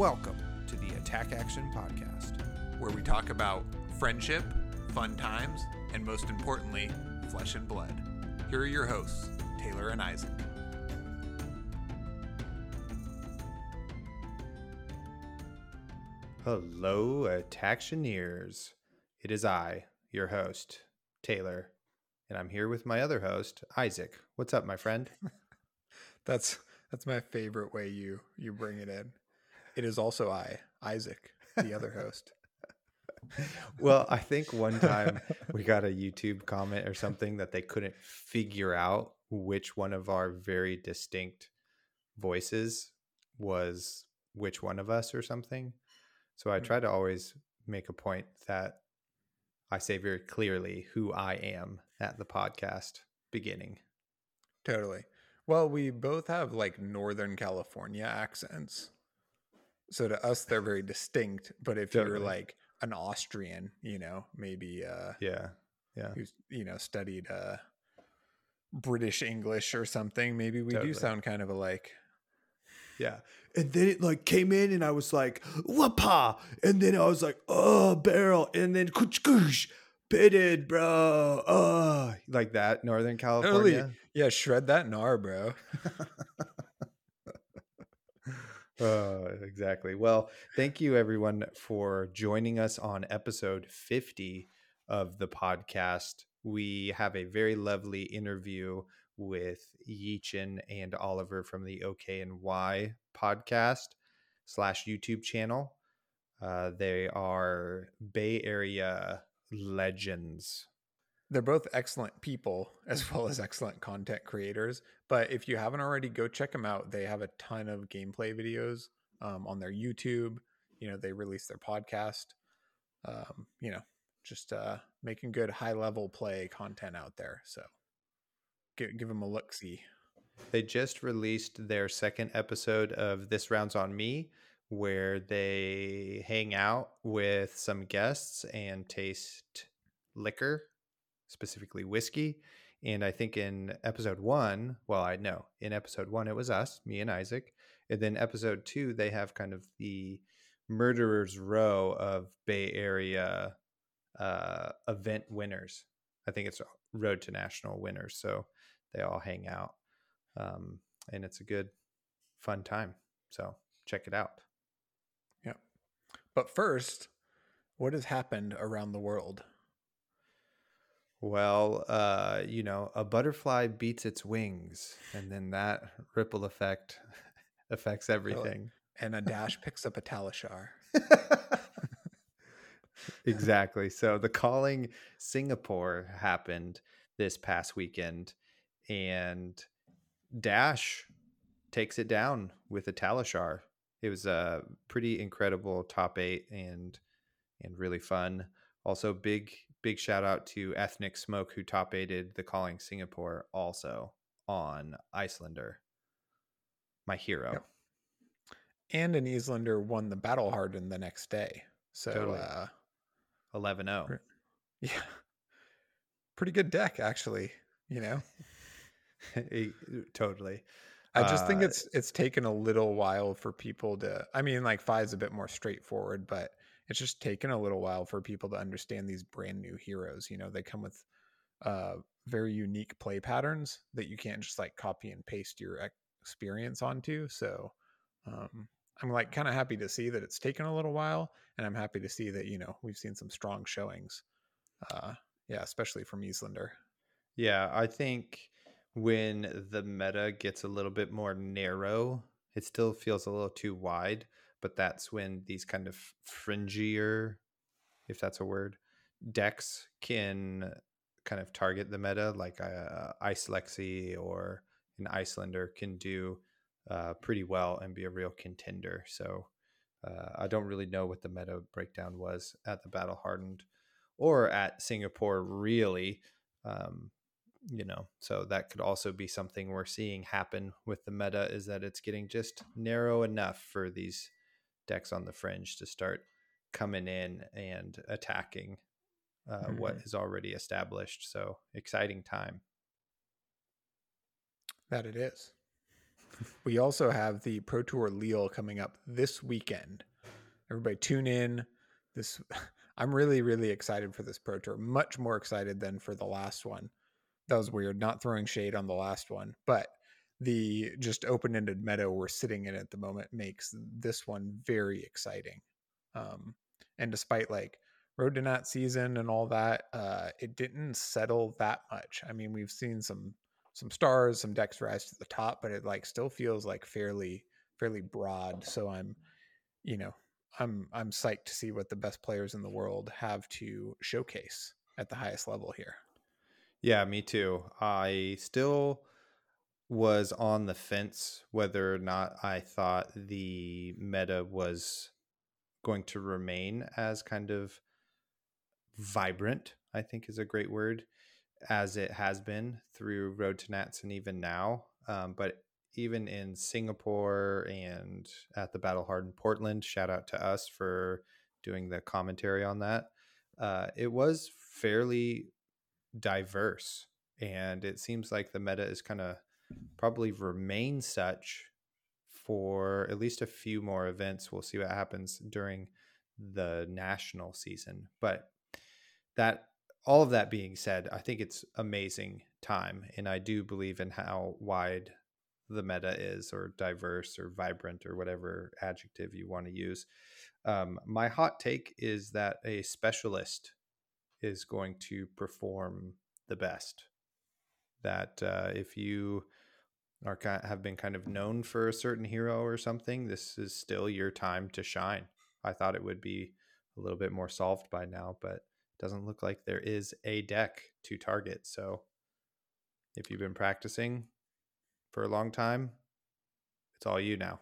Welcome to the Attack Action Podcast. where we talk about friendship, fun times, and most importantly, flesh and blood. Here are your hosts, Taylor and Isaac. Hello, Attactioneers. It is I, your host, Taylor, and I'm here with my other host, Isaac. What's up, my friend? That's that's my favorite way you you bring it in. It is also I, Isaac, the other host. well, I think one time we got a YouTube comment or something that they couldn't figure out which one of our very distinct voices was which one of us or something. So I try to always make a point that I say very clearly who I am at the podcast beginning. Totally. Well, we both have like Northern California accents. So to us they're very distinct, but if you're like an Austrian, you know, maybe uh Yeah. Yeah. who's you know studied uh British English or something, maybe we Totally. do sound kind of alike. Yeah. And then it like came in and I was like, whoopah. And then I was like, oh, barrel. And then kuch kush, pitted, bro. Oh, like that, Northern California. Yeah, shred that gnar, bro. Oh, exactly. Well, thank you everyone for joining us on episode 50 of the podcast. We have a very lovely interview with Yichin and Oliver from the OK and Y podcast slash YouTube channel. Uh, they are Bay Area legends. They're both excellent people as well as excellent content creators. But if you haven't already, go check them out. They have a ton of gameplay videos um, on their YouTube. You know, they release their podcast. Um, you know, just uh, making good high level play content out there. So give, give them a look see. They just released their second episode of This Round's on Me, where they hang out with some guests and taste liquor, specifically whiskey. And I think in episode one, well, I know in episode one, it was us, me and Isaac. And then episode two, they have kind of the murderer's row of Bay Area uh, event winners. I think it's Road to National winners. So they all hang out um, and it's a good fun time so check it out Yeah. But first, what has happened around the world? Well uh, you know a butterfly beats its wings and then that ripple effect affects everything. And a dash picks up a Talishar. exactly. So the calling singapore happened this past weekend and dash takes it down with a talishar. It was a pretty incredible top eight and and really fun. Also big big shout out to ethnic smoke who top eighted the calling singapore also on Iyslander my hero Yep. And an Iyslander won the Battle Hardened the next day. So, Totally. uh, 11-0 yeah, pretty good deck, actually. You know, totally I just think Uh, it's it's taken a little while for people to. I mean, like five's a bit more straightforward, but it's just taken a little while for people to understand these brand new heroes. You know, they come with uh, very unique play patterns that you can't just like copy and paste your experience onto. So, um, I'm like kind of happy to see that it's taken a little while, and I'm happy to see that you know we've seen some strong showings. Uh, yeah, especially from Iyslander. Yeah, I think when the meta gets a little bit more narrow, it still feels a little too wide, but that's when these kind of fringier, if that's a word, decks can kind of target the meta, like uh, Ice Lexi or an Iyslander can do uh, pretty well and be a real contender. So uh, I don't really know what the meta breakdown was at the Battle Hardened or at Singapore, really. Um, you know, so that could also be something we're seeing happen with the meta is that it's getting just narrow enough for these decks on the fringe to start coming in and attacking uh, what is already established. So exciting time. That it is. we also have the Pro Tour Lille coming up this weekend. Everybody tune in. This I'm really, really excited for this Pro Tour. Much more excited than for the last one. That was weird, not throwing shade on the last one, but the just open-ended meta we're sitting in at the moment makes this one very exciting. Um, and despite like road to Nat season and all that, uh, it didn't settle that much. I mean, we've seen some some stars, some decks rise to the top, but it like still feels like fairly fairly broad. So I'm, you know, I'm I'm psyched to see what the best players in the world have to showcase at the highest level here. Yeah, me too. I still was on the fence whether or not I thought the meta was going to remain as kind of vibrant, I think is a great word, as it has been through Road to Nats and even now. Um, but even in Singapore and at the Battle Hardened Portland, shout out to us for doing the commentary on that. Uh, it was fairly diverse, and it seems like the meta is kind of probably remain such for at least a few more events. We'll see what happens during the national season, but that all of that being said, I think it's amazing time, and I do believe in how wide the meta is, or diverse, or vibrant, or whatever adjective you want to use. Um, my hot take is that a specialist is going to perform the best. That uh, if you are have been kind of known for a certain hero or something, this is still your time to shine. I thought it would be a little bit more solved by now, but it doesn't look like there is a deck to target. So if you've been practicing for a long time, it's all you now.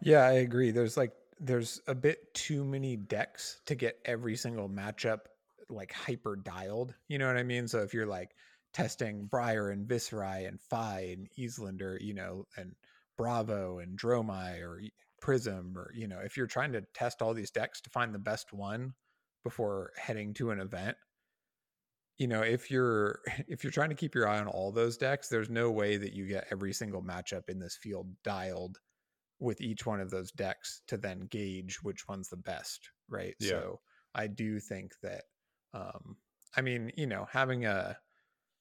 Yeah, I agree. There's like there's a bit too many decks to get every single matchup like hyper dialed. You know what I mean? So if you're like testing Briar and Viserai and Fai and Iyslander, you know, and Bravo and Dromai or Prism, or you know, if you're trying to test all these decks to find the best one, before heading to an event you know if you're if you're trying to keep your eye on all those decks there's no way that you get every single matchup in this field dialed with each one of those decks to then gauge which one's the best right yeah. so i do think that um i mean you know having a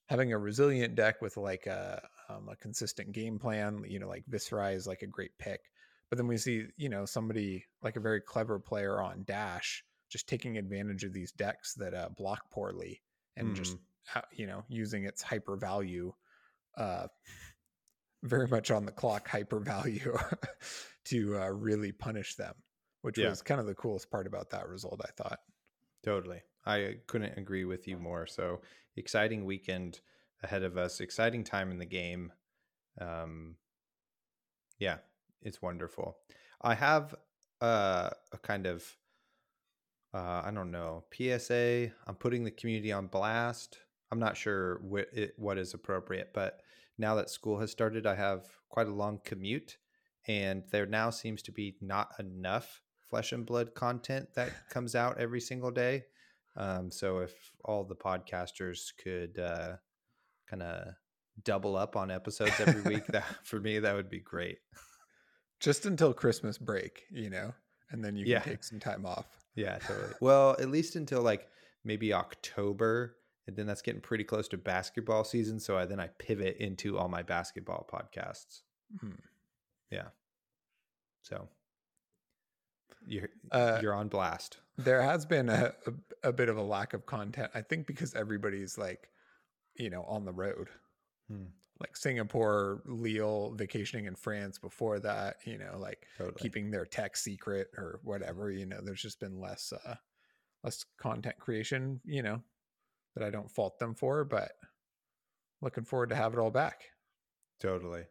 having a resilient deck with like a um, a consistent game plan you know like Viserai is like a great pick but then we see you know somebody like a very clever player on dash just taking advantage of these decks that uh, block poorly and mm. just you know using its hyper value uh very much on the clock hyper value to uh, really punish them which yeah. was kind of the coolest part about that result i thought totally i couldn't agree with you more so exciting weekend ahead of us exciting time in the game um yeah it's wonderful i have uh, a kind of uh, I don't know, PSA. I'm putting the community on blast. I'm not sure what, it, what is appropriate, but now that school has started, I have quite a long commute, and there now seems to be not enough flesh and blood content that comes out every single day. Um, so if all the podcasters could uh, kind of double up on episodes every week, that for me that would be great. Just until Christmas break, you know, and then you can yeah. take some time off. Yeah, totally. well, at least until like maybe October, and then that's getting pretty close to basketball season. So I, then I pivot into all my basketball podcasts. Mm-hmm. Yeah. So you're uh, you're on blast. There has been a, a, a bit of a lack of content. I think because everybody's like, you know, on the road. Hmm like Singapore, Lille, vacationing in France before that, you know, like totally. keeping their tech secret or whatever, you know, there's just been less uh less content creation, you know, that I don't fault them for, but looking forward to have it all back. Totally.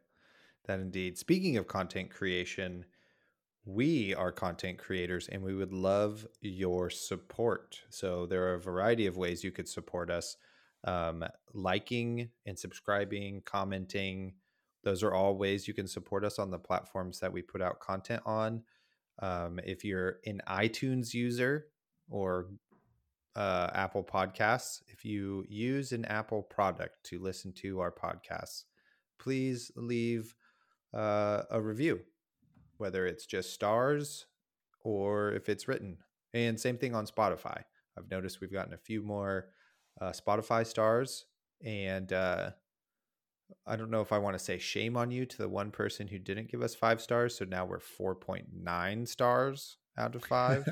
That indeed. Speaking of content creation, we are content creators and we would love your support. So there are a variety of ways you could support us um, liking and subscribing, commenting. Those are all ways you can support us on the platforms that we put out content on. Um, if you're an iTunes user or uh, Apple Podcasts, if you use an Apple product to listen to our podcasts, please leave uh, a review, whether it's just stars or if it's written. And same thing on Spotify. I've noticed we've gotten a few more uh, Spotify stars, and uh, I don't know if I want to say shame on you to the one person who didn't give us five stars. So now we're 4.9 stars out of five,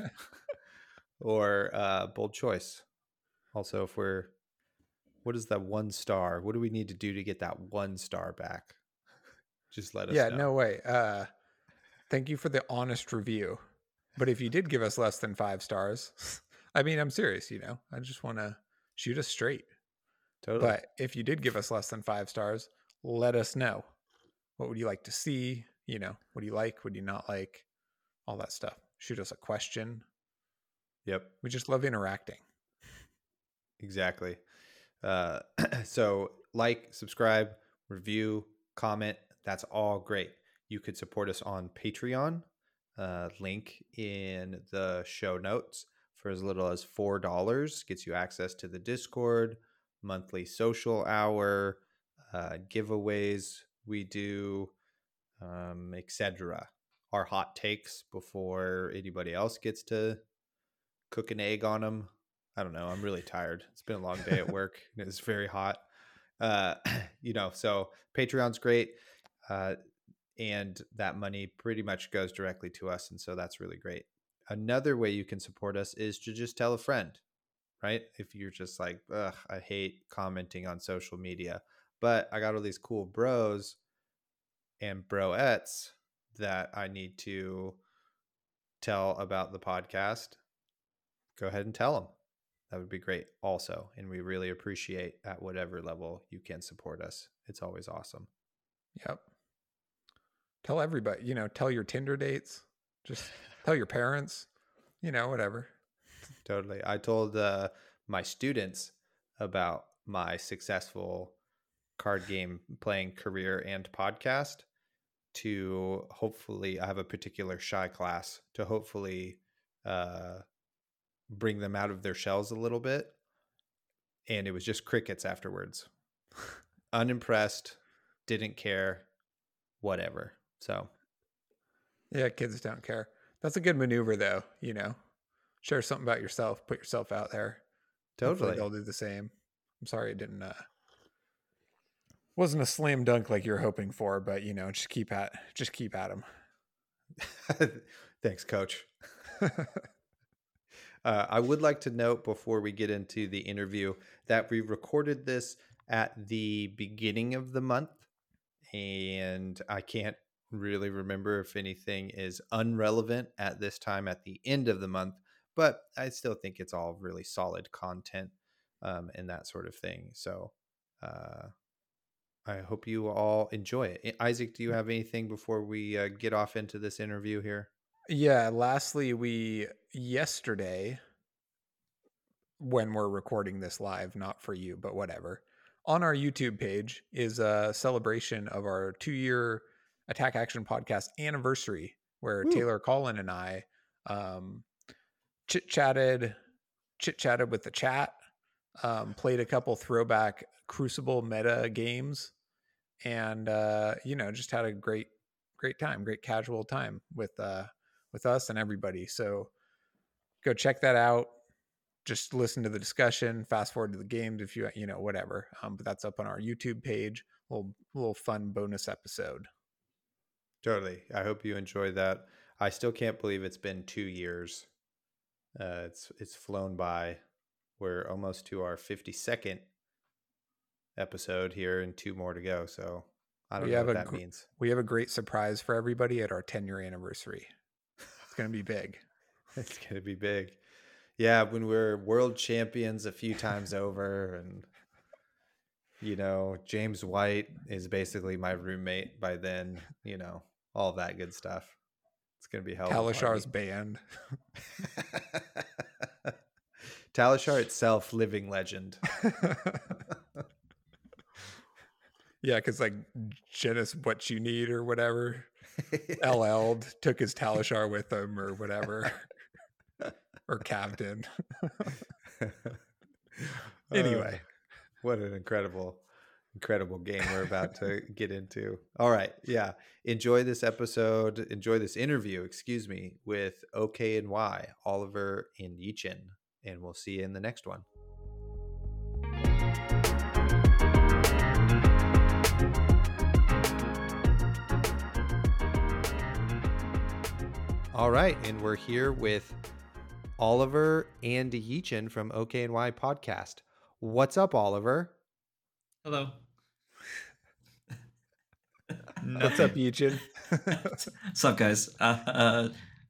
or uh, bold choice. Also, if we're, what is that one star? What do we need to do to get that one star back? Just let us yeah, know. no way. Uh, thank you for the honest review. But if you did give us less than five stars, I mean, I'm serious, you know, I just want to shoot us straight. totally. But if you did give us less than five stars, let us know. What would you like to see? You know, what do you like? What do you not like? All that stuff. Shoot us a question. yep. We just love interacting. Exactly. Uh, so, like, subscribe, review, comment. That's all great. You could support us on Patreon. Uh, link in the show notes for as little as four dollars gets you access to the Discord, monthly social hour, uh, giveaways we do, um, etc. Our hot takes before anybody else gets to cook an egg on them. I don't know. I'm really tired. It's been a long day at work. and It's very hot. Uh, you know, so Patreon's great. Uh, and that money pretty much goes directly to us. And so that's really great. Another way you can support us is to just tell a friend, right? If you're just like, ugh, I hate commenting on social media, but I got all these cool bros and broettes that I need to tell about the podcast, go ahead and tell them. That would be great also. And we really appreciate at whatever level you can support us. It's always awesome. Yep. Tell everybody, you know, tell your Tinder dates. Just tell your parents, you know, whatever. Totally. I told uh, my students about my successful card game playing career and podcast to hopefully I have a particular shy class to hopefully uh, bring them out of their shells a little bit. And it was just crickets afterwards. Unimpressed, didn't care, whatever. So Yeah, kids don't care. That's a good maneuver though, you know. Share something about yourself, put yourself out there. Hopefully totally. they'll do the same. I'm sorry it didn't uh wasn't a slam dunk like you're hoping for, but you know, just keep at just keep at them. Thanks, coach. Uh, I would like to note before we get into the interview that we recorded this at the beginning of the month, and I can't really remember if anything is unrelevant at this time at the end of the month, but I still think it's all really solid content um, and that sort of thing. So uh, I hope you all enjoy it. Isaac, do you have anything before we uh, get off into this interview here? Yeah, lastly, we yesterday when we're recording this live, not for you, but whatever. On our YouTube page is a celebration of our 2-year Attack Action podcast anniversary where Woo. Taylor Collin and I um chit-chatted chit-chatted with the chat, um played a couple throwback Crucible meta games and uh you know, just had a great great time, great casual time with uh with us and everybody. So go check that out. Just listen to the discussion. Fast forward to the games if you you know whatever. Um, but that's up on our YouTube page. little little fun bonus episode. Totally. I hope you enjoyed that. I still can't believe it's been two years. Uh, it's it's flown by. We're almost to our fifty second episode here, and two more to go. So I don't We know have what that gr- means. We have a great surprise for everybody at our 10 year anniversary. It's gonna be big. It's gonna be big. Yeah, when we're world champions a few times over, and you know James White is basically my roommate by then. You know all that good stuff. It's gonna be hell. of a party. Kalashar's band. Talishar itself, living legend. yeah, because like Genis Wotchuneed or whatever. LL took his Talishar with him or whatever. or Captain. Uh, Anyway. what an incredible incredible game we're about to get into. All right. Yeah. Enjoy this episode. Enjoy this interview, excuse me, with OK and Y, Oliver and Yichin. And we'll see you in the next one. All right. And we're here with Oliver and Yichin from OK and Y podcast. What's up, Oliver? Hello. What's up, Yichin? What's up, guys? Uh, uh,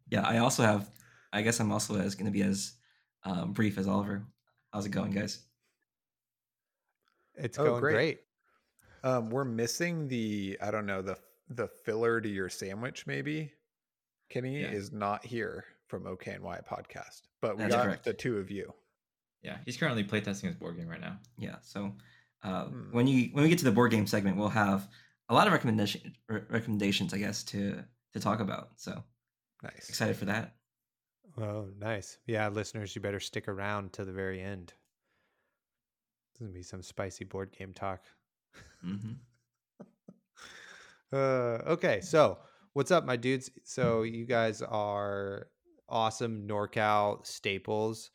yeah, I also have. I guess I'm also as going to be as um, brief as Oliver. How's it going, guys? It's Oh, going great. great. Um, we're missing the I don't know the the filler to your sandwich. Maybe Kenny Yeah. is not here from OK and Y podcast, but we That's got correct. the two of you. Yeah, he's currently playtesting his board game right now. Yeah. So uh, Hmm. when you when we get to the board game segment, we'll have a lot of recommendation re- recommendations, I guess, to to talk about. So Nice. excited for that. Oh, nice. Yeah, listeners, you better stick around to the very end. There's going to be some spicy board game talk. Mm-hmm. Uh, okay, so what's up, my dudes? So you guys are awesome NorCal staples.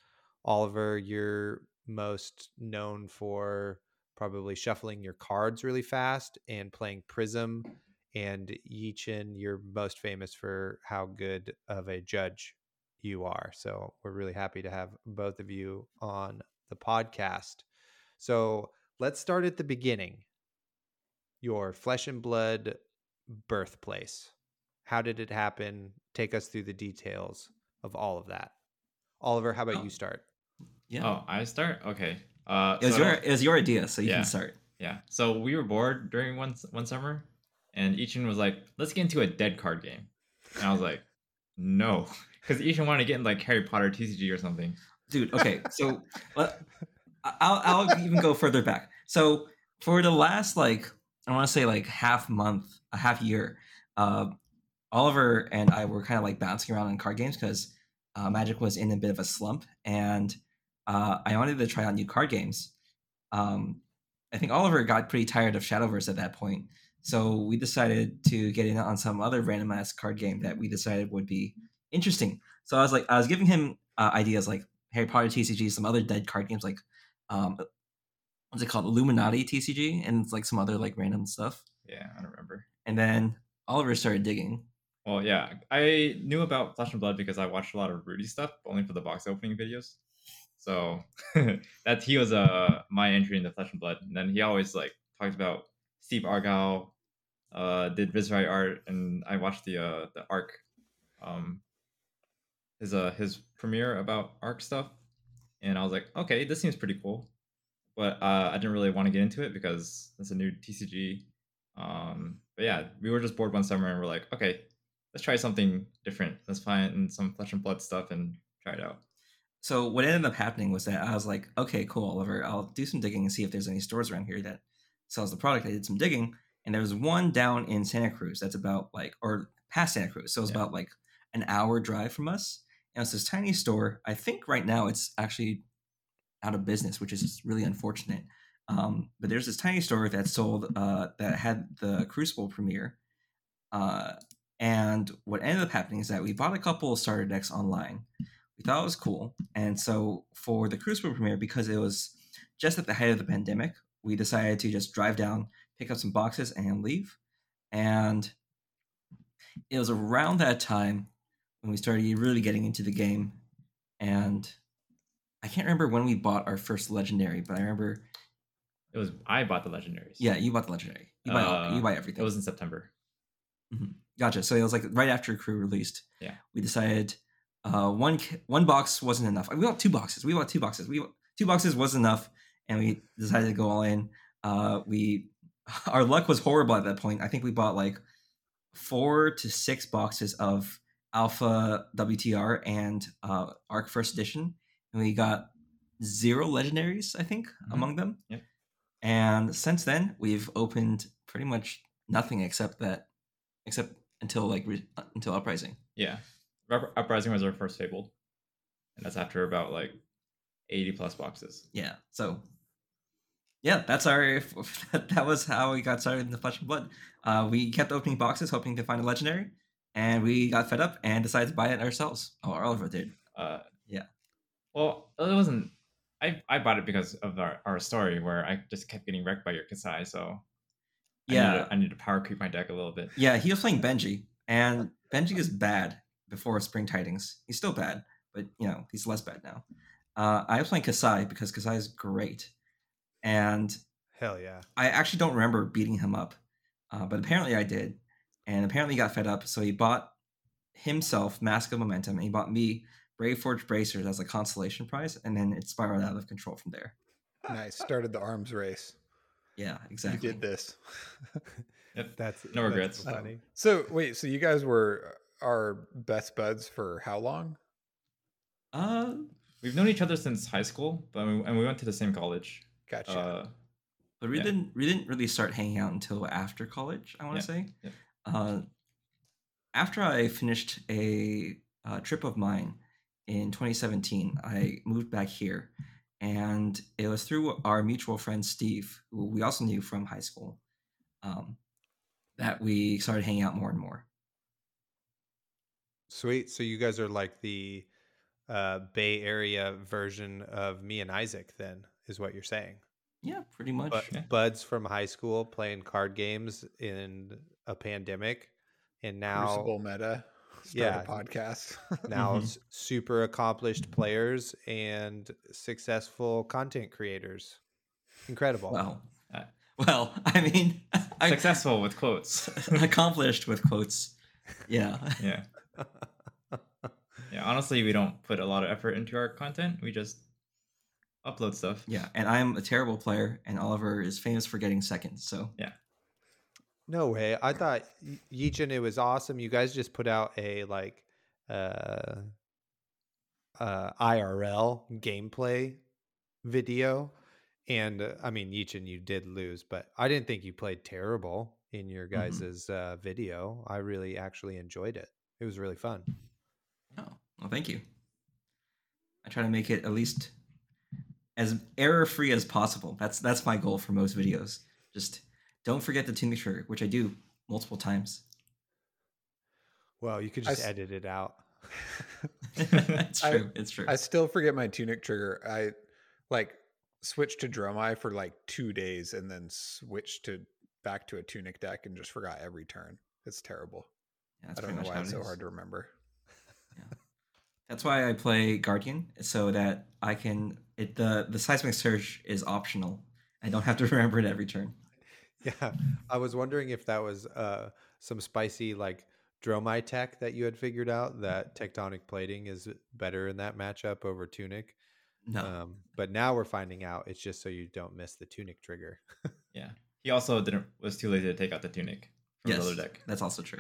Oliver, you're most known for probably shuffling your cards really fast and playing Prism. And Yichin, you're most famous for how good of a judge you are. So we're really happy to have both of you on the podcast. So let's start at the beginning your flesh and blood birthplace. How did it happen? Take us through the details of all of that. Oliver, how about Oh. you start? Yeah. Oh, I start. Okay. Uh, It was so- your it was your idea, so you Yeah. can start. yeah. So we were bored during one one summer, and Yichin was like, "Let's get into a dead card game," and I was like, "No," because Yichin wanted to get in like Harry Potter TCG or something. dude okay so let, I'll, I'll even go further back so for the last like i want to say like half month a half year uh, oliver and i were kind of like bouncing around in card games because uh, magic was in a bit of a slump and uh, i wanted to try out new card games um, i think oliver got pretty tired of shadowverse at that point so we decided to get in on some other randomized card game that we decided would be interesting so i was like i was giving him uh, ideas like Harry Potter TCG, some other dead card games like um what's it called? Illuminati TCG and it's like some other like random stuff. Yeah, I don't remember. And then Oliver started digging. Well, yeah, I knew about Flesh and Blood because I watched a lot of Rudy stuff, only for the box opening videos. So that he was uh my entry into Flesh and Blood. And then he always like talked about Steve Argyle, uh, did Viserai art, and I watched the uh the Arc, um, his uh his premiere about Arc stuff, and I was like, okay, this seems pretty cool, but uh, I didn't really want to get into it because it's a new TCG. Um, but yeah, we were just bored one summer and we're like, okay, let's try something different. Let's find some flesh and blood stuff and try it out. So what ended up happening was that I was like, okay, cool, Oliver, I'll do some digging and see if there's any stores around here that sells the product. I did some digging, and there was one down in Santa Cruz that's about like or past Santa Cruz. So it was Yeah. about like an hour drive from us. And it's this tiny store. I think right now it's actually out of business, which is really unfortunate. Um, but there's this tiny store that sold uh, that had the Crucible premiere. Uh, and what ended up happening is that we bought a couple of starter decks online. We thought it was cool, and so for the Crucible premiere, because it was just at the height of the pandemic, we decided to just drive down, pick up some boxes, and leave. And it was around that time when we started really getting into the game, and I can't remember when we bought our first legendary, but I remember, It was I bought the legendaries. yeah, you bought the legendary. You buy, all- you Uh, buy everything. It was in September. Gotcha. So it was like right after Crew released. Yeah. We decided uh, one one box wasn't enough. We bought two boxes. We bought two boxes. We two boxes was enough, and we decided to go all in. Uh, we our luck was horrible at that point. I think we bought like four to six boxes of Alpha WTR and uh, Arc First Edition, and we got zero legendaries. I think Mhm. among them. Yep. And since then, we've opened pretty much nothing except that, except until like re- until uprising. Yeah. Up- Uprising was our first fabled. And that's after about like 80 plus boxes. Yeah. So, yeah, that's our. That was how we got started in the Flesh and Blood. Uh, we kept opening boxes, hoping to find a legendary, and we got fed up and decided to buy it ourselves. Oh, Oliver did. Uh, Yeah. Well, it wasn't. I I bought it because of our, our story where I just kept getting wrecked by your Kassai, so I Yeah, need, to, I need to power creep my deck a little bit. yeah. He was playing Benji, and Benji is bad before Spring Tidings. He's still bad, but you know he's less bad now. Uh, I was playing Kassai because Kassai is great, and Hell yeah. I actually don't remember beating him up, uh, but apparently I did, and apparently he got fed up. So he bought himself Mask of Momentum, and he bought me Braveforge Bracers as a consolation prize, and then it spiraled out of control from there. Nice. Started the arms race. Yeah, exactly. You did this. Yep. That's No that's regrets. funny. so wait, so you guys were our best buds for how long? Uh, We've known each other since high school, but we, and we went to the same college. Gotcha. Uh, but we Yeah. didn't we didn't really start hanging out until after college. I want Yeah, to say. yeah. Uh, after I finished a uh, trip of mine in 2017, I moved back here, and it was through our mutual friend Steve, who we also knew from high school, um, that we started hanging out more and more. Sweet. So you guys are like the uh, Bay Area version of me and Isaac, then, is what you're saying. Yeah, pretty much. But Yeah. buds from high school playing card games in a pandemic, and now Crucible meta. Start Yeah. a podcast. now Mhm. super accomplished players and successful content creators. Incredible. well, Uh, well, I mean, I, successful with quotes. accomplished with quotes. Yeah. yeah. Yeah. Honestly, we don't put a lot of effort into our content. We just upload stuff. Yeah, and I'm a terrible player, and Oliver is famous for getting seconds. So yeah. No way. I thought Y- Yichin, it was awesome. You guys just put out a like uh uh IRL gameplay video. And uh, I mean Yichin, you did lose, but I didn't think you played terrible in your guys' uh video. I really actually enjoyed it. It was really fun. Oh, well, thank you. I try to make it at least as error free as possible. That's that's my goal for most videos. Just don't forget the tunic trigger, which I do multiple times. Well, you could just s- edit it out. it's I- true. it's true. I still forget my tunic trigger. I like switched to Dromai for like two days and then switched to back to a tunic deck and just forgot every turn. It's terrible. Yeah, that's I don't pretty know much why it's it so hard to remember. That's why I play Guardian, so that I can. It the the seismic surge is optional. I don't have to remember it every turn. Yeah, I was wondering if that was uh, some spicy like Dromai tech that you had figured out that tectonic plating is better in that matchup over Tunic. No, Um, but now we're finding out it's just so you don't miss the Tunic trigger. Yeah. He also didn't was too lazy to take out the tunic from yes, the other deck. that's also true.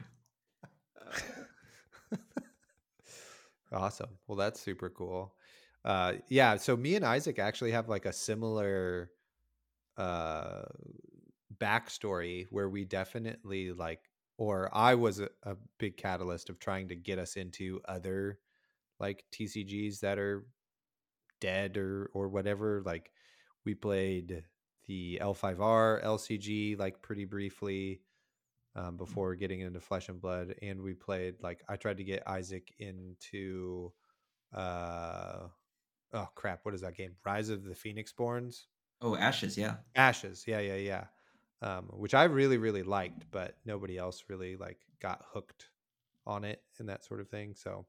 awesome. Well, that's super cool. Uh, yeah. So me and Isaac actually have like a similar uh, backstory where we definitely like, or I was a, a big catalyst of trying to get us into other like TCGs that are dead or or whatever. Like we played the L5R LCG like pretty briefly um, before getting into Flesh and Blood, and we played like I tried to get Isaac into uh oh crap, what is that game? Rise of the Phoenixborns. Oh, ashes. Yeah. Ashes, yeah, yeah, yeah. Um, which I really, really liked, but nobody else really like got hooked on it and that sort of thing. So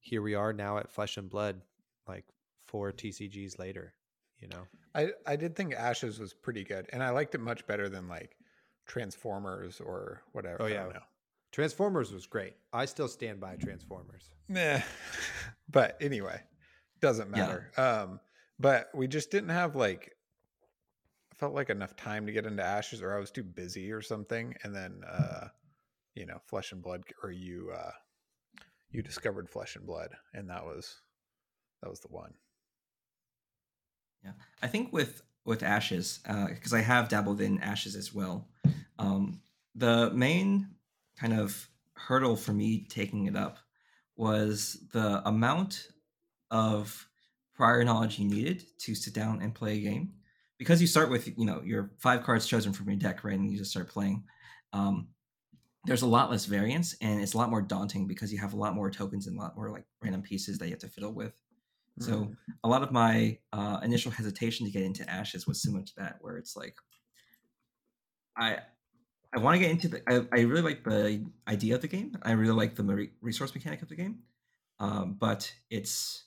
here we are now at Flesh and Blood, like four TCGs later. You know, I, I did think Ashes was pretty good, and I liked it much better than like Transformers or whatever. Oh, I yeah. don't know. Transformers was great. I still stand by Transformers. Meh. but anyway, doesn't Yeah. matter. Um, but we just didn't have like felt like enough time to get into Ashes, or I was too busy or something. And then uh, you know, Flesh and Blood, or you uh, you discovered Flesh and Blood, and that was that was the one. Yeah, I think with with ashes, because I have dabbled in ashes as well. Um, the main kind of hurdle for me taking it up was the amount of prior knowledge you needed to sit down and play a game. because you start with you know your five cards chosen from your deck, right, and you just start playing. Um, there's a lot less variance, and it's a lot more daunting because you have a lot more tokens and a lot more like random pieces that you have to fiddle with. So Mhm. a lot of my uh, initial hesitation to get into Ashes was similar to that, where it's like, I I want to get into the. I, I really like the idea of the game. I really like the resource mechanic of the game, um, but it's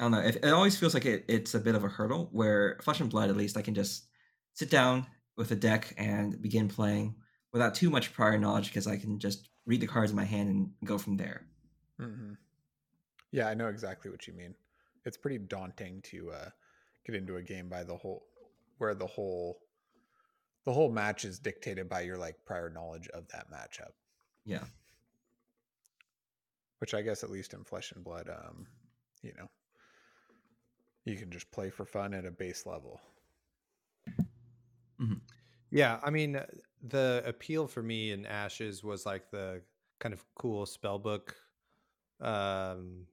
I don't know. It, it always feels like it, it's a bit of a hurdle. Where Flesh and Blood, at least, I can just sit down with a deck and begin playing without too much prior knowledge because I can just read the cards in my hand and go from there. hmm Yeah, I know exactly what you mean. It's pretty daunting to uh, get into a game by the whole, where the whole, the whole match is dictated by your like prior knowledge of that matchup. Yeah. Which I guess at least in Flesh and Blood, um, you know, you can just play for fun at a base level. Yeah, I mean, uh, the appeal for me in Ashes was like the kind of cool spellbook um,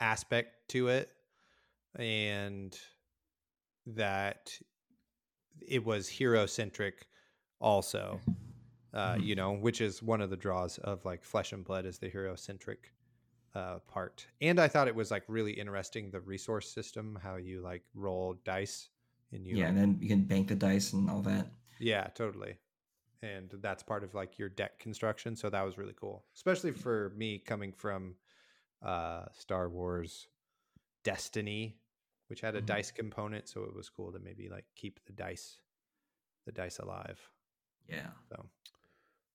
aspect to it, and that it was hero centric, also. Uh, Mhm. You know, which is one of the draws of like Flesh and Blood is the hero centric uh, part. And I thought it was like really interesting the resource system, how you like roll dice and you yeah, and then you can bank the dice and all that. yeah, totally. And that's part of like your deck construction. So that was really cool, especially for me coming from uh, Star Wars Destiny, which had a Mhm. dice component. So it was cool to maybe like keep the dice, the dice alive. Yeah. So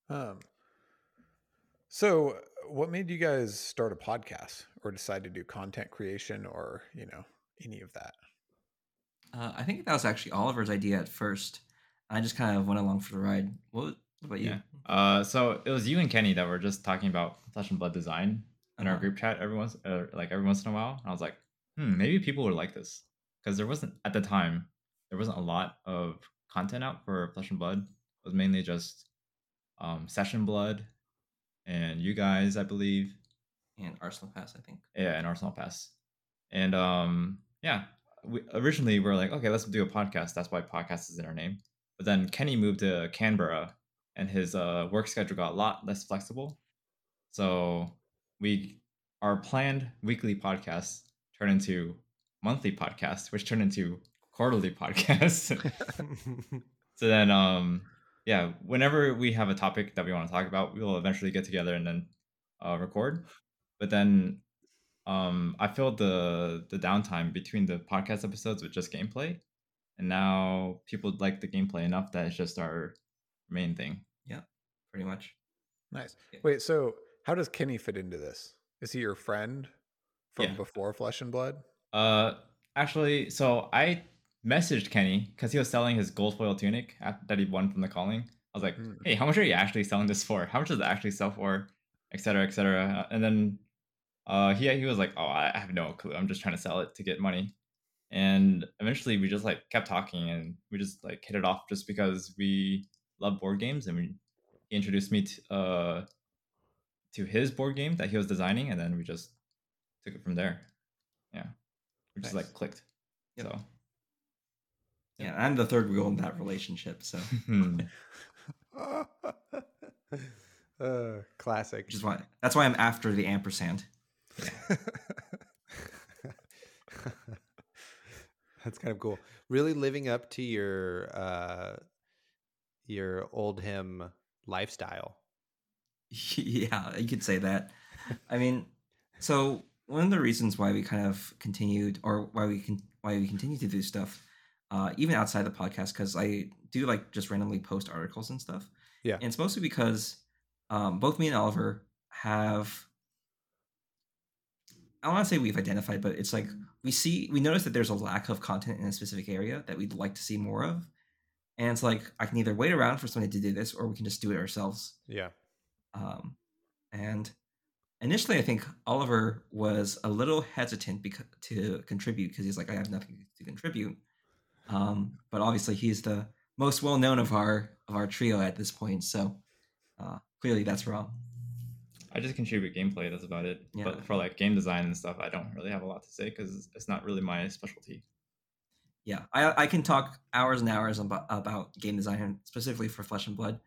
Um, so what made you guys start a podcast or decide to do content creation or you know any of that? Uh, I think that was actually Oliver's idea at first. I just kind of went along for the ride. What, what about you? Yeah. Uh, so it was you and Kenny that were just talking about Flesh and Blood design in our Uh-huh. group chat every once, uh, like every once in a while. And I was like, hmm, maybe people would like this because there wasn't at the time there wasn't a lot of content out for Flesh and Blood. It was mainly just um, Session Blood and you guys, I believe, And Arsenal Pass, I think. yeah, and Arsenal Pass. And um, yeah, we originally we were like, okay, let's do a podcast. That's why podcast is in our name. But then Kenny moved to Canberra, and his uh, work schedule got a lot less flexible. So we our planned weekly podcasts turn into monthly podcasts, which turn into quarterly podcasts. so then um yeah whenever we have a topic that we want to talk about we will eventually get together and then uh, record but then um i filled the the downtime between the podcast episodes with just gameplay and now people like the gameplay enough that it's just our main thing Yeah, Pretty much. Nice. Yeah. Wait, so how does Kenny fit into this? Is he your friend from Yeah. before Flesh and Blood? uh actually so i messaged kenny because he was selling his gold foil tunic that he won from the calling i was like Hmm. hey how much are you actually selling this for how much does it actually sell for et cetera et cetera and then uh he, he was like oh i have no clue i'm just trying to sell it to get money and eventually we just like kept talking and we just like hit it off just because we love board games and we he introduced me to uh to his board game that he was designing and then we just took it from there yeah we just Nice. like clicked Yep. so Yeah, I'm the third wheel in that relationship, so uh, classic. which is why that's why I'm after the ampersand. That's kind of cool. Really living up to your uh your old him lifestyle. yeah, you could say that. I mean, so one of the reasons why we kind of continued, or why we can, why we continue to do stuff, uh, even outside the podcast, because I do like just randomly post articles and stuff. Yeah. and it's mostly because um, both me and Oliver have. I want to say we've identified, but it's like we see, we notice that there's a lack of content in a specific area that we'd like to see more of. And it's like, I can either wait around for somebody to do this or we can just do it ourselves. Yeah. Um, and initially, I think Oliver was a little hesitant because, to contribute because he's like, I have nothing to contribute. Um, but obviously, he's the most well known of our of our trio at this point, so uh, clearly that's wrong. i just contribute gameplay that's about it Yeah. but for like game design and stuff i don't really have a lot to say because it's not really my specialty yeah, I I can talk hours and hours about about game design specifically for Flesh and Blood,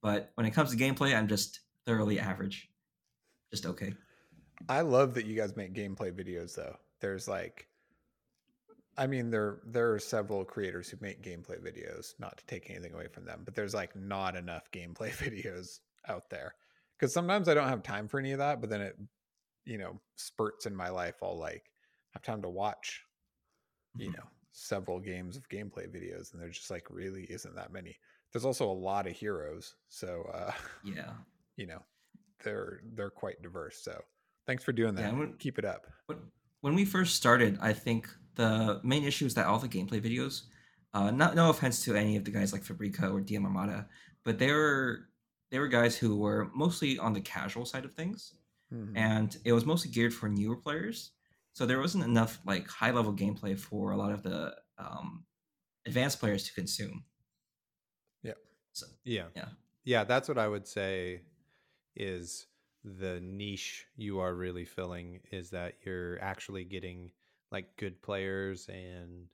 but when it comes to gameplay, I'm just thoroughly average, just okay. I love that you guys make gameplay videos though. There's like I mean there there are several creators who make gameplay videos, not to take anything away from them, but there's like not enough gameplay videos out there. Cuz sometimes I don't have time for any of that, but then it you know, spurts in my life I'll like have time to watch you Mhm. know, several games of gameplay videos and there just like really isn't that many. There's also a lot of heroes, so uh Yeah. You know, they're they're quite diverse. So, thanks for doing that. I would- Keep it up. When- When we first started, I think the main issue is that all the gameplay videos, uh, not no offense to any of the guys like Fabrica or DM Armada, but they were they were guys who were mostly on the casual side of things, Mhm. and it was mostly geared for newer players. So there wasn't enough like high level gameplay for a lot of the um, advanced players to consume. Yep. So Yeah. Yeah. Yeah, that's what I would say is the niche you are really filling is that you're actually getting like good players and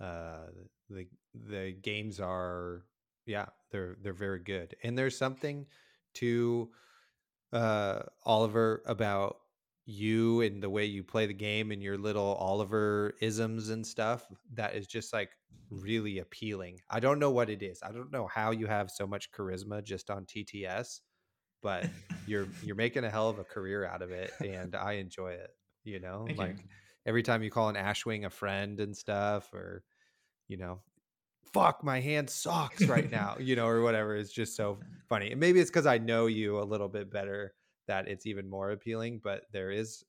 uh the the games are yeah, they're they're very good. And there's something to uh Oliver about you and the way you play the game and your little Oliver isms and stuff that is just like really appealing. I don't know what it is. I don't know how you have so much charisma just on TTS, but you're you're making a hell of a career out of it and I enjoy it, you know? Thank you. like every time you call an Ashwing a friend and stuff or you know, fuck my hand sucks right now, you know, or whatever. It's just so funny. And maybe it's because I know you a little bit better that it's even more appealing, but there is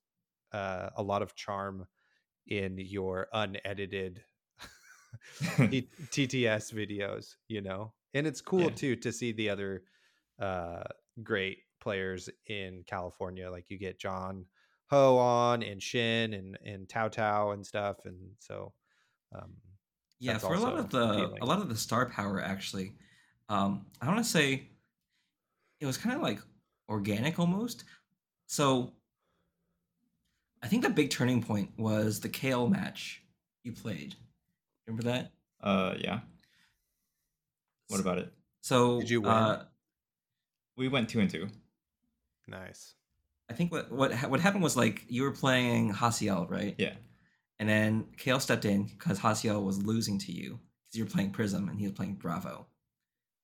uh, a lot of charm in your unedited T- TTS videos, you know, and it's cool Yeah. too to see the other uh, great players in California. Like you get John Ho on and Shin and and Tao Tao and stuff, and so um, yeah, for a lot of the appealing. a lot of the star power actually, um, I want to say it was kind of like organic almost. So I think the big turning point was the Kale match you played. Remember that? Uh, yeah. What about it? So Did you win? Uh, We went two and two. nice. I think what what what happened was like you were playing Hasiel, right? Yeah. And then Kale stepped in because Hasiel was losing to you because you were playing Prism and he was playing Bravo.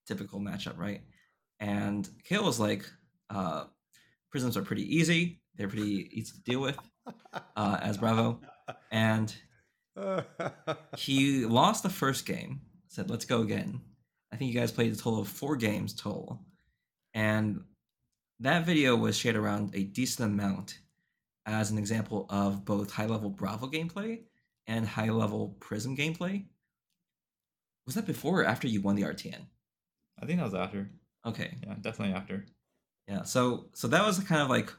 Typical matchup, right? And Kale was like, uh, Prisms are pretty easy. They're pretty easy to deal with uh, as Bravo. And he lost the first game, said, let's go again. I think you guys played a total of four games total. And that video was shared around a decent amount as an example of both high level Bravo gameplay and high level Prism gameplay. Was that before or after you won the RTN? I think that was after. Okay. Yeah, definitely after. Yeah. So so that was kind of like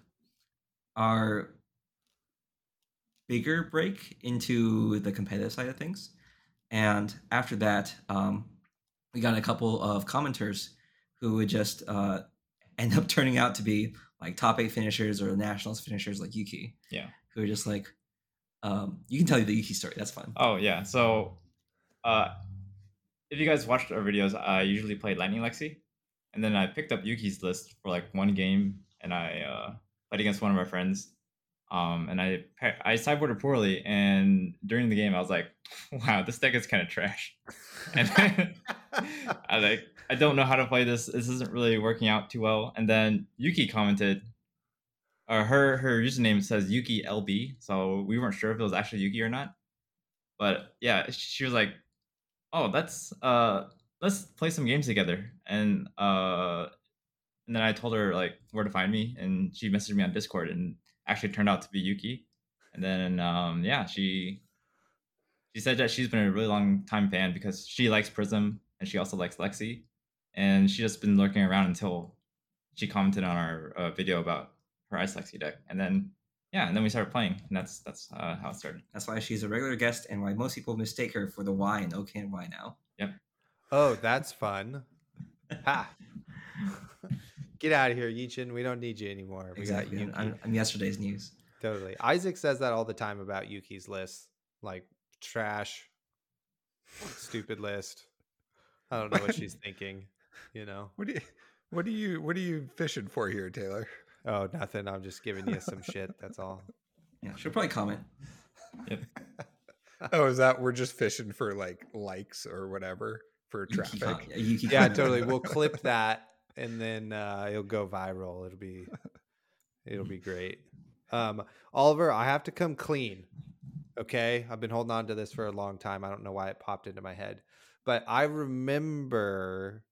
our bigger break into the competitive side of things. And after that, um, we got a couple of commenters who would just uh, end up turning out to be like top eight finishers or nationals finishers like Yuki. Yeah. Who are just like, um, you can tell you the Yuki story. That's fun. Oh yeah. So, uh, if you guys watched our videos, I usually play Lightning Lexi, and then I picked up Yuki's list for like one game, and I uh, played against one of my friends. Um, and I I sideboarded poorly, and during the game, I was like, "Wow, this deck is kind of trash." And I like I don't know how to play this. This isn't really working out too well. And then Yuki commented, or her her username says Yuki LB, so we weren't sure if it was actually Yuki or not. But yeah, she was like, "Oh, that's uh, let's play some games together." And uh, and then I told her like where to find me, and she messaged me on Discord, and actually turned out to be Yuki. And then um, yeah, she she said that she's been a really long time fan because she likes Prism and she also likes Lexi, and she just been lurking around until she commented on our uh, video about her Ice Lexi deck, and then yeah, and then we started playing, and that's that's uh, how it started. That's why she's a regular guest and why most people mistake her for the Y in OK and Y now. Yep. Oh, that's fun. Ha. Get out of here, Yichin. We don't need you anymore. We Exactly. got I'm, I'm, yesterday's news. Totally. Isaac says that all the time about Yuki's list. Like trash. Stupid list. I don't know what she's thinking. You know. What do you what do you what are you fishing for here, Taylor? Oh, nothing. I'm just giving you some shit. That's all. Yeah, she'll probably comment. Yep. Oh, is that we're just fishing for like likes or whatever for Yuki traffic? Yuki Yeah, comment. totally. We'll clip that and then uh, it'll go viral. It'll be it'll be great. Um, Oliver, I have to come clean. Okay, I've been holding on to this for a long time. I don't know why it popped into my head, but I remember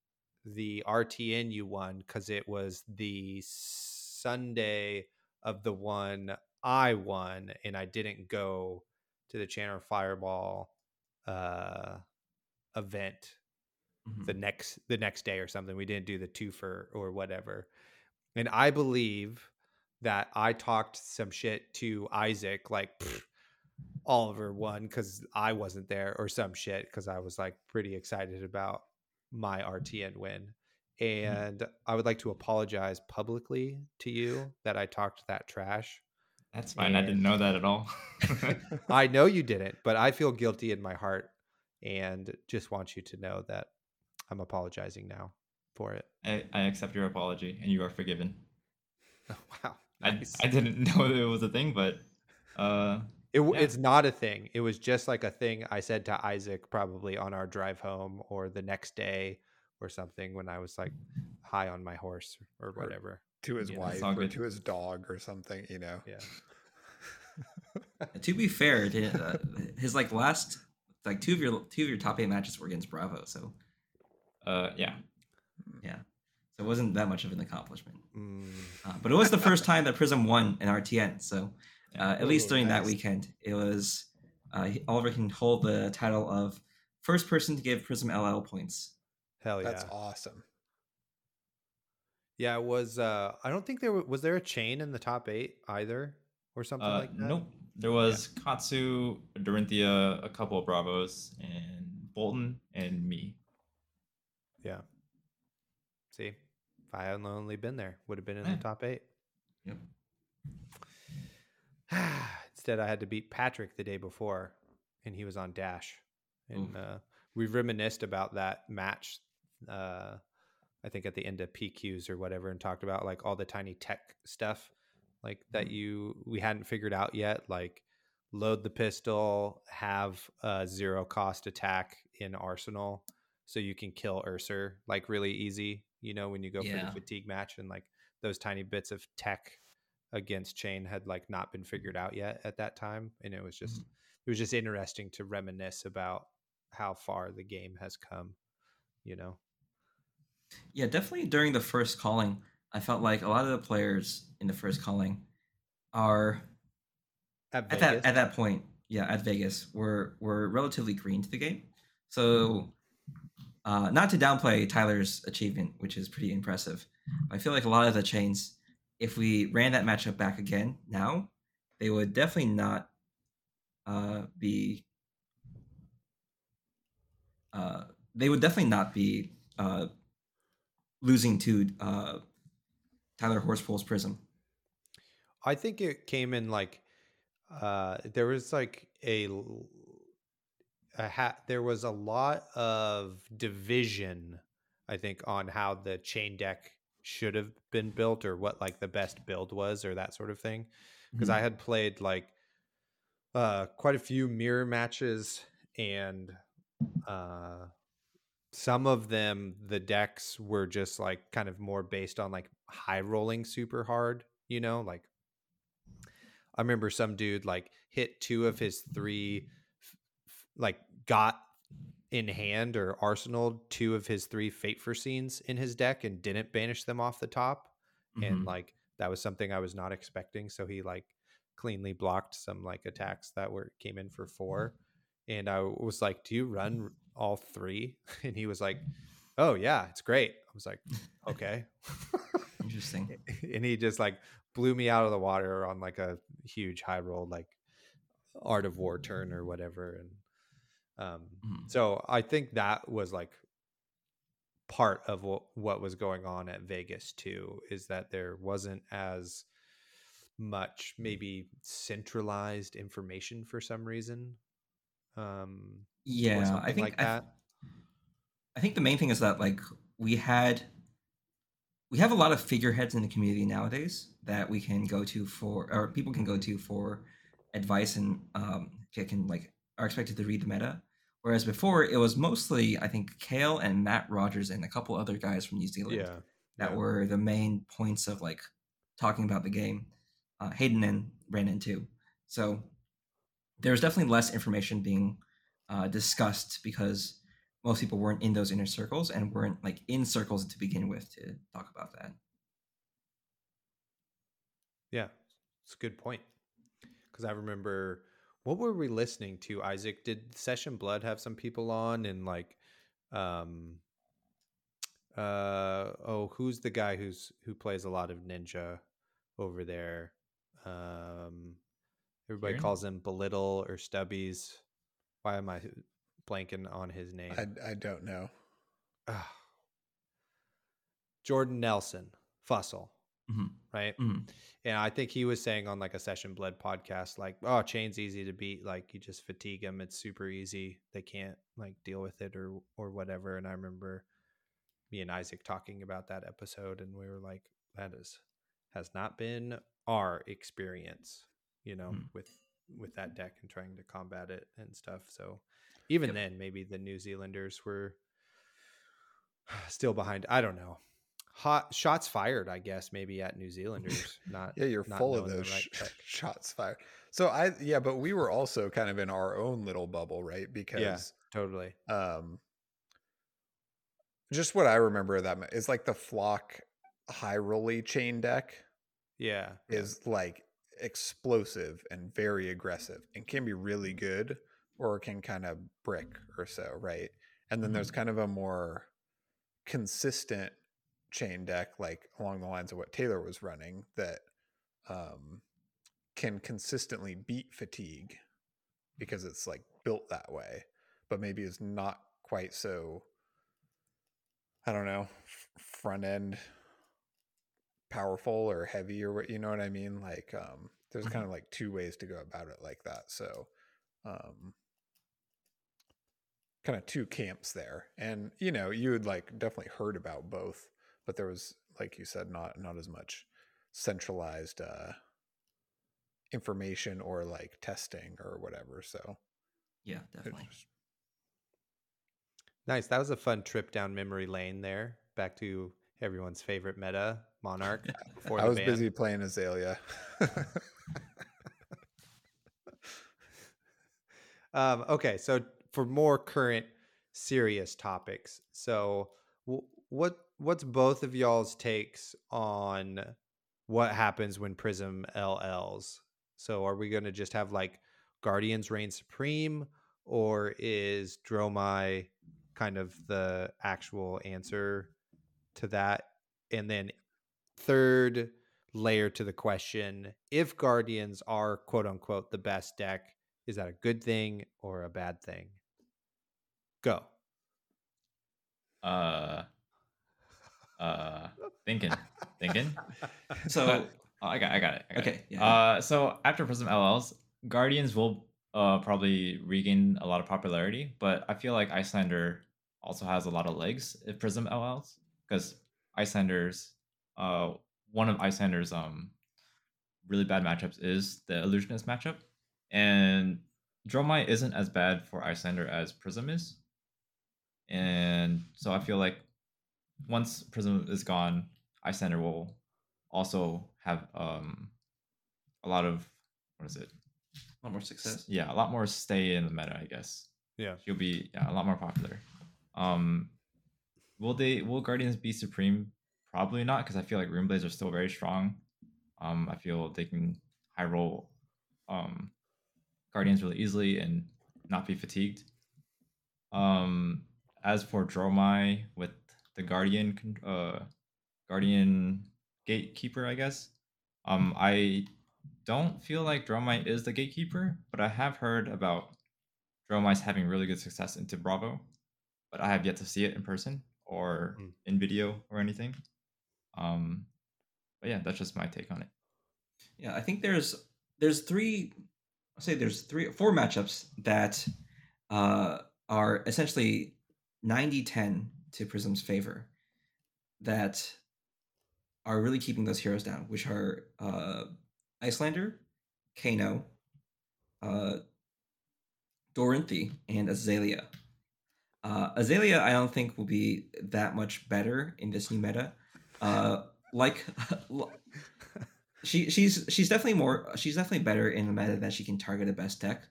the RTN you won because it was the Sunday of the one I won, and I didn't go to the Chandler Fireball uh, event Mhm. the next the next day or something. We didn't do the two for or whatever. And I believe that I talked some shit to Isaac like "Pfft, Oliver won because I wasn't there or some shit because I was like pretty excited about my RTN win. And I would like to apologize publicly to you that I talked that trash. That's fine. I didn't know that at all. I know you didn't, but I feel guilty in my heart and just want you to know that I'm apologizing now for it. I, I accept your apology and you are forgiven. wow. I, Nice. I didn't know that it was a thing, but uh, it, yeah. It's not a thing. It was just like a thing I said to Isaac probably on our drive home or the next day or something when I was like high on my horse or Or- whatever. to his Yeah, wife or good. to his dog or something, you know. Yeah. to be fair, to, uh, his like last like two of your two of your top eight matches were against Bravo, so uh, yeah. yeah, so it wasn't that much of an accomplishment. Mm, Uh, but it was the first time that Prism won an RTN, so uh, at least Ooh, during that weekend, it was uh, Oliver can hold the title of first person to give Prism LL points. hell yeah. That's awesome. Yeah, it was uh I don't think there wa- was there a Chane in the top 8 either or something Uh, like that. nope. There was Katsu, Dorinthia, a couple of Bravos, and Boltyn, and me. Yeah. See, if I had only been there, would have been in the top eight. Yep. Instead, I had to beat Patrick the day before, and he was on Dash, and uh, we reminisced about that match. Uh, I think at the end of PQs or whatever, and talked about like all the tiny tech stuff, like that you we hadn't figured out yet, like load the pistol, have a zero cost attack in arsenal, so you can kill Ursur like really easy. You know when you go for the fatigue match, and like those tiny bits of tech against Chane had like not been figured out yet at that time, and it was just mm-hmm. it was just interesting to reminisce about how far the game has come. You know, Yeah, definitely during the first calling, I felt like a lot of the players in the first calling are at, at that at that point, yeah, at Vegas, were were relatively green to the game. Mm-hmm. So, uh, not to downplay Tyler's achievement, which is pretty impressive, I feel like a lot of the Chanes, if we ran that matchup back again now, they would definitely not uh, be. Uh, they would definitely not be uh, losing to uh, Tyler Horsepool's Prism. I think it came in like uh there was like a ha- there was a lot of division I think on how the Chane deck should have been built or what like the best build was or that sort of thing. Because I had played like uh quite a few mirror matches and uh some of them the decks were just like kind of more based on like high rolling super hard you know like I remember some dude like hit two of his three, like got in hand or arsenal two of his three Fate Foreseen in his deck and didn't banish them off the top. And Mhm. like that was something I was not expecting. So he like cleanly blocked some like attacks that were came in for four. And I was like, Do you run all three? And he was like, Oh yeah, it's great. I was like, Okay. Interesting. and he just like blew me out of the water on like a huge high roll like art of war turn or whatever and um Mhm. so i think that was like part of what, what was going on at vegas too is that there wasn't as much maybe centralized information for some reason Um, Yeah, I think like I, that. I think the main thing is that like we had we have a lot of figureheads in the community nowadays that we can go to for or people can go to for advice and um can like are expected to read the meta. Whereas before it was mostly I think Kale and Matt Rogers and a couple other guys from New Zealand yeah, that yeah. were the main points of like talking about the game. Uh, Hayden and Brandon too. So there was definitely less information being uh, discussed because most people weren't in those inner circles and weren't like in circles to begin with to talk about that. Yeah, it's a good point. Because I remember, what were we listening to? Isaac, did Session Blood have some people on and like, um, uh, oh, who's the guy who's who plays a lot of Ninja over there? Um, everybody Kieran? calls him Belittle or Stubbies. Why am I blanking on his name? I, I don't know. Ah. Jordan Nelson, Fussell, Mhm. right? Mm-hmm. And I think he was saying on like a Session Blood podcast, like, oh, Chane's easy to beat. Like, you just fatigue them. It's super easy. They can't like deal with it or or whatever. And I remember me and Isaac talking about that episode, and we were like, that is has not been our experience, you know, Mm. with with that deck and trying to combat it and stuff. So even Yep. then, maybe the New Zealanders were still behind. I don't know. Hot shots fired, I guess, maybe at New Zealanders. Not Yeah, you're not full of those right sh- shots fired. So I yeah, but we were also kind of in our own little bubble, right? Because yeah, totally. um just what I remember of that is like the flock high rolly Chane deck Yeah. is like explosive and very aggressive and can be really good or can kind of brick or so, right? And then there's kind of a more consistent Chane deck, like along the lines of what Taylor was running, that um, can consistently beat fatigue because it's like built that way, but maybe is not quite so. I don't know, front end powerful or heavy or what you know what I mean. Like, um, there's Mhm. kind of like two ways to go about it like that. So, um, kind of two camps there, and you know, you had like definitely heard about both, but there was, like you said, not not as much centralized uh information or like testing or whatever. So, Yeah, definitely. just- Nice. That was a fun trip down memory lane there. Back to everyone's favorite meta, Monarch. Before I was ban. busy playing Azalea. Um, okay, so for more current serious topics, so w- what what's both of y'all's takes on what happens when Prism LLs? So are we going to just have like Guardians reign supreme, or is Dromai kind of the actual answer to that? And then third layer to the question: If Guardians are quote unquote the best deck, is that a good thing or a bad thing? Go. Uh, uh, thinking, thinking. So Oh, I got, I got it. I got Okay, It. yeah. Uh, so after Prism LLs, Guardians will uh probably regain a lot of popularity, but I feel like Iyslander also has a lot of legs if Prism LLs because Iyslanders, uh, one of Iyslander's um really bad matchups is the Illusionist matchup, and Dromai isn't as bad for Iyslander as Prism is, and so I feel like once Prism is gone, Iyslander will also have um a lot of what is it? A lot more success. Yeah, a lot more stay in the meta, I guess. Yeah. She'll be yeah, a lot more popular. Um will they will Guardians be supreme? Probably not, because I feel like Runeblades are still very strong. Um I feel they can high roll um Guardians really easily and not be fatigued. Um as for Dromai with the Guardian uh Guardian gatekeeper, I guess. Um, I don't feel like Dromai is the gatekeeper, but I have heard about Dromais having really good success into Bravo, but I have yet to see it in person or Mm. in video or anything. Um, but yeah, that's just my take on it. Yeah, I think there's there's three. I'll say there's three four matchups that uh, are essentially 90-10 to Prism's favor that are really keeping those heroes down, which are uh, Iyslander, Kano, uh, Dorinthia, and Azalea. Uh, Azalea, I don't think will be that much better in this new meta. Uh, like, she she's she's definitely more she's definitely better in the meta that she can target a best deck.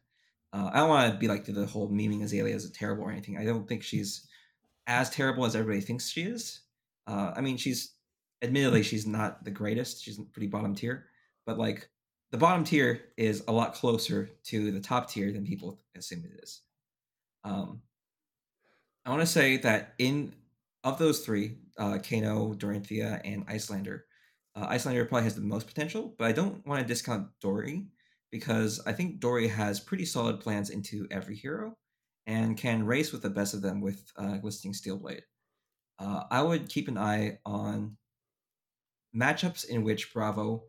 Uh, I don't want to be like the whole memeing Azalea as a terrible or anything. I don't think she's as terrible as everybody thinks she is. Uh, I mean, she's admittedly she's not the greatest. She's pretty bottom tier, but like the bottom tier is a lot closer to the top tier than people assume it is. Um, I want to say that in of those three, uh, Kano, Dorinthia, and Iyslander, uh, Iyslander probably has the most potential, but I don't want to discount Dory because I think Dory has pretty solid plans into every hero and can race with the best of them with uh, Glistening Steelblade. Uh, I would keep an eye on matchups in which Bravo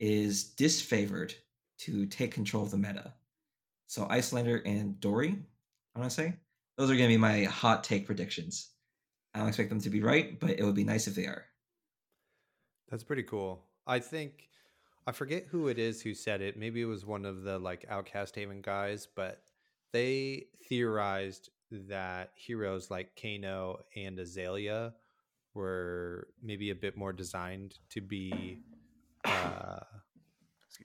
is disfavored to take control of the meta. So Iyslander and Dory, I want to say, those are going to be my hot take predictions. I don't expect them to be right, but it would be nice if they are. That's pretty cool. I think I forget who it is who said it. Maybe it was one of the like Outcast Haven guys, but they theorized that heroes like Kano and Azalea were maybe a bit more designed to be uh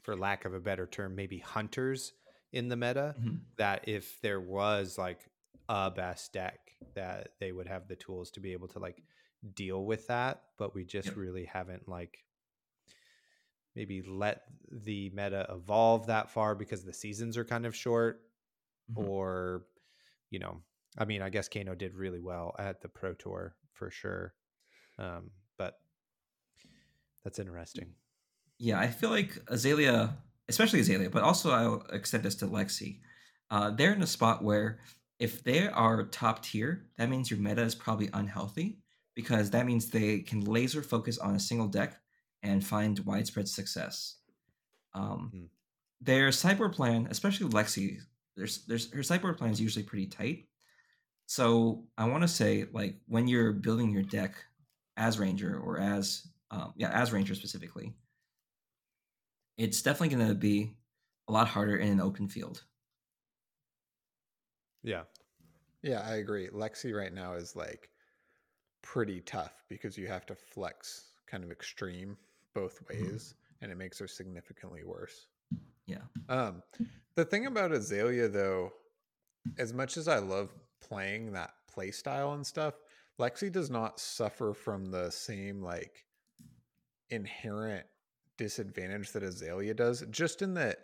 for lack of a better term, maybe hunters in the meta. Mm-hmm. That if there was like a best deck, that they would have the tools to be able to like deal with that. But we just Yep. really haven't like maybe let the meta evolve that far because the seasons are kind of short Mhm. or you know i mean i guess kano did really well at the pro tour for sure um but that's interesting Yeah, I feel like Azalea, especially Azalea, but also I'll extend this to Lexi. Uh, they're in a spot where if they are top tier, that means your meta is probably unhealthy because that means they can laser focus on a single deck and find widespread success. Um, Hmm. Their sideboard plan, especially Lexi, there's, there's her sideboard plan is usually pretty tight. So I want to say, like, when you're building your deck as Ranger or as um, yeah, as Ranger specifically, it's definitely going to be a lot harder in an open field. yeah Yeah, I agree. Lexi right now is like pretty tough because you have to flex kind of extreme both ways and it makes her significantly worse. Yeah. Um the thing about Azalea though, as much as I love playing that play style and stuff, Lexi does not suffer from the same like inherent disadvantage that Azalea does, just in that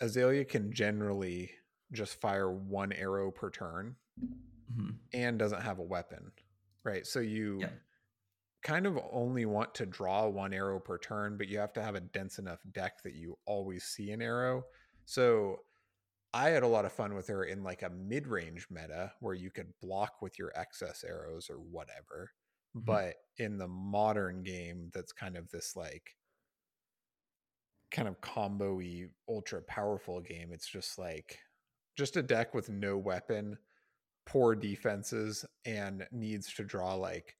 Azalea can generally just fire one arrow per turn Mhm. and doesn't have a weapon, right? So you. Kind of only want to draw one arrow per turn, but you have to have a dense enough deck that you always see an arrow. So I had a lot of fun with her in like a mid range meta where you could block with your excess arrows or whatever. Mhm. But in the modern game, that's kind of this like kind of combo y ultra powerful game. It's just like just a deck with no weapon, poor defenses, and needs to draw like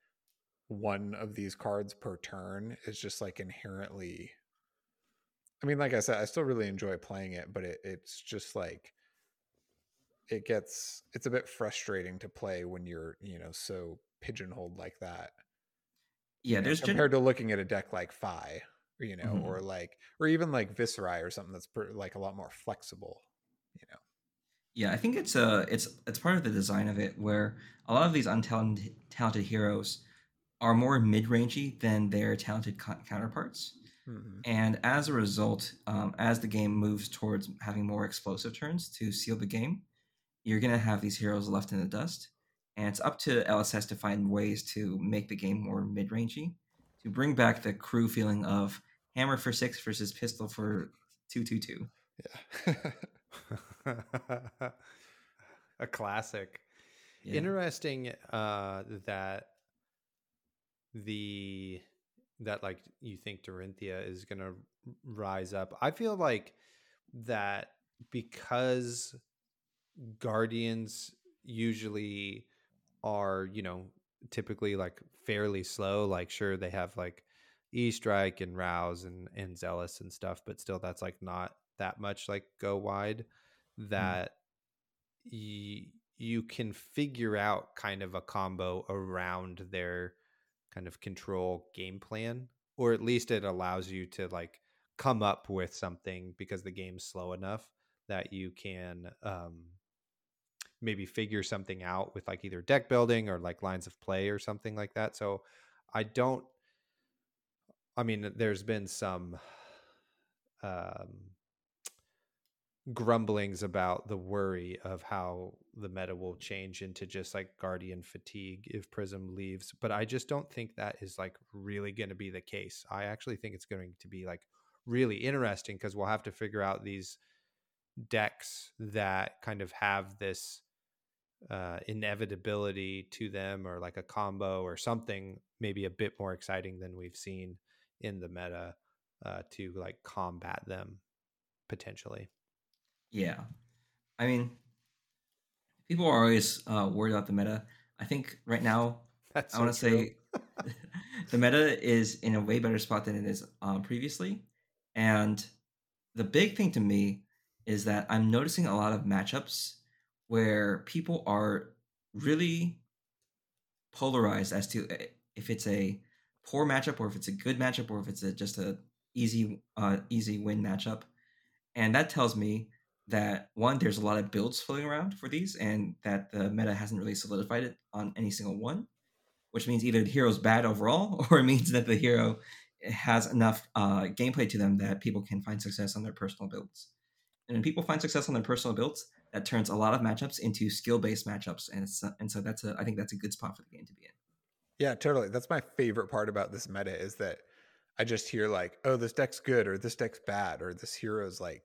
one of these cards per turn is just like inherently I mean, like I said, I still really enjoy playing it, but it, it's just like it gets it's a bit frustrating to play when you're, you know, so pigeonholed like that. Yeah, you know, there's gen- compared to looking at a deck like Fai, or, you know, Mhm. or like or even like Viserai or something that's per, like a lot more flexible, you know. Yeah, I think it's a it's it's part of the design of it where a lot of these untalented talented heroes are more mid-rangey than their talented co- counterparts. Mhm. And as a result, um, as the game moves towards having more explosive turns to seal the game, you're going to have these heroes left in the dust. And it's up to LSS to find ways to make the game more mid rangey, to bring back the crew feeling of hammer for six versus pistol for 222. Yeah. a classic Yeah. interesting uh that the that like you think Dorinthia is gonna rise up. I feel like that because guardians usually are, you know, typically like fairly slow. Like sure they have like E strike and rouse and and zealous and stuff, but still that's like not that much like go wide that mm. y- you can figure out kind of a combo around their kind of control game plan or at least it allows you to like come up with something because the game's slow enough that you can um, maybe figure something out with like either deck building or like lines of play or something like that. So I don't. I mean, there's been some um, grumblings about the worry of how the meta will change into just like guardian fatigue if prism leaves but i just don't think that is like really going to be the case i actually think it's going to be like really interesting because we'll have to figure out these decks that kind of have this uh, inevitability to them or like a combo or something maybe a bit more exciting than we've seen in the meta uh, to like combat them potentially. Yeah. I mean, people are always uh, worried about the meta. I think right now, That's I want to say the meta is in a way better spot than it is uh, previously. And the big thing to me is that I'm noticing a lot of matchups where people are really polarized as to eh, if it's a poor matchup or if it's a good matchup or if it's a, just a easy uh, easy win matchup. And that tells me that one, there's a lot of builds floating around for these, and that the meta hasn't really solidified it on any single one, which means either the hero's bad overall, or it means that the hero has enough uh, gameplay to them that people can find success on their personal builds. And when people find success on their personal builds, that turns a lot of matchups into skill-based matchups, and and so that's a I think that's a good spot for the game to be in. Yeah, totally. That's my favorite part about this meta is that I just hear like, oh, this deck's good, or this deck's bad, or this hero's like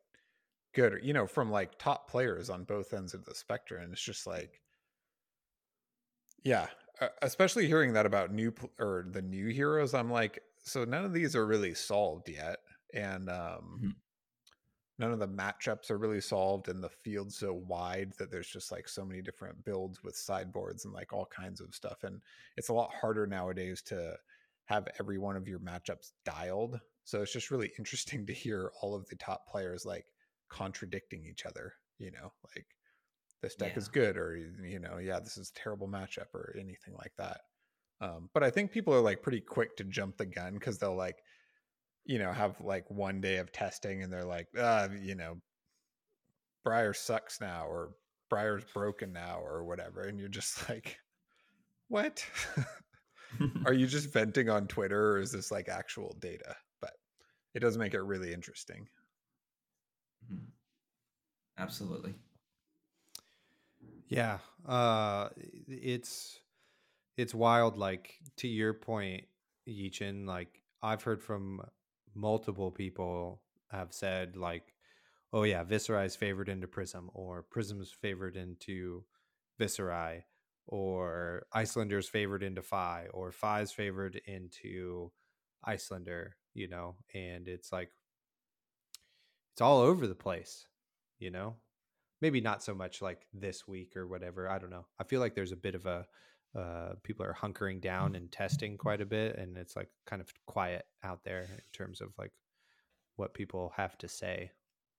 good, you know, from like top players on both ends of the spectrum, and it's just like, yeah, especially hearing that about new or the new heroes, I'm like, so none of these are really solved yet, and um, mm-hmm. none of the matchups are really solved and the field's so wide that there's just like so many different builds with sideboards and like all kinds of stuff and it's a lot harder nowadays to have every one of your matchups dialed so it's just really interesting to hear all of the top players like contradicting each other you know like this deck yeah. is good or you know yeah this is a terrible matchup or anything like that um, but i think people are like pretty quick to jump the gun because they'll like you know, have like one day of testing and they're like, uh, you know, Briar sucks now or Briar's broken now or whatever. And you're just like, what? Are you just venting on Twitter or is this like actual data? But it does make it really interesting. Mm-hmm. Absolutely. Yeah. Uh it's it's wild like to your point Yichin like I've heard from multiple people have said like, oh yeah, Viserai is favored into Prism, or Prism is favored into Viserai, or Iyslander's favored into Fai, or Fai's favored into Iyslander. you know, and it's like it's all over the place, you know. Maybe not so much like this week or whatever. I don't know. I feel like there's a bit of a uh, people are hunkering down and testing quite a bit, and it's like kind of quiet out there in terms of like what people have to say,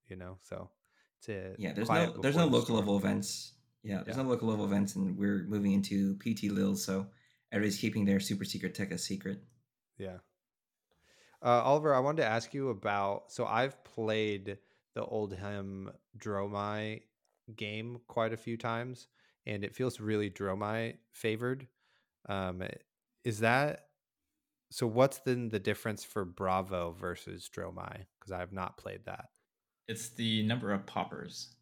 you know. So it's a yeah. There's no there's no local level events. Yeah, there's yeah. no local level events, and we're moving into PT Lille, so everybody's keeping their super secret tech a secret. Yeah. Uh, Oliver, I wanted to ask you about. So I've played the Oldhim Dromai game quite a few times and it feels really Dromai favored. Um, is that so? What's then the difference for Bravo versus Dromai? Because I have not played that. It's the number of poppers.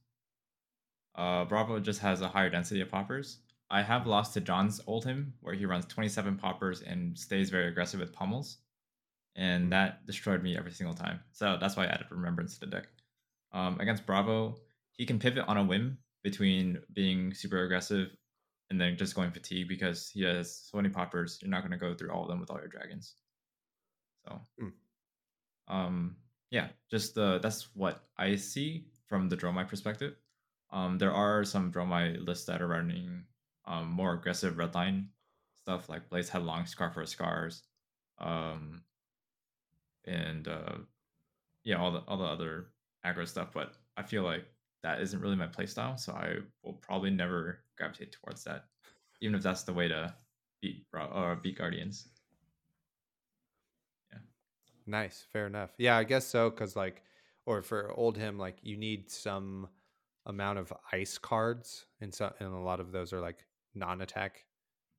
Uh, Bravo just has a higher density of poppers. I have lost to John's Oldhim, where he runs 27 poppers and stays very aggressive with pummels. And that destroyed me every single time. So that's why I added Remembrance to the deck. Um, against Bravo, he can pivot on a whim between being super aggressive and then just going fatigue because he has so many poppers. You're not going to go through all of them with all your dragons. So, mm. um, yeah, just uh, that's what I see from the Dromai perspective. Um, there are some Dromai lists that are running um, more aggressive redline stuff like Blaze Headlong, Scar for Scars, um, and uh, yeah, all the all the other aggro stuff. But I feel like that isn't really my playstyle, so I will probably never gravitate towards that, even if that's the way to beat or beat Guardians. Yeah. Nice, fair enough. Yeah, I guess so. Because like, or for Oldhim, like you need some amount of ice cards, and so and a lot of those are like non-attack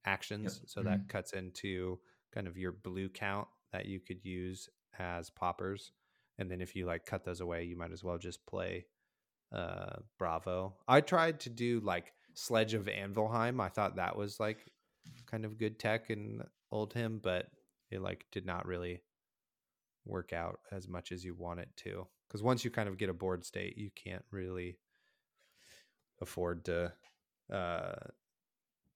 actions. Yep. So mm-hmm. that cuts into kind of your blue count that you could use as poppers. And then if you like cut those away, you might as well just play uh Bravo. I tried to do like Sledge of Anvilheim. I thought that was like kind of good tech in Oldhim, but it like did not really work out as much as you want it to. Because once you kind of get a board state, you can't really afford to uh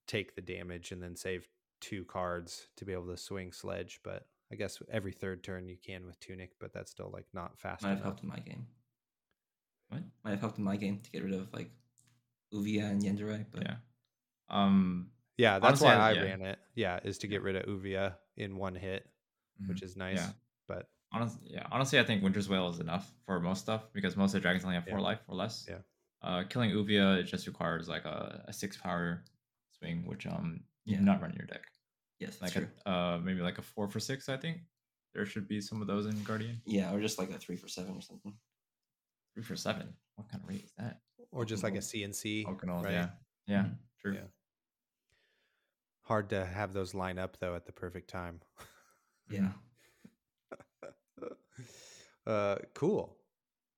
take the damage and then save two cards to be able to swing sledge. But I guess every third turn you can with tunic, but that's still like not fast. Might enough. have helped in my game. What might have helped in my game to get rid of like Ouvia and Yendurai, but yeah. Um. Yeah, that's Honestly, why I, yeah. ran it. Yeah, is to get rid of Ouvia in one hit, mm-hmm. which is nice. Yeah. But honestly, yeah, honestly, I think Winter's Wail is enough for most stuff because most of the dragons only have four yeah. life or less. Yeah. Uh, killing Ouvia it just requires like a, a six power swing, which um you yeah. do not run your deck. Yes, like a, uh maybe like a four for six. I think there should be some of those in Guardian. Yeah, or just like a three for seven or something. Three for seven. What kind of rate is that? Or just like a CNC. Oaken Old, right? Yeah, yeah, mm-hmm. true. Yeah. Hard to have those line up though at the perfect time. yeah. uh, cool.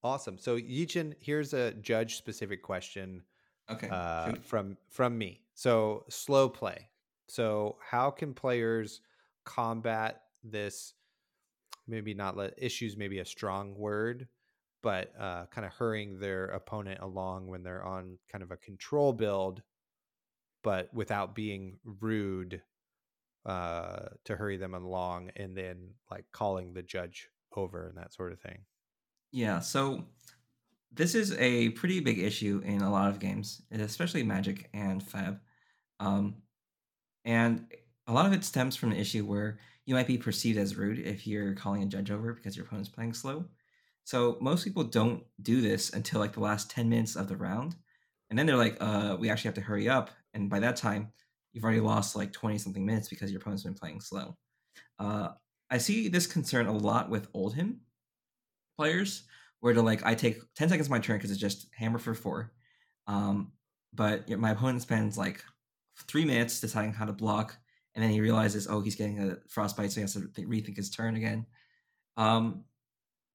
Awesome. So Yichin, here's a judge specific question. Okay. Uh, from from me. So slow play. So how can players combat this? Maybe not let issues. Maybe a strong word, but uh, kind of hurrying their opponent along when they're on kind of a control build, but without being rude uh, to hurry them along, and then like calling the judge over and that sort of thing. Yeah. So this is a pretty big issue in a lot of games, especially Magic and Fab. Um, and a lot of it stems from an issue where you might be perceived as rude if you're calling a judge over because your opponent's playing slow. So most people don't do this until like the last 10 minutes of the round. And then they're like, uh, we actually have to hurry up. And by that time, you've already lost like 20 something minutes because your opponent's been playing slow. Uh, I see this concern a lot with Oldhim players where they're like I take 10 seconds my turn because it's just hammer for four. Um, but my opponent spends like three minutes deciding how to block, and then he realizes, oh, he's getting a frostbite, so he has to th- rethink his turn again. Um,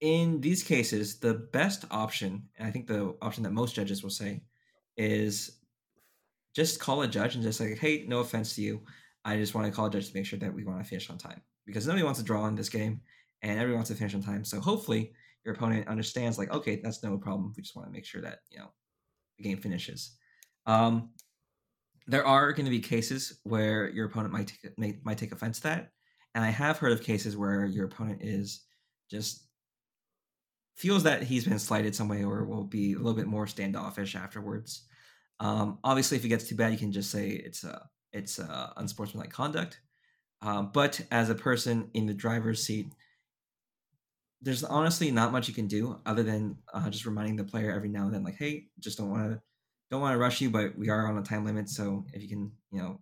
in these cases, the best option, and I think the option that most judges will say, is just call a judge and just like, hey, no offense to you, I just want to call a judge to make sure that we want to finish on time because nobody wants to draw in this game, and everyone wants to finish on time. So hopefully, your opponent understands, like, okay, that's no problem. We just want to make sure that you know the game finishes. Um, there are going to be cases where your opponent might take, may, might take offense to that, and I have heard of cases where your opponent is just feels that he's been slighted some way or will be a little bit more standoffish afterwards. Um, obviously, if it gets too bad, you can just say it's a it's a unsportsmanlike conduct. Um, but as a person in the driver's seat, there's honestly not much you can do other than uh, just reminding the player every now and then, like, hey, just don't want to don't want to rush you, but we are on a time limit. So if you can, you know,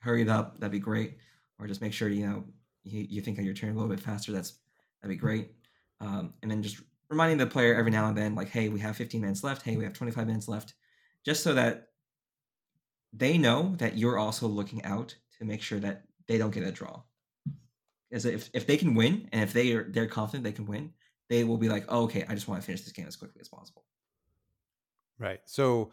hurry it up, that'd be great. Or just make sure, you know, you, you think on your turn a little bit faster. That's, that'd be great. Um, and then just reminding the player every now and then, like, hey, we have 15 minutes left. Hey, we have 25 minutes left. Just so that they know that you're also looking out to make sure that they don't get a draw. Because if, if they can win and if they are they're confident they can win, they will be like, oh, okay, I just want to finish this game as quickly as possible. Right. So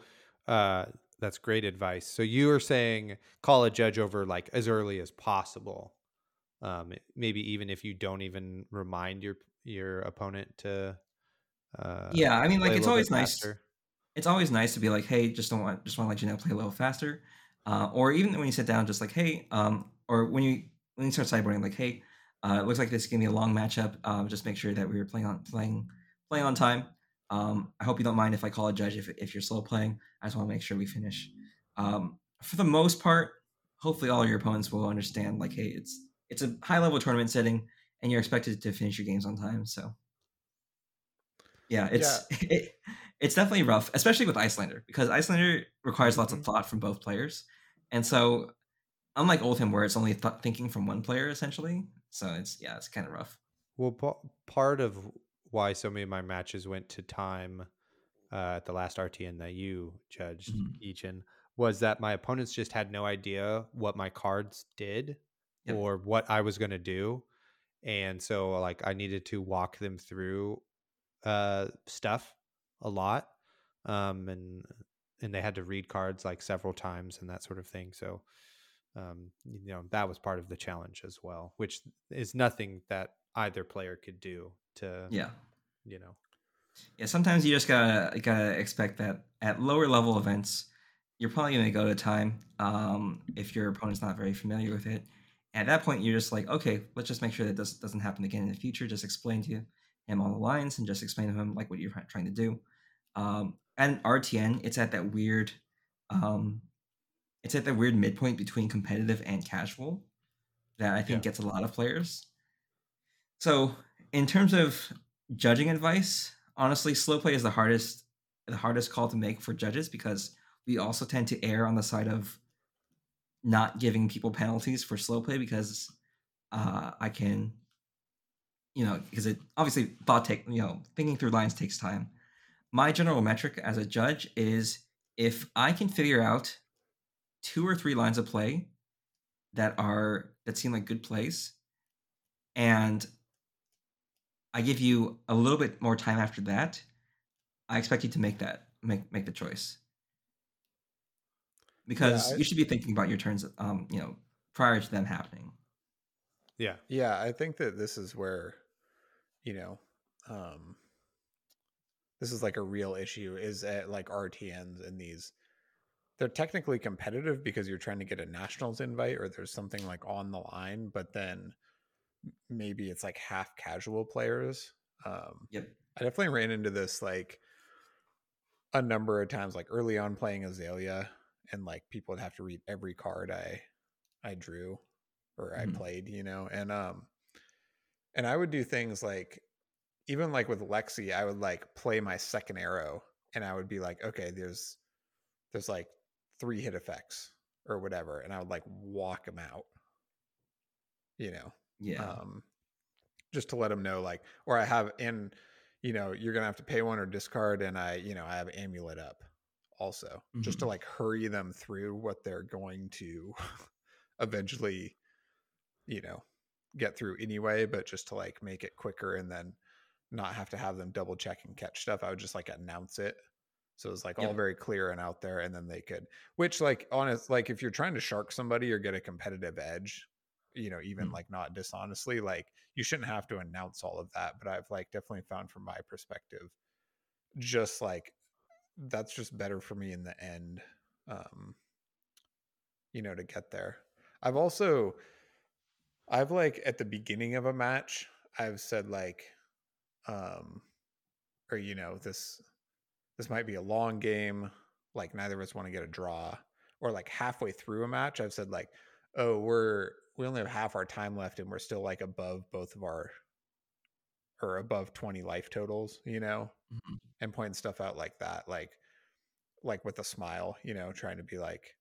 uh, that's great advice. So you are saying call a judge over like as early as possible. Um, maybe even if you don't even remind your your opponent to. Uh, yeah, I mean, like it's always nice. It's always nice to be like, hey, just don't want, just want to let you know, play a little faster, uh, or even when you sit down, just like, hey, um, or when you when you start sideboarding, like, hey, uh, it looks like this is gonna be a long matchup. Um, just make sure that we are playing on playing playing on time. Um, I hope you don't mind if I call a judge if, if you're slow playing. I just want to make sure we finish. Um, for the most part, hopefully all your opponents will understand like, hey, it's it's a high level tournament setting, and you're expected to finish your games on time. So, yeah, it's yeah. It, it's definitely rough, especially with Iyslander because Iyslander requires lots of mm-hmm. thought from both players, and so unlike Oldhim where it's only th- thinking from one player essentially. So it's yeah, it's kind of rough. Well, p- part of why so many of my matches went to time uh, at the last RTN that you judged, mm-hmm. was that my opponents just had no idea what my cards did yep. or what I was going to do. And so, like, I needed to walk them through uh, stuff a lot. Um, and and they had to read cards like several times and that sort of thing. So, um, you know, that was part of the challenge as well, which is nothing that either player could do to yeah. you know. Yeah sometimes you just gotta gotta expect that at lower level events you're probably gonna go to time um, if your opponent's not very familiar with it. At that point you're just like okay let's just make sure that this doesn't happen again in the future. Just explain to him all the lines and just explain to him like what you're trying to do. Um, and rtn it's at that weird um, it's at that weird midpoint between competitive and casual that i think yeah. gets a lot of players. So in terms of judging advice, honestly, slow play is the hardest the hardest call to make for judges because we also tend to err on the side of not giving people penalties for slow play because uh, I can, you know, because it obviously thought take you know thinking through lines takes time. My general metric as a judge is if I can figure out two or three lines of play that are that seem like good plays, and I give you a little bit more time after that. I expect you to make that make make the choice because yeah, I, you should be thinking about your turns, um, you know, prior to them happening. Yeah, yeah, I think that this is where, you know, um, this is like a real issue. Is at like RTNs and these, they're technically competitive because you're trying to get a nationals invite or there's something like on the line, but then maybe it's like half casual players. Um, yep. I definitely ran into this like a number of times, like early on playing Azalea, and like people would have to read every card I I drew or I mm-hmm. played, you know, and um, and I would do things like even like with Lexi, I would like play my second arrow, and I would be like, okay, there's there's like three hit effects or whatever, and I would like walk them out, you know, yeah. Um, just to let them know, like, or I have, and you know, you're gonna have to pay one or discard, and I, you know, I have amulet up also, mm-hmm. just to mm-hmm. like hurry them through what they're going to eventually, you know, get through anyway, but just to like make it quicker and then not have to have them double check and catch stuff. I would just like announce it. So it was like all very clear and out there, and then they could, which like honest, like if you're trying to shark somebody or get a competitive edge, you know even mm-hmm. like not dishonestly like you shouldn't have to announce all of that but i've like definitely found from my perspective just like that's just better for me in the end um you know to get there i've also i've like at the beginning of a match i've said like um or you know this this might be a long game like neither of us want to get a draw or like halfway through a match i've said like oh we're we only have half our time left and we're still like above both of our or above 20 life totals you know mm-hmm. and pointing stuff out like that like like with a smile you know trying to be like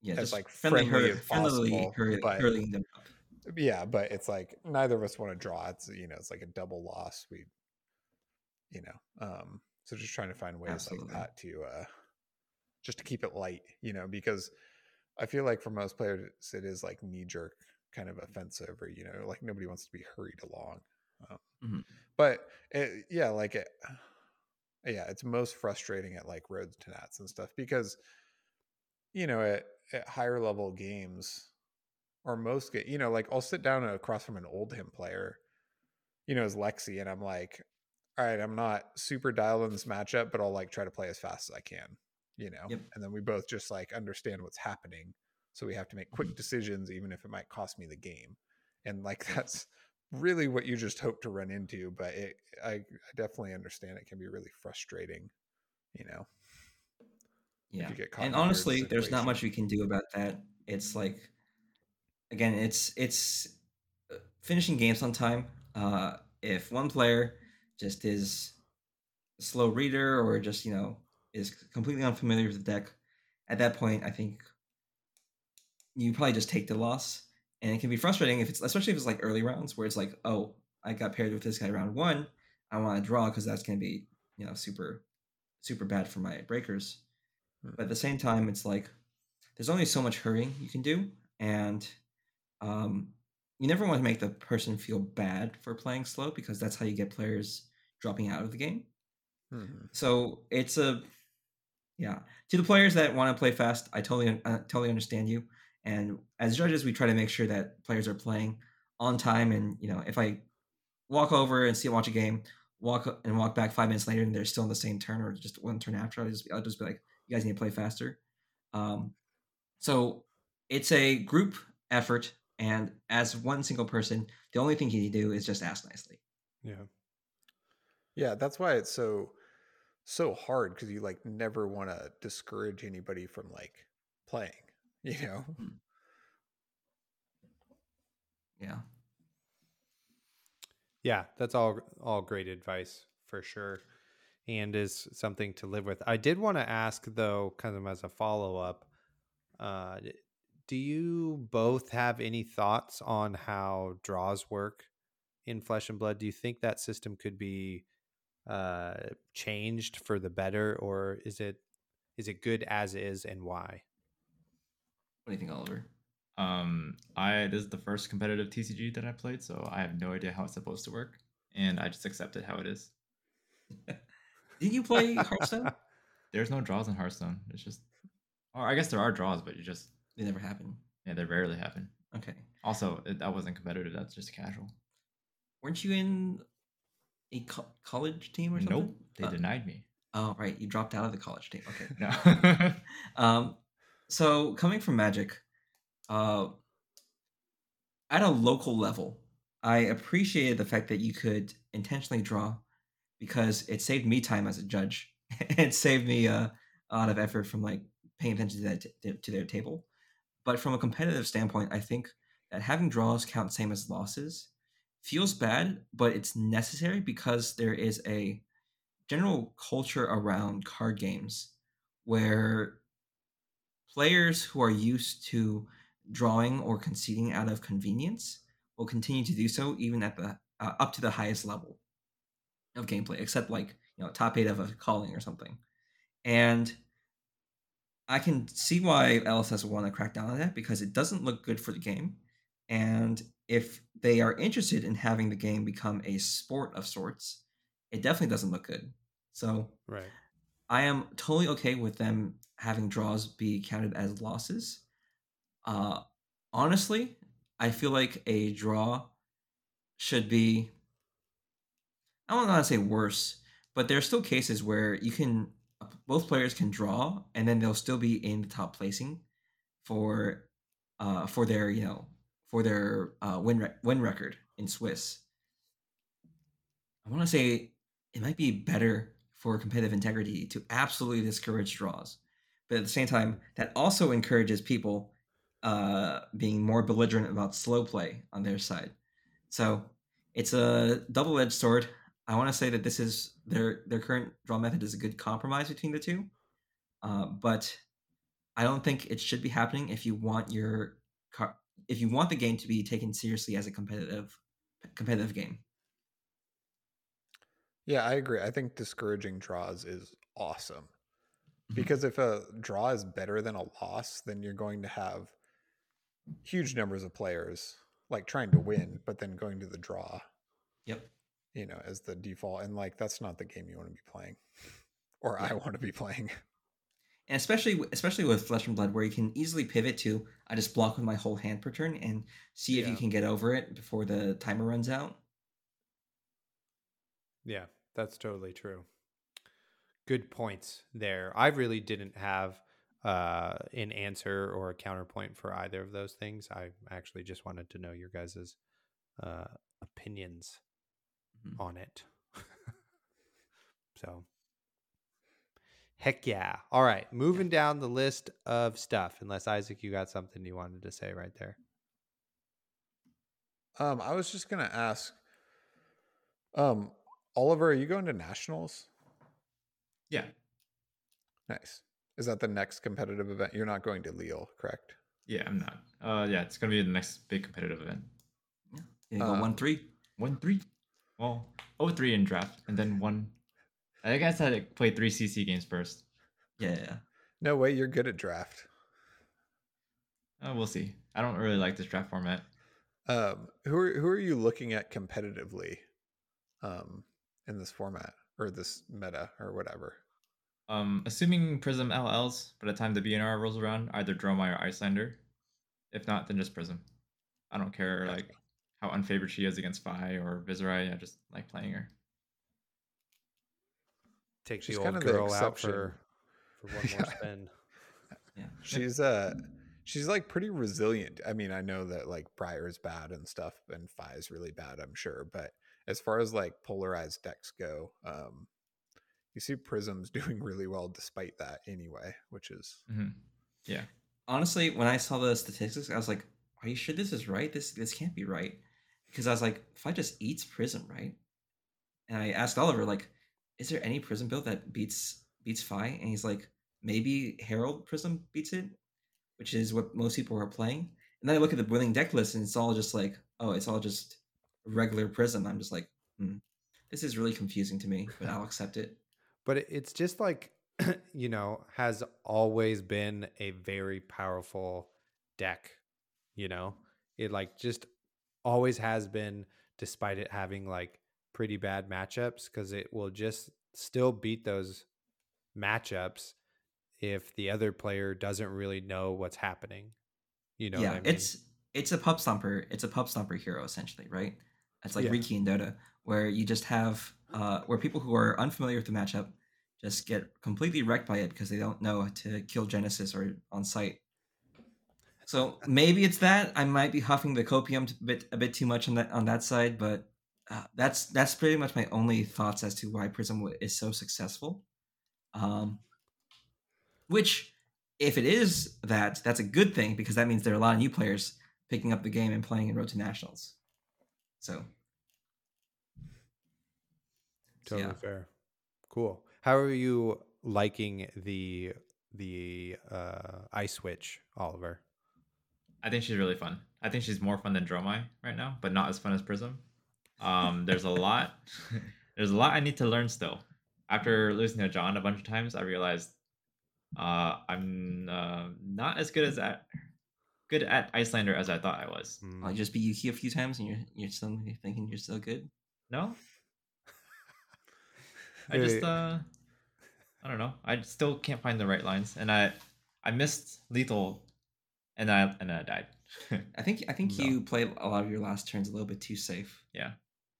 yeah as like friendly, friendly as possible hurry, but, them up. yeah but it's like neither of us want to draw it's you know it's like a double loss we you know um so just trying to find ways Absolutely. like that to uh just to keep it light you know because I feel like for most players, it is like knee jerk kind of offensive, or you know, like nobody wants to be hurried along. Um, mm-hmm. But it, yeah, like it, yeah, it's most frustrating at like roads to nats and stuff because you know at, at higher level games or most get you know like I'll sit down across from an Oldhim player, you know, as Lexi, and I'm like, all right, I'm not super dialed in this matchup, but I'll like try to play as fast as I can you know yep. and then we both just like understand what's happening so we have to make quick mm-hmm. decisions even if it might cost me the game and like that's really what you just hope to run into. But it, I, I definitely understand it can be really frustrating. You know. Yeah. you get caught And honestly, there's not much we can do about that. It's like again, it's it's uh, finishing games on time. Uh if one player just is a slow reader or just, you know, is completely unfamiliar with the deck, at that point I think you probably just take the loss. And it can be frustrating if it's especially if it's like early rounds where it's like, oh, I got paired with this guy round one. I want to draw because that's gonna be, you know, super super bad for my breakers. But at the same time, it's like there's only so much hurrying you can do, and um, you never want to make the person feel bad for playing slow because that's how you get players dropping out of the game. Mhm. So it's a yeah. To the players that want to play fast, I totally uh, totally understand you. And as judges, we try to make sure that players are playing on time. And you know, if I walk over and see watch a game, walk and walk back five minutes later, and they're still in the same turn or just one turn after, I'll just I'll just be like, you guys need to play faster. Um, so it's a group effort, and as one single person, the only thing you need to do is just ask nicely. Yeah. Yeah, that's why it's so so hard because you like never want to discourage anybody from like playing. You know. Yeah. Yeah, that's all all great advice for sure, and is something to live with. I did want to ask though, kind of as a follow up, uh, do you both have any thoughts on how draws work in Flesh and Blood? Do you think that system could be uh, changed for the better, or is it is it good as is, and why? What do you think, Oliver? Um, I this is the first competitive TCG that I played, so I have no idea how it's supposed to work, and I just accepted how it is. Did you play Hearthstone? There's no draws in Hearthstone. It's just, or I guess there are draws, but you just they never happen. yeah, they rarely happen. Okay. Also, it, that wasn't competitive. That's just casual. Weren't you in a co- college team or something? Nope, they Uh, denied me. Oh, right. You dropped out of the college team. Okay. No. Um, so coming from Magic, uh, at a local level, I appreciated the fact that you could intentionally draw because it saved me time as a judge. it saved me uh, a lot of effort from like paying attention to that t- to their table. But from a competitive standpoint, I think that having draws count same as losses feels bad, but it's necessary because there is a general culture around card games where players who are used to drawing or conceding out of convenience will continue to do so even at the uh, up to the highest level of gameplay except like you know top eight of a calling or something. And i can see why lss want to crack down on that because it doesn't look good for the game and if they are interested in having the game become a sport of sorts it definitely doesn't look good so Right. I am totally okay with them having draws be counted as losses. Uh, honestly, I feel like a draw should be. I don't want to say worse, but there are still cases where you can both players can draw and then they'll still be in the top placing for uh for their you know for their uh win re- win record in Swiss. I want to say it might be better for competitive integrity to absolutely discourage draws. But at the same time, that also encourages people uh, being more belligerent about slow play on their side. So it's a double edged sword. I want to say that this is their their current draw method is a good compromise between the two, uh, but I don't think it should be happening if you want your if you want the game to be taken seriously as a competitive competitive game. Yeah, I agree. I think discouraging draws is awesome. Mhm. Because if a draw is better than a loss, then you're going to have huge numbers of players like trying to win, but then going to the draw, Yep. you know, as the default. And like that's not the game you want to be playing. Or I want to be playing. And especially especially with flesh and blood where you can easily pivot to i just block with my whole hand per turn and see if you can get over it before the timer runs out Yeah, that's totally true. Good points there. I really didn't have uh, an answer or a counterpoint for either of those things. I actually just wanted to know your guys's uh, opinions Mhm. on it. so, heck yeah. All right, moving down the list of stuff. Unless Isaac, you got something you wanted to say right there. Um, I was just gonna ask, um, Oliver, are you going to nationals? Yeah. Nice. Is that the next competitive event? You're not going to Lille, correct? Yeah, I'm not. Uh, yeah, it's gonna be the next big competitive event. Yeah, go Uh, one three. One three. Well, oh three in draft, and then one. I think I said I played three CC games first. Yeah, yeah, yeah. No way, you're good at draft. Uh, we'll see. I don't really like this draft format. Um, who are who are you looking at competitively, um, in this format or this meta or whatever? Um, assuming Prism LLs by the time the BNR rolls around, either Dromai or Iyslander. If not, then just Prism. I don't care Gotcha. like how unfavored she is against Fai or Viserai. I just like playing her. Take She's the kind old of the girl out for for one more Yeah. spin. yeah. She's uh she's like pretty resilient. I mean, I know that like Briar's bad and stuff and Fai is really bad, I'm sure, but as far as like polarized decks go, um you see Prism's doing really well despite that anyway, which is hmm Yeah. honestly, when I saw the statistics, I was like, "Are you sure this is right? This this can't be right." Because I was like, "If I just eats Prism, right?" And I asked Oliver, like, "Is there any Prism build that beats beats Fai?" And he's like, "Maybe Herald Prism beats it, which is what most people are playing." And then I look at the winning deck list, and it's all just like, "Oh, it's all just regular Prism." I'm just like, hmm, "This is really confusing to me," but I'll accept it. but it's just like you know has always been a very powerful deck you know it like just always has been despite it having like pretty bad matchups because it will just still beat those matchups if the other player doesn't really know what's happening you know yeah, I mean? it's it's a pub stomper. It's a pub stomper hero essentially, right? It's like Yeah. Riki and Dota, where you just have uh, where people who are unfamiliar with the matchup just get completely wrecked by it because they don't know to kill Genesis or on site. So maybe it's that I might be huffing the copium a bit a bit too much on that on that side, but uh, that's that's pretty much my only thoughts as to why Prism is so successful. Um, which, if it is that, that's a good thing because that means there are a lot of new players picking up the game and playing in Road to Nationals. So, so, Totally yeah. fair. Cool. How are you liking the the uh ice switch, Oliver? I think she's really fun. I think she's more fun than Dromai right now, but not as fun as Prism. Um, there's a lot. there's a lot I need to learn still. After losing to John a bunch of times, I realized uh, I'm uh, not as good as at good at Iyslander as I thought I was. Mm. I'll just be Yuki a few times and you're you're still thinking you're so good. No, I just uh, I don't know. I still can't find the right lines, and I I missed lethal, and I and I died. I think I think No. you played a lot of your last turns a little bit too safe. yeah,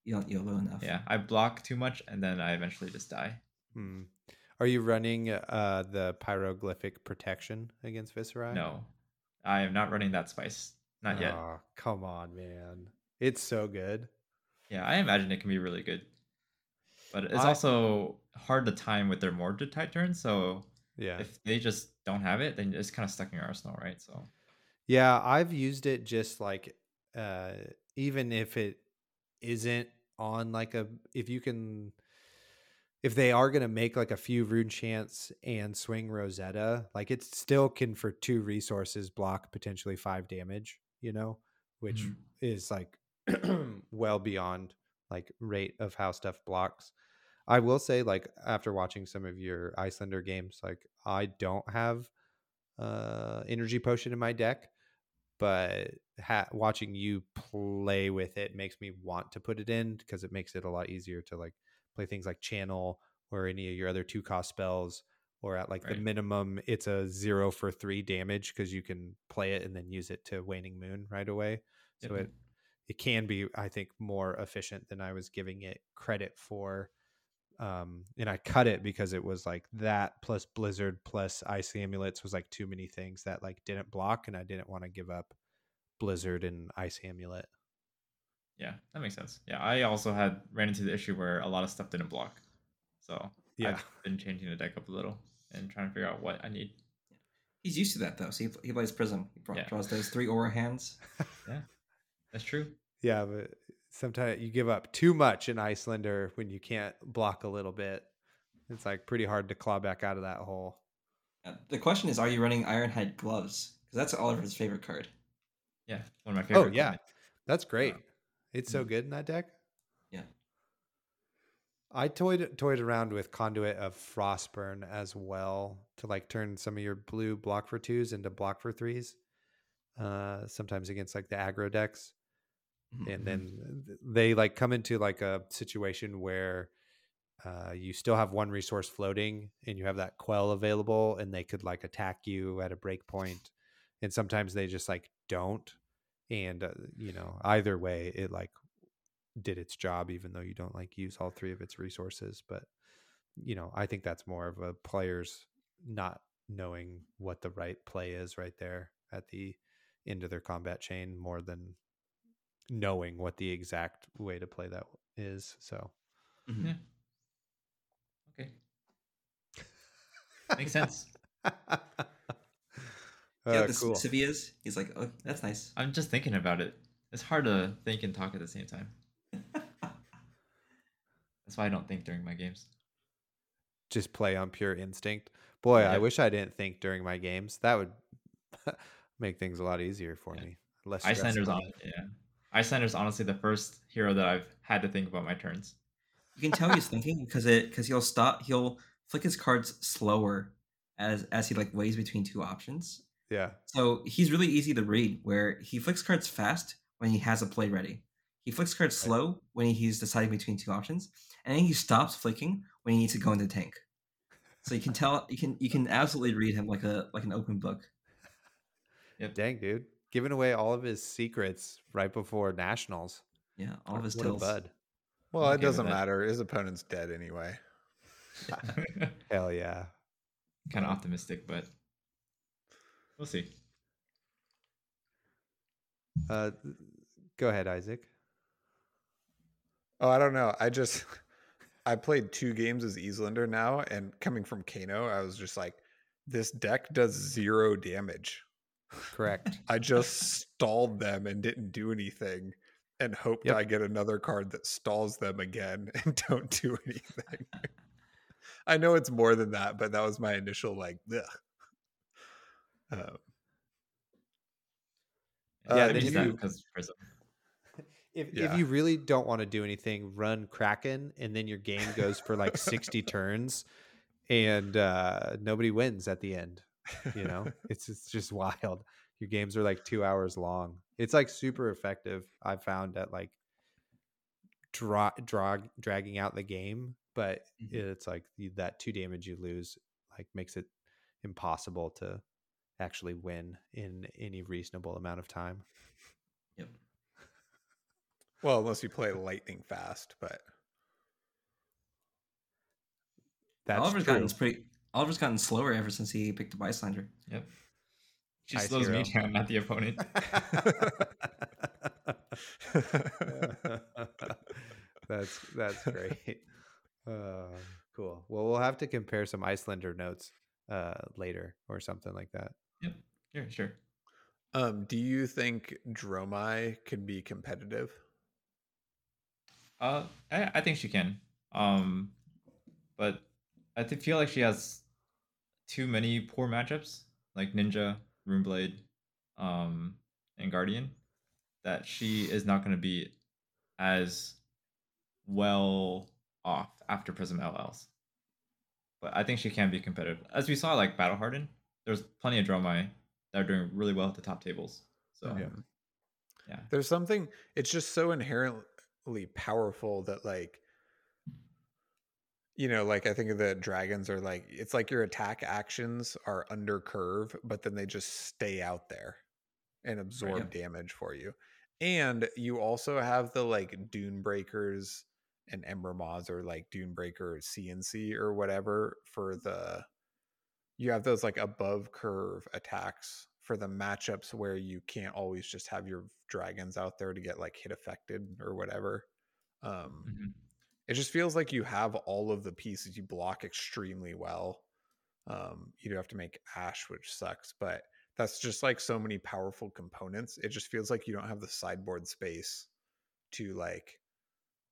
You don't YOLO enough. yeah. I block too much, and then I eventually just die. Hmm. Are you running uh the pyroglyphic protection against Viserai? No, I am not running that spice. Not yet. Aw, come on, man. It's so good. Yeah, I imagine it can be really good. But it's I- also hard to time with their Mordred type turns, so Yeah. if they just don't have it, then it's kind of stuck in your arsenal, right? So Yeah, I've used it just like uh even if it isn't on like a if you can if they are going to make like a few rune chants and swing Rosetta, like it still can for two resources block potentially 5 damage, you know, which Mhm. is like well beyond like rate of how stuff blocks. I will say like after watching some of your Iyslander games, like I don't have uh energy potion in my deck but ha- watching you play with it makes me want to put it in because it makes it a lot easier to like play things like channel or any of your other two cost spells or at like the minimum it's a zero for three damage because you can play it and then use it to waning moon right away. So Yep. it it can be i think more efficient than i was giving it credit for um and i cut it because it was like that plus blizzard plus ice amulets was like too many things that like didn't block and i didn't want to give up blizzard and ice amulet Yeah, that makes sense. Yeah, I also had ran into the issue where a lot of stuff didn't block. So Yeah. I've been changing the deck up a little and trying to figure out what I need. He's used to that though. So he, he plays Prism. He draw- Yeah. draws those three aura hands. Yeah, that's true. Yeah, but sometimes you give up too much in Iyslander when you can't block a little bit. It's like pretty hard to claw back out of that hole. The question is, are you running Ironhide gloves? Because that's Oliver's favorite card. Yeah, one of my favorite. Oh, yeah. equipment. That's great. It's so Mhm. good in that deck. Yeah. I toyed toyed around with Conduit of Frostburn as well to like turn some of your blue block for twos into block for threes. Uh, sometimes against like the aggro decks. Mhm. and then they like come into like a situation where uh, you still have one resource floating and you have that quell available and they could like attack you at a break point and sometimes they just like don't and uh, you know either way it like did its job even though you don't like use all three of its resources but you know i think that's more of a players not knowing what the right play is right there at the end of their combat chain more than knowing what the exact way to play that is. So Mhm. Yeah. Okay. Makes sense. Yeah, Uh, the cool. Civias. He's like, oh, that's nice. I'm just thinking about it. It's hard to think and talk at the same time. That's why I don't think during my games. Just play on pure instinct. Boy, I wish I didn't think during my games. That would make things a lot easier for Yeah. me. Less stress Iyslander's on. it. Yeah, Iyslander's honestly the first hero that I've had to think about my turns. You can tell he's thinking because it because he'll stop. He'll flick his cards slower as as he like weighs between two options. Yeah. So he's really easy to read. Where he flicks cards fast when he has a play ready. He flicks cards Right. slow when he's deciding between two options, and then he stops flicking when he needs to go into tank. So you can tell you can you can absolutely read him like a like an open book. Yep, dang, dude. Giving away all of his secrets right before nationals. Yeah, all of his what tills. bud. Well, it doesn't matter. His opponent's dead anyway. Hell yeah. kind of optimistic, but we'll see. Uh, go ahead, Isaac. Oh, I don't know. I just I played two games as Iyslander now, and coming from Kano, I was just like, this deck does zero damage. Correct. I just stalled them and didn't do anything, and hoped Yep. I get another card that stalls them again and don't do anything. I know it's more than that, but that was my initial like, ugh. Um, Yeah, Uh, then do if you- you- because Prism. If, Yeah. if you really don't want to do anything, run Kraken, and then your game goes for like 60 turns, and uh, nobody wins at the end. You know, it's it's just wild. Your games are like two hours long. It's like super effective. I found at like draw, draw dragging out the game, but Mhm. it's like that two damage you lose like makes it impossible to actually win in any reasonable amount of time. Yep. well, unless you play lightning fast, but That's Oliver's true. gotten pretty. Oliver's gotten slower ever since he picked up Iyslander. Yep. She Ice slows me down, not the opponent. that's that's great. Uh, cool. Well, we'll have to compare some Iyslander notes uh, later or something like that. Yep. Sure, sure. um, do you think Dromai can be competitive? Uh, I, I think she can. Um, but I feel like she has too many poor matchups, like Ninja, Runeblade, um, and Guardian, that she is not going to be as well off after Prism LLs. But I think she can be competitive. As we saw, like Battle Harden, there's plenty of Dromai that are doing really well at the top tables. So Yeah. yeah, yeah. There's something. It's just so inherently powerful that like. You know, like I think of the dragons are like it's like your attack actions are under curve, but then they just stay out there and absorb Yep. damage for you. And you also have the like dune breakers and ember moths or like Dunebreaker Cenipai or whatever for the you have those like above curve attacks for the matchups where you can't always just have your dragons out there to get like hit affected or whatever. Um, Mhm. It just feels like you have all of the pieces you block extremely well. Um, you do have to make ash, which sucks, but that's just like so many powerful components. It just feels like you don't have the sideboard space to like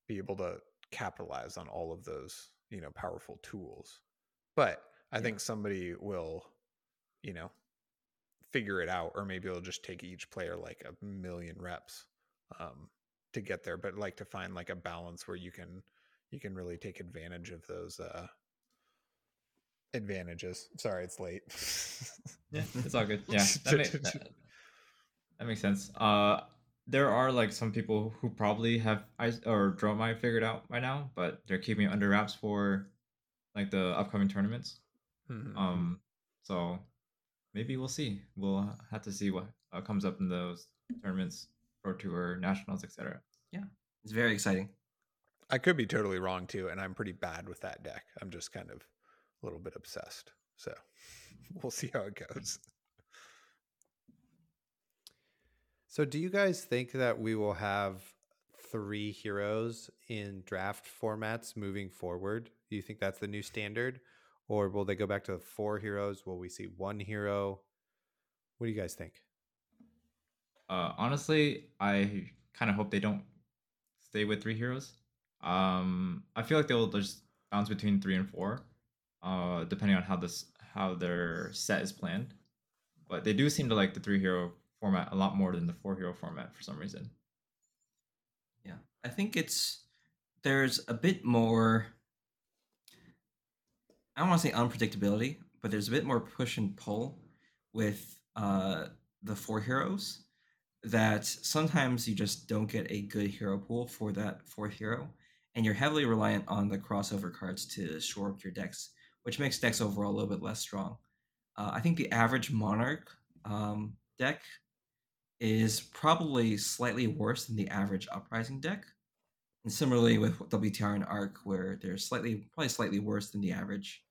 be able to capitalize on all of those, you know, powerful tools. But I Yeah. think somebody will, you know, figure it out, or maybe it'll just take each player like a million reps um, to get there. But like to find like a balance where you can you can really take advantage of those uh, advantages. Sorry, it's late. Yeah, it's all good. Yeah, that, ma- that, that makes sense. Uh, there are like some people who probably have ice or Dromai figured out by now, but they're keeping it under wraps for like the upcoming tournaments. Mhm. Um, so maybe we'll see. We'll have to see what uh, comes up in those tournaments, pro tour, nationals, etc. Yeah, it's very exciting. I could be totally wrong too, and I'm pretty bad with that deck. I'm just kind of a little bit obsessed. So we'll see how it goes. So, do you guys think that we will have three heroes in draft formats moving forward? Do you think that's the new standard? Or will they go back to four heroes? Will we see one hero? What do you guys think? Uh, honestly, I kind of hope they don't stay with three heroes. Um, I feel like they'll just bounce between three and four, uh, depending on how this how their set is planned. But they do seem to like the three hero format a lot more than the four hero format for some reason. Yeah, I think it's there's a bit more. I don't want to say unpredictability, but there's a bit more push and pull with uh, the four heroes. That sometimes you just don't get a good hero pool for that fourth hero, and you're heavily reliant on the crossover cards to shore up your decks, which makes decks overall a little bit less strong. Uh, I think the average Monarch um, deck is probably slightly worse than the average Uprising deck. And similarly with WTR and Arc, where they're slightly, probably slightly worse than the average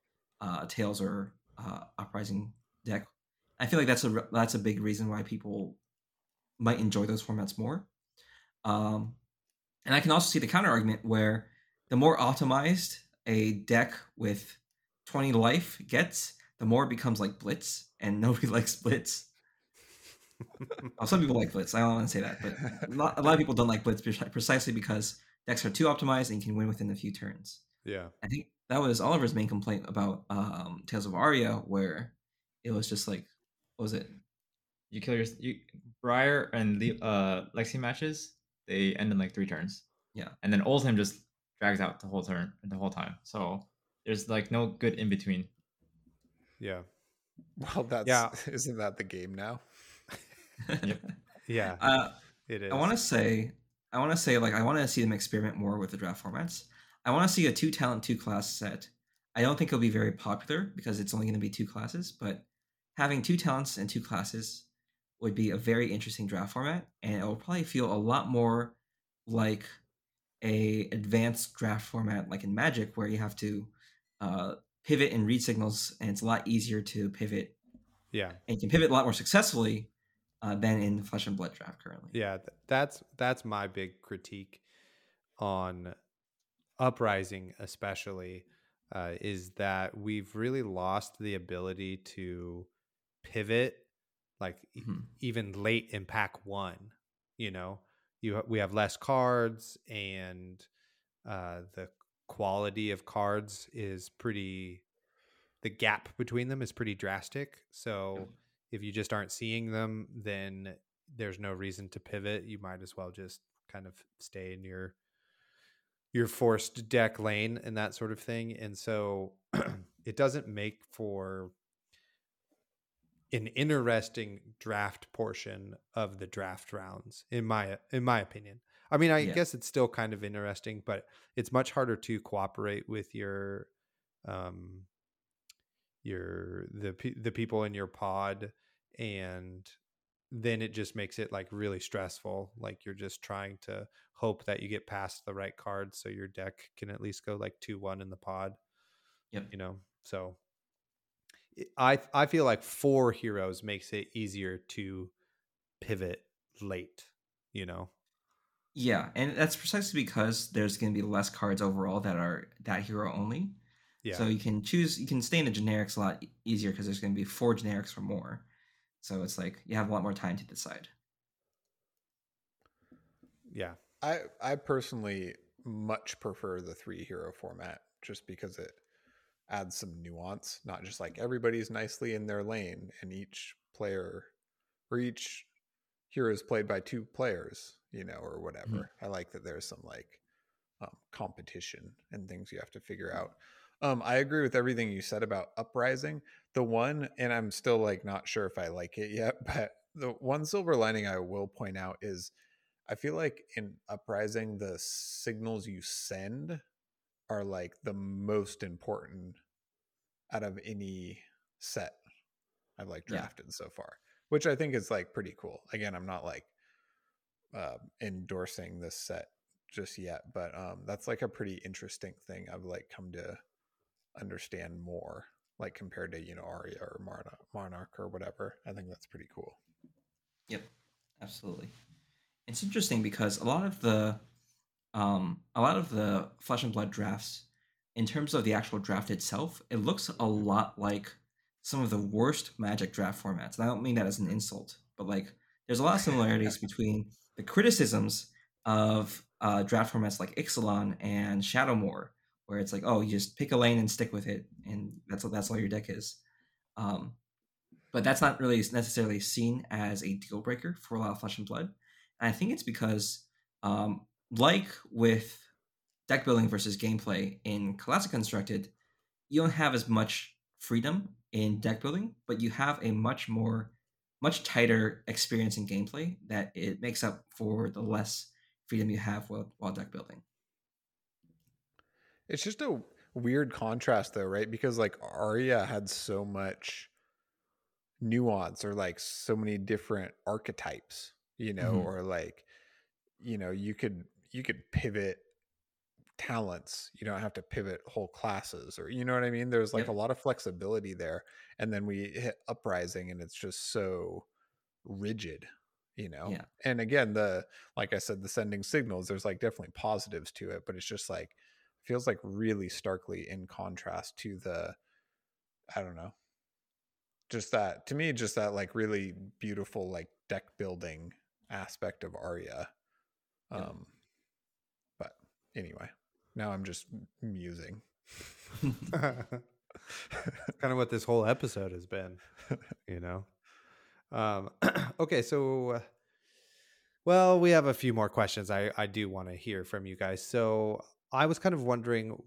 uh, Tales or uh, Uprising deck. I feel like that's a that's a big reason why people might enjoy those formats more. Um, and I can also see the counter argument where the more optimized a deck with 20 life gets, the more it becomes like Blitz, and nobody likes Blitz. Well, some people like Blitz. I don't want to say that, but a lot of people don't like Blitz precisely because decks are too optimized and you can win within a few turns. Yeah. I think that was Oliver's main complaint about um, Tales of Aria, where it was just like, what was it? You kill your you Briar and Le- uh Lexi matches. They end in like three turns. Yeah. and then Oldhim just drags out the whole turn the whole time. So there's like no good in between. Yeah. Well, that's Yeah. isn't that the game now? Yeah. uh, It is. I want to say, I want to say, like, I want to see them experiment more with the draft formats. I want to see a two talent, two class set. I don't think it'll be very popular because it's only going to be two classes, but having two talents and two classes would be a very interesting draft format, and it will probably feel a lot more like a advanced draft format, like in Magic, where you have to uh, pivot and read signals, and it's a lot easier to pivot, Yeah. and you can pivot a lot more successfully uh, than in the Flesh and Blood draft currently. Yeah, th- that's that's my big critique on uprising, especially, uh, is that we've really lost the ability to pivot, like e- Mhm. even late in pack one. You know, you ha- we have less cards, and uh, the quality of cards is pretty. The gap between them is pretty drastic. So if you just aren't seeing them, then there's no reason to pivot. You might as well just kind of stay in your your forced deck lane and that sort of thing. And so it doesn't make for an interesting draft portion of the draft rounds in my in my opinion. I mean, I Yeah. guess it's still kind of interesting, but it's much harder to cooperate with your um your the the people in your pod and then it just makes it like really stressful like you're just trying to hope that you get past the right cards so your deck can at least go like 2-1 in the pod Yep. you know so I I feel like four heroes makes it easier to pivot late. You know. Yeah, and that's precisely because there's going to be less cards overall that are that hero only. Yeah. So you can choose, you can stay in the generics a lot easier because there's going to be four generics or more. So it's like you have a lot more time to decide. yeah. I I personally much prefer the three hero format just because it adds some nuance, not just like everybody's nicely in their lane and each player or each hero is played by two players, you know, or whatever. I like that there's some like um, competition and things you have to figure out. Um, I agree with everything you said about uprising. The one, and I'm still like not sure if I like it yet, but the one silver lining I will point out is I feel like in Uprising, the signals you send are like the most important out of any set I've like Yeah. drafted so far, which I think is like pretty cool. Again, I'm not like uh, endorsing this set just yet, but um, that's like a pretty interesting thing I've like come to understand more, like compared to you know Aria or Monarch or whatever. I think that's pretty cool. Yep, absolutely. It's interesting because a lot of the um a lot of the flesh and blood drafts in terms of the actual draft itself, it looks a lot like some of the worst magic draft formats. And I don't mean that as an insult, but like there's a lot of similarities between the criticisms of uh, draft formats like Ixalan and Shadowmoor, where it's like, oh, you just pick a lane and stick with it, and that's that's all your deck is. Um, but that's not really necessarily seen as a deal breaker for a lot of flesh and blood. And I think it's because, um, like with deck building versus gameplay in Classic Constructed, you don't have as much freedom in deck building, but you have a much more, much tighter experience in gameplay that it makes up for the less freedom you have while, while deck building. It's just a weird contrast though, right? Because like Aria had so much nuance or like so many different archetypes, you know, Mhm. or like you know, you could you could pivot talents. You don't have to pivot whole classes or you know what I mean? There's like Yep. a lot of flexibility there. And then we hit uprising and it's just so rigid, you know. Yeah. And again, the like I said, the sending signals, there's like definitely positives to it, but it's just like feels like really starkly in contrast to the I don't know. Just that to me, just that like really beautiful like deck building aspect of aria Yeah. Um anyway, now I'm just musing. kind of what this whole episode has been, you know. Um, okay, so uh, well, we have a few more questions. I I do want to hear from you guys. So I was kind of wondering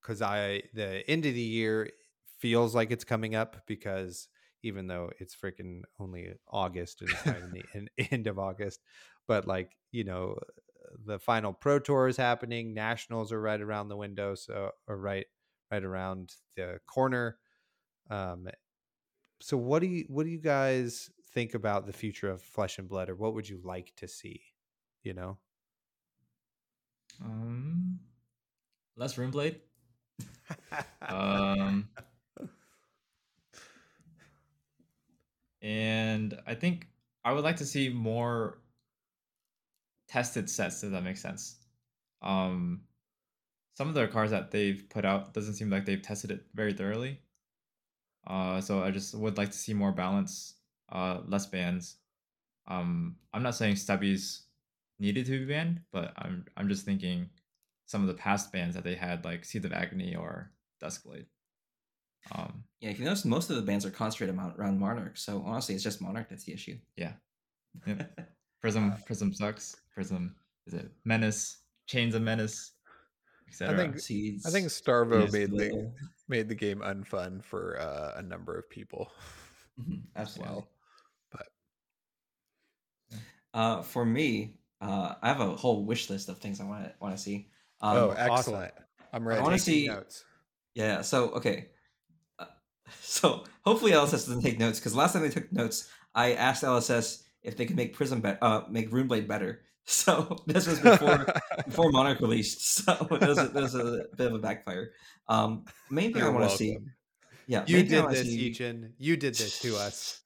because I the end of the year feels like it's coming up because even though it's freaking only August and it's not the en- end of August, but like you know the final pro tour is happening nationals are right around the window so or right right around the corner um so what do you what do you guys think about the future of flesh and blood or what would you like to see you know Um, less Runeblade. Um, and I think I would like to see more tested sets. If that makes sense. Um, some of the cars that they've put out doesn't seem like they've tested it very thoroughly. Uh, so I just would like to see more balance, uh, less bans. Um, I'm not saying stubbies needed to be banned, but I'm I'm just thinking some of the past bans that they had, like Seeds of Agony or Duskblade. Um, yeah, if you notice, most of the bans are concentrated around Monarch. So honestly, it's just Monarch that's the issue. yeah. Yep. Prism, Prism sucks. Prism is it Menace, Chains of Menace, etc. think- Seeds. I think Starvo Yes, made the Little. made the game unfun for uh, a number of people. Mhm, absolutely. well. But Uh, for me, uh, I have a whole wish list of things I want to want to see. Um, oh, awesome. excellent! I'm ready. wanna Taking see- notes. Yeah. So okay. Uh, so hopefully LSS doesn't take notes because last time they took notes, I asked LSS if they could make Prism be- uh make Runeblade better. So this was before before Monarch released. So it was, a, was a bit of a backfire. Um, main thing I You're want to see. yeah, You main thing I did this, see- Eugene. You did this to us.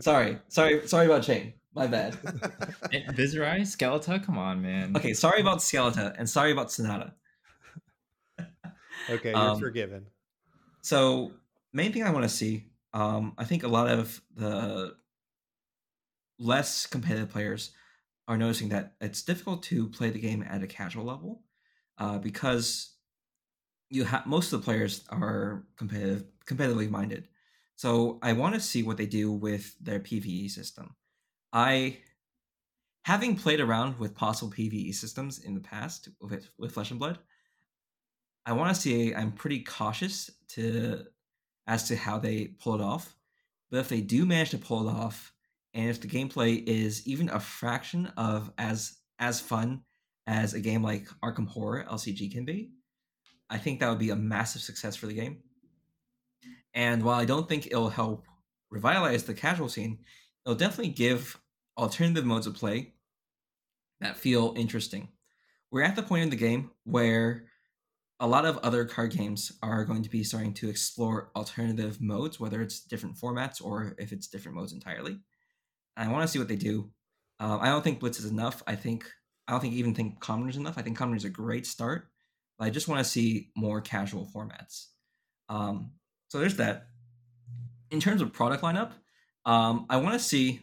sorry, sorry, sorry about Chane. My bad. Viserai, Skeletor, come on, man. Okay, sorry about Skeletor and sorry about Sonata. Okay, you're Um, forgiven. So main thing I want to see, um, I think a lot of the less competitive players are noticing that it's difficult to play the game at a casual level uh, because you have most of the players are competitive, competitively minded. So I want to see what they do with their PVE system. I, having played around with possible PVE systems in the past with with Flesh and Blood, I want to see. I'm pretty cautious to as to how they pull it off. But if they do manage to pull it off, and if the gameplay is even a fraction of as as fun as a game like Arkham Horror LCG can be, I think that would be a massive success for the game. And while I don't think it'll help revitalize the casual scene, it'll definitely give alternative modes of play that feel interesting. We're at the point in the game where a lot of other card games are going to be starting to explore alternative modes, whether it's different formats or if it's different modes entirely. And I want to see what they do. Uh, I don't think Blitz is enough. I think I don't think even think Commoner is enough. I think Commoner is a great start, but I just want to see more casual formats. Um, so there's that. In terms of product lineup, um, I want to see.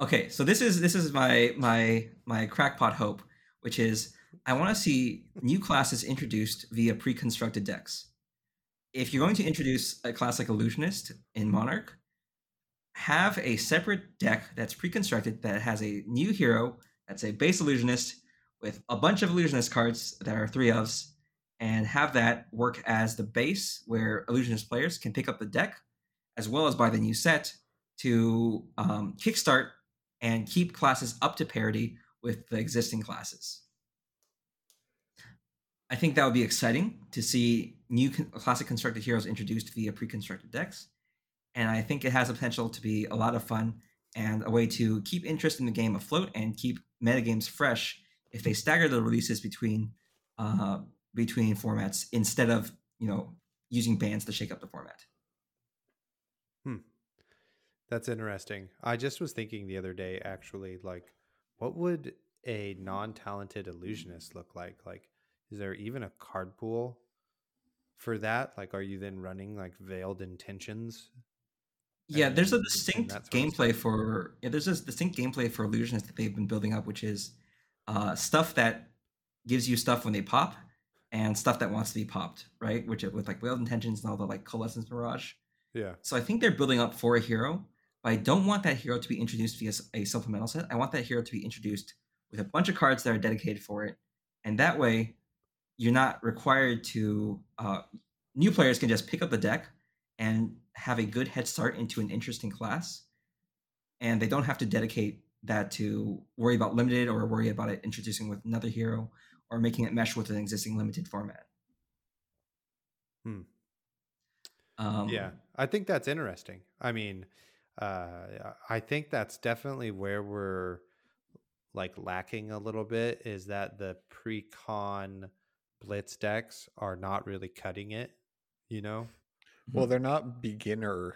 Okay, so this is this is my my my crackpot hope, which is I want to see new classes introduced via pre-constructed decks. If you're going to introduce a class like Illusionist in Monarch, have a separate deck that's pre-constructed that has a new hero that's a base Illusionist with a bunch of Illusionist cards that are three ofs, and have that work as the base where Illusionist players can pick up the deck as well as buy the new set to um, kickstart and keep classes up to parity with the existing classes. I think that would be exciting to see new con- classic constructed heroes introduced via pre-constructed decks, and I think it has the potential to be a lot of fun and a way to keep interest in the game afloat and keep metagames fresh if they stagger the releases between uh, between formats instead of you know using bans to shake up the format. Hmm, that's interesting. I just was thinking the other day, actually, like, what would a non-talented illusionist look like? Like, is there even a card pool for that? Like, are you then running like veiled intentions? Yeah, there's a distinct that sort of gameplay for yeah, there's this distinct gameplay for illusions that they've been building up, which is uh, stuff that gives you stuff when they pop, and stuff that wants to be popped, right? Which it- with like veiled intentions and all the like coalescence mirage. Yeah. So I think they're building up for a hero, but I don't want that hero to be introduced via a supplemental set. I want that hero to be introduced with a bunch of cards that are dedicated for it, and that way, you're not required to. Uh, new players can just pick up the deck and have a good head start into an interesting class, and they don't have to dedicate that to worry about limited or worry about it introducing with another hero or making it mesh with an existing limited format. Hmm. Um, yeah, I think that's interesting. I mean, uh, I think that's definitely where we're like lacking a little bit is that the pre-con blitz decks are not really cutting it. You know, Well, they're not beginner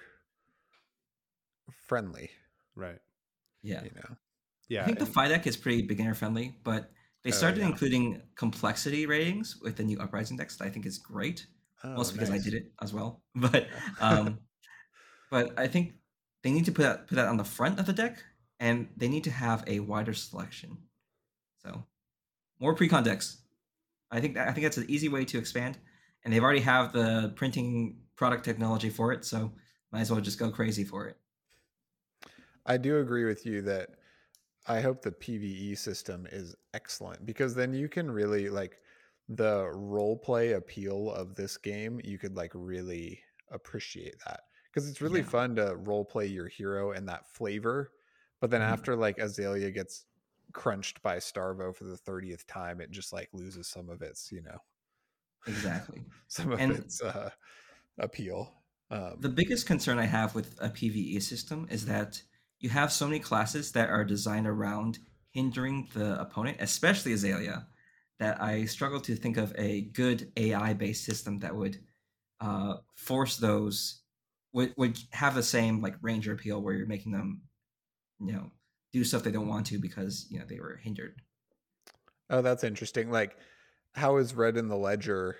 friendly, right? yeah. you know. Yeah, I think the and- deck is pretty beginner friendly, but they Oh, started yeah. including complexity ratings with the new Uprising decks that I think is great. Oh, Mostly because I did it as well. But um, but I think they need to put that put that on the front of the deck, and they need to have a wider selection. So more pre-con decks. I think that, I think that's an easy way to expand, and they've already have the printing product technology for it. So might as well just go crazy for it. I do agree with you that I hope the PVE system is excellent because then you can really like the role play appeal of this game. You could like really appreciate that because it's really Yeah. fun to role play your hero and that flavor. But then Mhm. after like Azalea gets crunched by Starvo for the 30th time, it just like loses some of its, you know, Exactly. some of And- its uh, appeal. Um, The biggest concern I have with a PvE system is that you have so many classes that are designed around hindering the opponent, especially Azalea, that I struggle to think of a good AI based system that would uh, force those would would have the same like ranger appeal where you're making them, you know, do stuff they don't want to because you know they were hindered. Oh, that's interesting. Like, how is Red in the Ledger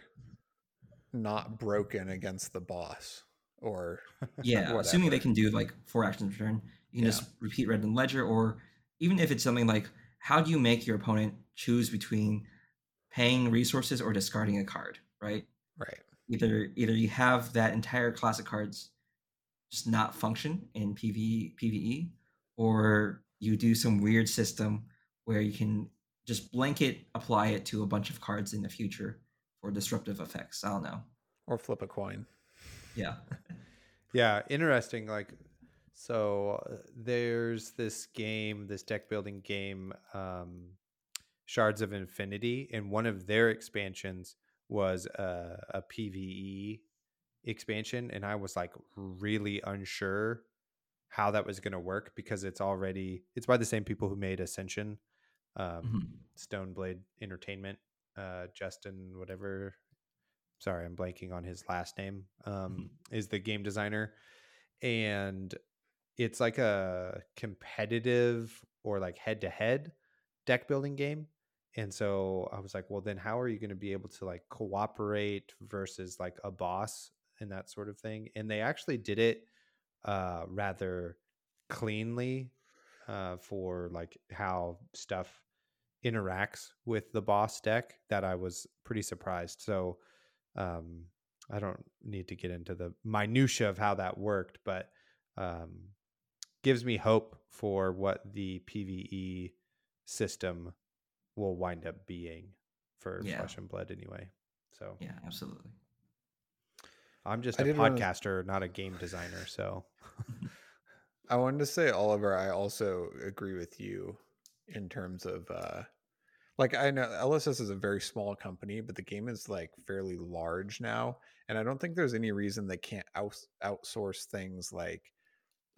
not broken against the boss? Or Yeah, assuming they can do like four actions per turn, you can Yeah. just repeat red in ledger, or even if it's something like how do you make your opponent choose between paying resources or discarding a card, right? right. Either either you have that entire class of cards just not function in PV PvE, or you do some weird system where you can just blanket apply it to a bunch of cards in the future for disruptive effects. I don't know. Or flip a coin. Yeah. Yeah, interesting. Like, so uh, there's this game, this deck building game, um, Shards of Infinity, and one of their expansions was a, a PVE expansion, and I was like really unsure how that was going to work because it's already it's by the same people who made Ascension, um, Mhm. Stoneblade Entertainment, uh, Justin whatever. Sorry, I'm blanking on his last name. Um, is the game designer, and it's like a competitive or like head to head deck building game. And so I was like, well, then how are you going to be able to like cooperate versus like a boss and that sort of thing? And they actually did it uh, rather cleanly uh, for like how stuff interacts with the boss deck that I was pretty surprised. So um, I don't need to get into the minutia of how that worked, but um, gives me hope for what the PVE system will wind up being for Yeah. Flesh and Blood anyway. So Yeah, absolutely. I'm just I a did wanna- podcaster, not a game designer. So I wanted to say, Oliver, I also agree with you in terms of uh like I know LSS is a very small company, but the game is like fairly large now. And I don't think there's any reason they can't out, outsource things like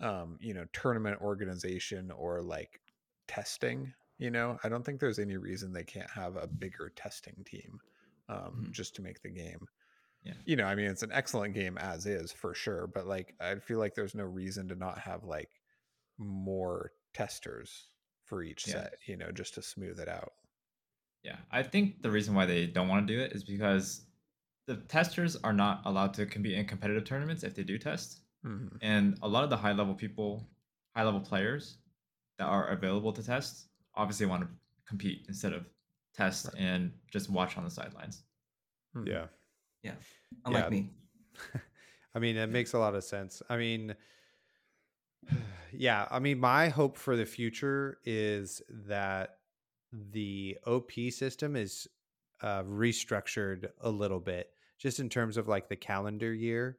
um, you know, tournament organization or like testing. You know, I don't think there's any reason they can't have a bigger testing team um, Mhm. just to make the game. Yeah. You know, I mean, it's an excellent game as is for sure, but like, I feel like there's no reason to not have like more testers for each Yeah. set, you know, just to smooth it out. Yeah, I think the reason why they don't want to do it is because the testers are not allowed to compete in competitive tournaments if they do test. Mhm. And a lot of the high level people, high level players that are available to test, obviously want to compete instead of test Right. and just watch on the sidelines. Mhm. Yeah. Unlike Yeah. me. I mean, it makes a lot of sense. I mean, yeah, I mean, my hope for the future is that the OP system is uh, restructured a little bit, just in terms of like the calendar year,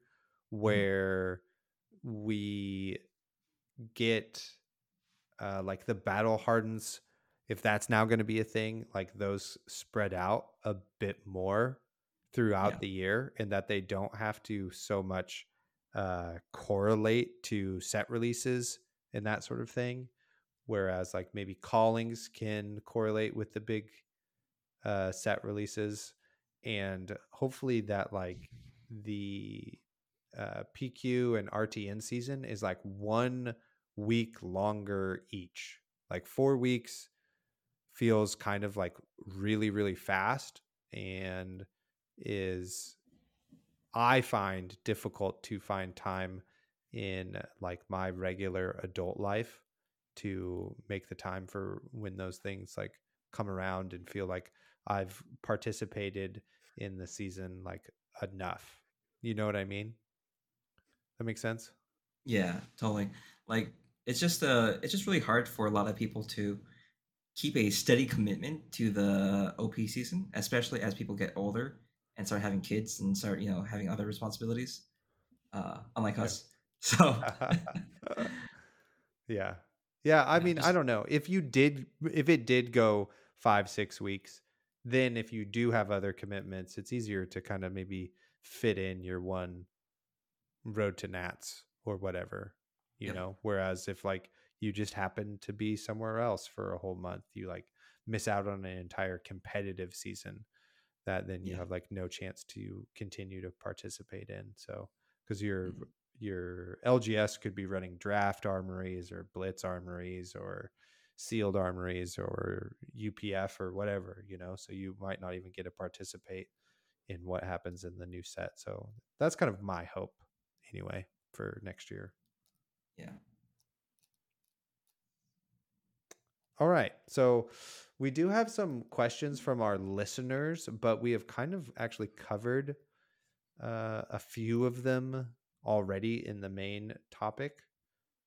where we get uh, like the battle hardens, if that's now going to be a thing, like those spread out a bit more throughout Yeah. the year, and that they don't have to so much uh, correlate to set releases and that sort of thing. Whereas, like maybe callings can correlate with the big uh, set releases, and hopefully that like the uh, PQ and RTN season is like one week longer each. Like four weeks feels kind of like really, really fast and is, I find difficult to find time in like my regular adult life to make the time for when those things like come around and feel like I've participated in the season like enough. You know what I mean? That makes sense. Yeah, totally. Like it's just uh it's just really hard for a lot of people to keep a steady commitment to the OP season, especially as people get older and start having kids and start, you know, having other responsibilities. Uh unlike us. So yeah. Yeah. I Yeah, mean, I don't know. If you did, if it did go five, six weeks, then if you do have other commitments, it's easier to kind of maybe fit in your one road to Nats or whatever, you Yep. know? Whereas if like you just happen to be somewhere else for a whole month, you like miss out on an entire competitive season that then you Yeah. have like no chance to continue to participate in. So because your Mhm. your LGS could be running draft armories or blitz armories or sealed armories or UPF or whatever, you know, so you might not even get to participate in what happens in the new set. So that's kind of my hope anyway for next year. Yeah. All right. So we do have some questions from our listeners, but we have kind of actually covered uh, a few of them already in the main topic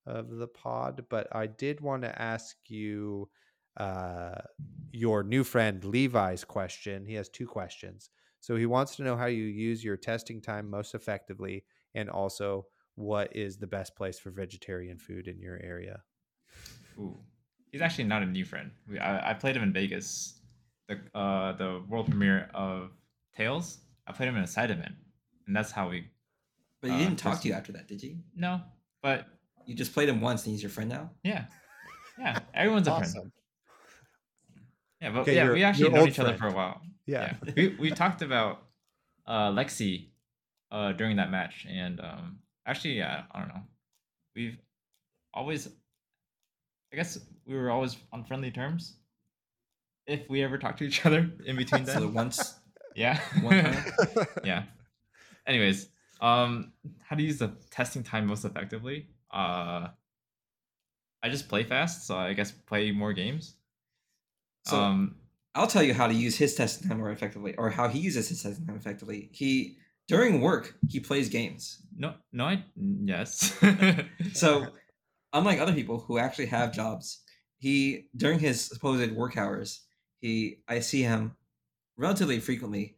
of the pod. But I did want to ask you uh, your new friend Levi's question. He has two questions. So he wants to know how you use your testing time most effectively and also what is the best place for vegetarian food in your area. Ooh, he's actually not a new friend. We, I, I played him in Vegas, the uh the world premiere of Tales. I played him in a side event, and that's how we. But he Uh, didn't talk just- to you after that, did you? No, but You just played him once and he's your friend now? yeah, yeah, everyone's a friend. Yeah, but Okay, yeah, we actually your known old each other for a while. Yeah. Yeah, we we talked about uh Lexi uh during that match, and um actually, yeah, I don't know, we've always, I guess we were always on friendly terms. If we ever talked to each other in between that, So once yeah, one time? yeah. Anyways, um, how to use the testing time most effectively? Uh, I just play fast, so I guess play more games. So- um, I'll tell you how to use his testing time more effectively, or how he uses his testing time effectively. He during work he plays games. no, no, I yes. So unlike other people who actually have jobs, he during his supposed work hours, he I see him relatively frequently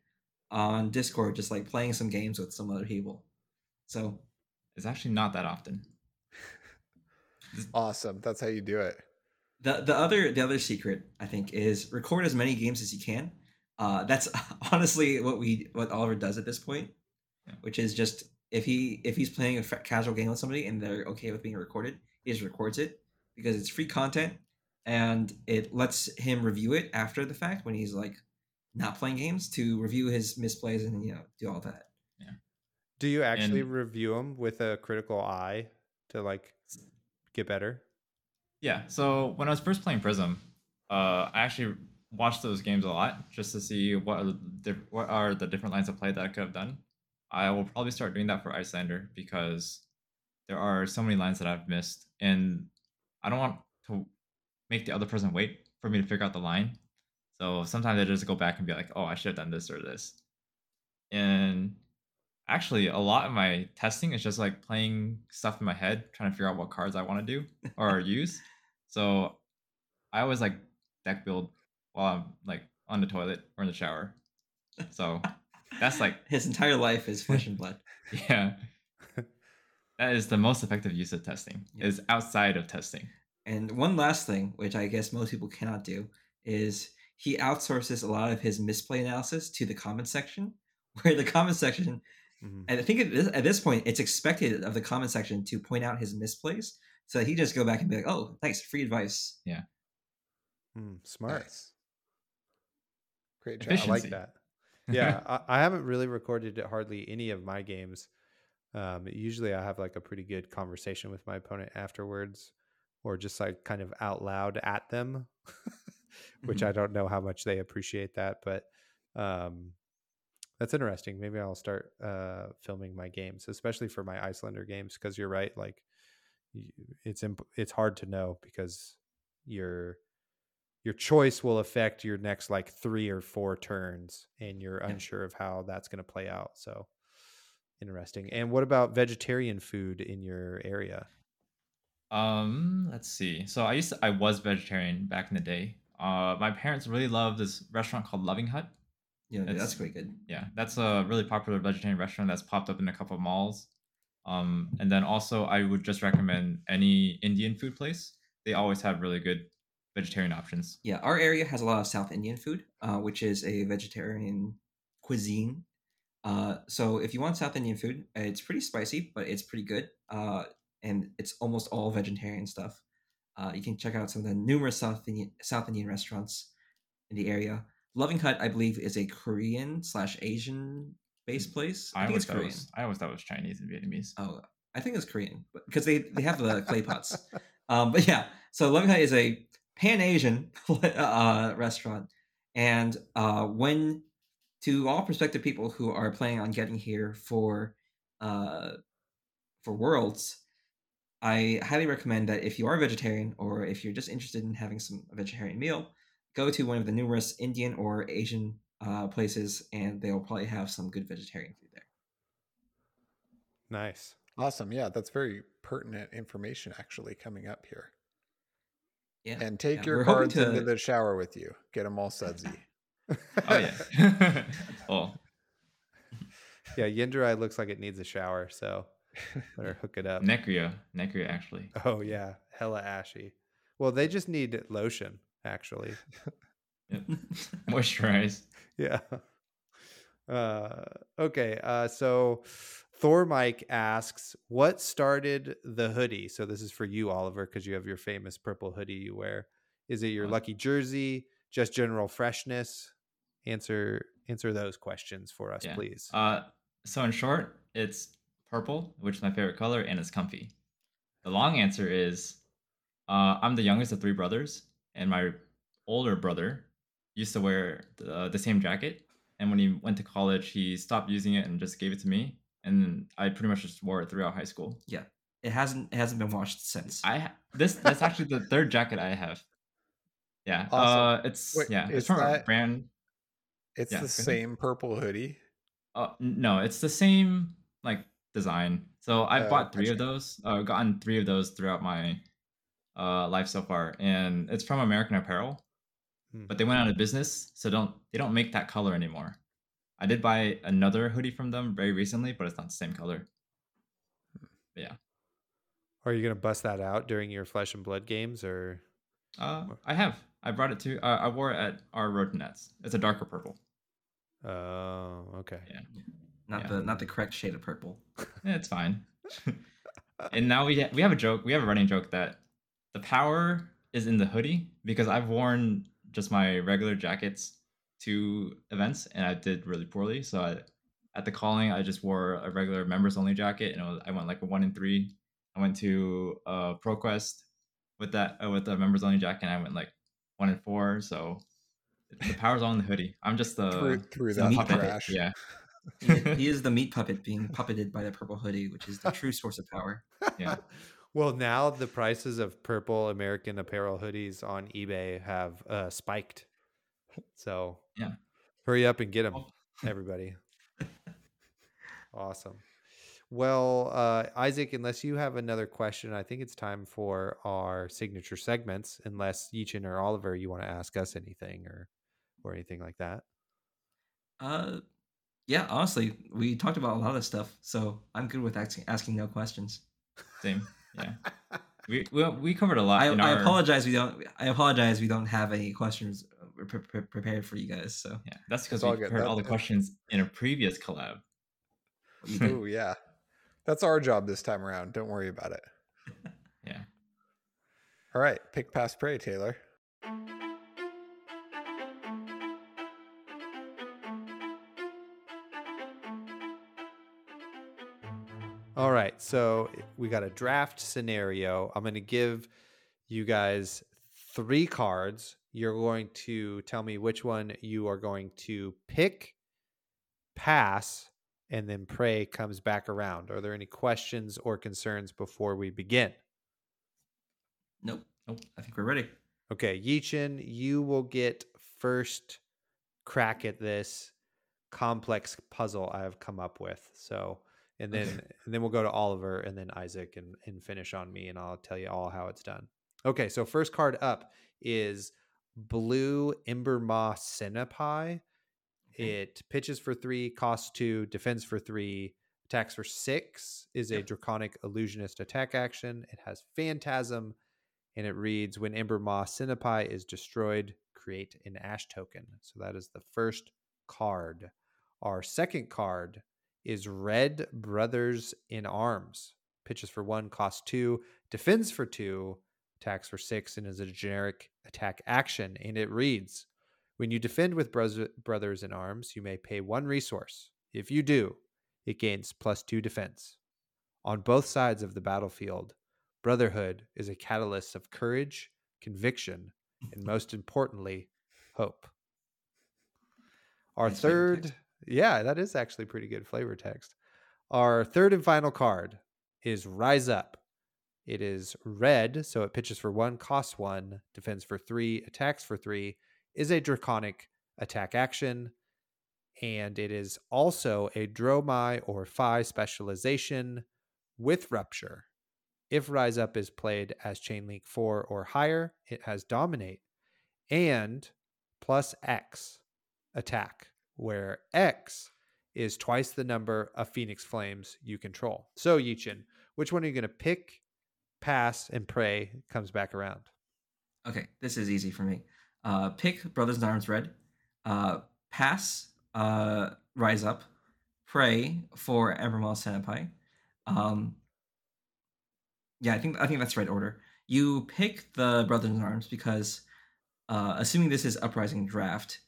on Discord, just like playing some games with some other people. So it's actually not that often. awesome. That's how you do it. the the other the other secret I think is record as many games as you can. Uh, that's honestly what we what Oliver does at this point, Yeah. which is just if he if he's playing a casual game with somebody and they're okay with being recorded, he records it because it's free content and it lets him review it after the fact when he's like not playing games to review his misplays and you know do all that. Yeah. Do you actually And- review them with a critical eye to like get better? Yeah. So when I was first playing Prism, uh, I actually watched those games a lot just to see what are the diff- what are the different lines of play that I could have done. I will probably start doing that for Iyslander because there are so many lines that I've missed, and I don't want to make the other person wait for me to figure out the line. So sometimes I just go back and be like, "Oh, I should have done this or this." And actually, a lot of my testing is just like playing stuff in my head, trying to figure out what cards I want to do or use. So I always like deck build while I'm like on the toilet or in the shower. So that's like His entire life is flesh and blood. yeah. That is the most effective use of testing. Yeah. Is outside of testing. And one last thing, which I guess most people cannot do, is he outsources a lot of his misplay analysis to the comment section, where the comment section, Mhm. and I think at this, at this point, it's expected of the comment section to point out his misplays. So he just go back and be like, "Oh, thanks, free advice." Mm, smart. Nice. Great job. I like that. Yeah, I, I haven't really recorded hardly any of my games. Um, usually, I have like a pretty good conversation with my opponent afterwards, or just like kind of out loud at them, which I don't know how much they appreciate that, but um, that's interesting. Maybe I'll start uh, filming my games, especially for my Iyslander games, because you're right. Like, it's imp- it's hard to know because your your choice will affect your next like three or four turns, and you're Yeah. unsure of how that's going to play out. So interesting. And what about vegetarian food in your area? Um, let's see. So I used to, I was vegetarian back in the day. Uh, my parents really love this restaurant called Loving Hut. Yeah, It's- that's quite good. Yeah, that's a really popular vegetarian restaurant that's popped up in a couple of malls. Um, and then also I would just recommend any Indian food place. They always have really good vegetarian options. Yeah, our area has a lot of South Indian food, uh, which is a vegetarian cuisine. Uh, so if you want South Indian food, it's pretty spicy, but it's pretty good. Uh, and it's almost all vegetarian stuff. Uh, you can check out some of the numerous South Indian South Indian restaurants in the area. Loving Hut, I believe, is a Korean slash Asian based place. I, I think it's Korean. was, I always thought it was Chinese and Vietnamese. Oh, I think it's Korean because they they have the clay pots. Um, but yeah, so Loving Hut is a Pan Asian uh, restaurant, and uh, when to all prospective people who are planning on getting here for uh, for Worlds, I highly recommend that if you are a vegetarian or if you're just interested in having some a vegetarian meal, go to one of the numerous Indian or Asian uh, places, and they'll probably have some good vegetarian food there. Nice. Awesome. Yeah, that's very pertinent information actually coming up here. Yeah, And take yeah, your we're hoping cards into the shower with you. Get them all sudsy. Oh yeah. oh, yeah, Yendurai looks like it needs a shower, so better hook it up. Necria, Necria actually. Oh yeah, hella ashy. Well, they just need lotion, actually. Yep. Moisturize. Yeah. Uh, okay. Uh, so Thor Mike asks, "What started the hoodie?" So this is for you, Oliver, because you have your famous purple hoodie you wear. Is it your lucky jersey? Just general freshness? Answer answer those questions for us, Yeah. please. Uh, so in short, it's purple, which is my favorite color, and it's comfy. The long answer is, uh, I'm the youngest of three brothers, and my older brother used to wear the, the same jacket. And when he went to college, he stopped using it and just gave it to me. And I pretty much just wore it throughout high school. Yeah, it hasn't it hasn't been washed since. I ha- this that's actually the third jacket I have. Yeah, Awesome. uh, it's Wait, yeah, it's from a brand. It's Yeah, the same purple hoodie. Uh, no, it's the same like design. So I've Oh, bought three of those. Uh, gotten three of those throughout my uh, life so far, and it's from American Apparel. Hmm. But they went out of business, so don't they don't make that color anymore. I did buy another hoodie from them very recently, but it's not the same color. Yeah. Are you gonna bust that out during your flesh and blood games, or Uh, I have. I brought it to. Uh, I wore it at our road nets. It's a darker purple. Oh, okay. Yeah. not yeah. the not the correct shade of purple. Eh, it's fine. and now we ha- we have a joke. We have a running joke that the power is in the hoodie because I've worn just my regular jackets to events and I did really poorly. So I, at the calling, I just wore a regular members only jacket and it was, I went like a one in three. I went to uh, ProQuest with that uh, with the members only jacket and I went like one in four. So the power's on the hoodie. I'm just the through through the that meat puppet. trash. Yeah. He, he is the meat puppet being puppeted by the purple hoodie, which is the true source of power. Yeah. well, now the prices of purple American Apparel hoodies on eBay have uh, spiked. So Yeah. hurry up and get them, everybody. awesome. Well, uh, Isaac, unless you have another question, I think it's time for our signature segments. Unless Yichin or Oliver, you want to ask us anything or or anything like that. Uh, yeah, honestly, we talked about a lot of stuff, so I'm good with asking asking no questions. Same. Yeah. We, we we covered a lot. I, in I our, apologize. We don't. I apologize. We don't have any questions uh, pre- pre- prepared for you guys. So Yeah, that's because we good. heard all the questions in a previous collab. you Oh yeah, that's our job this time around. Don't worry about it. Yeah. All right, pick, pass, pray, Taylor. All right. So we got a draft scenario. I'm going to give you guys three cards. You're going to tell me which one you are going to pick, pass, and then pray comes back around. Are there any questions or concerns before we begin? nope. Nope. I think we're ready. Okay, Yichin, you will get first crack at this complex puzzle I have come up with. So, and then Okay. and then we'll go to Oliver and then Isaac and and finish on me, and I'll tell you all how it's done. Okay, so first card up is Blue Embermaw Cenipai. Okay. It pitches for three, costs two, defends for three, attacks for six, is a draconic illusionist attack action. It has Phantasm, and it reads When Embermaw Cenipai is destroyed, create an ash token. So that is the first card. Our second card is Red Brothers in Arms. Pitches for one, costs two, defends for two, attacks for six, and is a generic attack action. And it reads When you defend with bros- brothers in arms, you may pay one resource. If you do, it gains plus two defense. On both sides of the battlefield, brotherhood is a catalyst of courage, conviction, and most importantly, hope. Our third. Yeah, that is actually pretty good flavor text. Our third and final card is Rise Up. It is red, so it pitches for one, costs one, defends for three, attacks for three, is a draconic attack action, and it is also a Dromai or Fai specialization with Rupture. If Rise Up is played as Chain Link 4 or higher, it has Dominate and plus X attack, where X is twice the number of Phoenix Flames you control. So, Yichin, which one are you going to pick, pass, and pray comes back around? Okay, this is easy for me. Uh, pick Brothers in Arms Red. Uh, pass uh, Rise Up. Pray for Embermaw Cenipai. Um, yeah, I think I think that's the right order. You pick the Brothers in Arms because, uh, assuming this is Uprising Draft,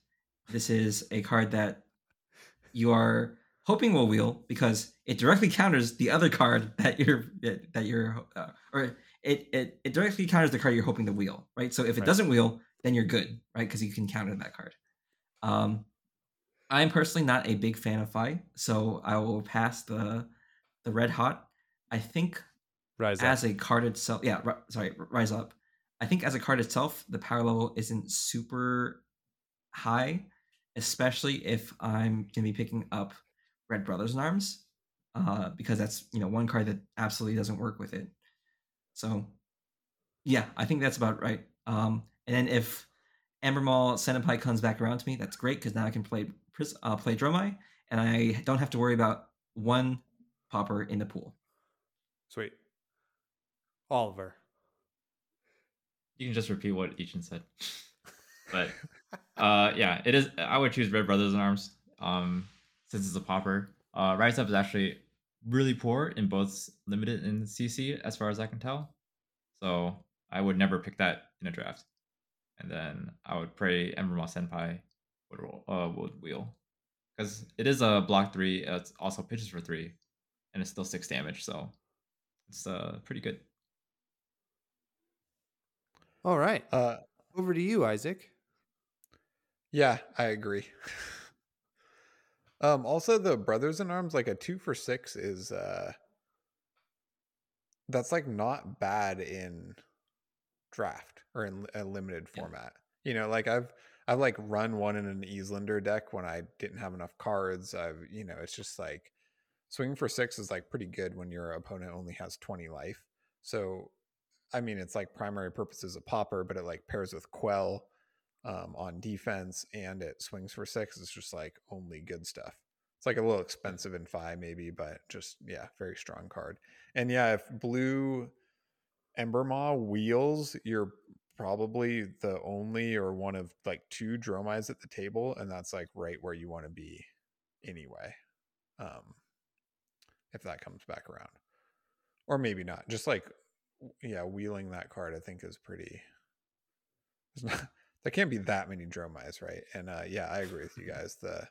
this is a card that you are hoping will wheel because it directly counters the other card that you're that, you're uh, or it, it it directly counters the card you're hoping to wheel, right? So if it Right. doesn't wheel, then you're good, right? Because you can counter that card. Um, I'm personally not a big fan of Fai, so I will pass the the red hot. I think Rise as Up. a card itself, yeah, ri- sorry, rise up. I think as a card itself, the power level isn't super high, especially if I'm gonna be picking up Red Brothers in Arms, uh, because that's you know one card that absolutely doesn't work with it. So, yeah, I think that's about right. Um, and then if Embermaw Cenipai comes back around to me, that's great because now I can play Pris- uh, play Dromai, and I don't have to worry about one popper in the pool. Sweet. Oliver. You can just repeat what Yichin said. but uh yeah, it is I would choose Red Brothers in Arms. Um since it's a popper. Uh Rise Up is actually really poor in both limited and CC as far as I can tell. So I would never pick that in a draft. And then I would pray Embermaw Cenipai would roll uh would wheel. Because it is a block three, uh, it's also pitches for three, and it's still six damage, so it's uh pretty good. All right. Uh, Over to you, Isaac. Yeah, I agree. um, also the brothers in arms, like a two for six is uh that's like not bad in draft or in a limited Yeah. format. You know, like I've I've like run one in an Iyslander deck when I didn't have enough cards. I've you know, it's just like swinging for six is like pretty good when your opponent only has 20 life. So I mean it's like primary purpose is a popper, but it like pairs with Quell um, on defense and it swings for six. It's just like only good stuff. It's like a little expensive in five, maybe, but just yeah, very strong card. And yeah, if blue Embermaw wheels, you're probably the only or one of like two Dromais at the table, and that's like right where you want to be anyway. Um if that comes back around. Or maybe not. Just like yeah, wheeling that card I think is pretty there's not, there can't be that many Dromais, right? And uh yeah, I agree with you guys. The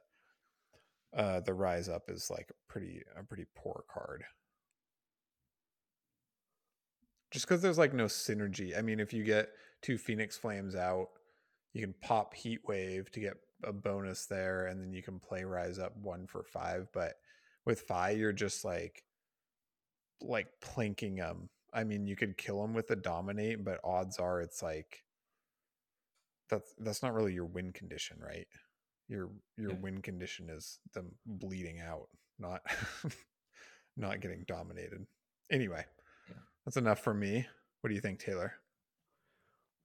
uh the rise up is like a pretty a pretty poor card just because there's like no synergy. I mean, if you get two Phoenix Flames out, you can pop Heat Wave to get a bonus there, and then you can play Rise Up one for five. But with Fai, you're just like like planking them. I mean, you could kill them with a Dominate, but odds are it's like that's that's not really your win condition, right? Your your Yeah. win condition is them bleeding out, not not getting dominated. Anyway, Yeah. that's enough for me. What do you think, Taylor?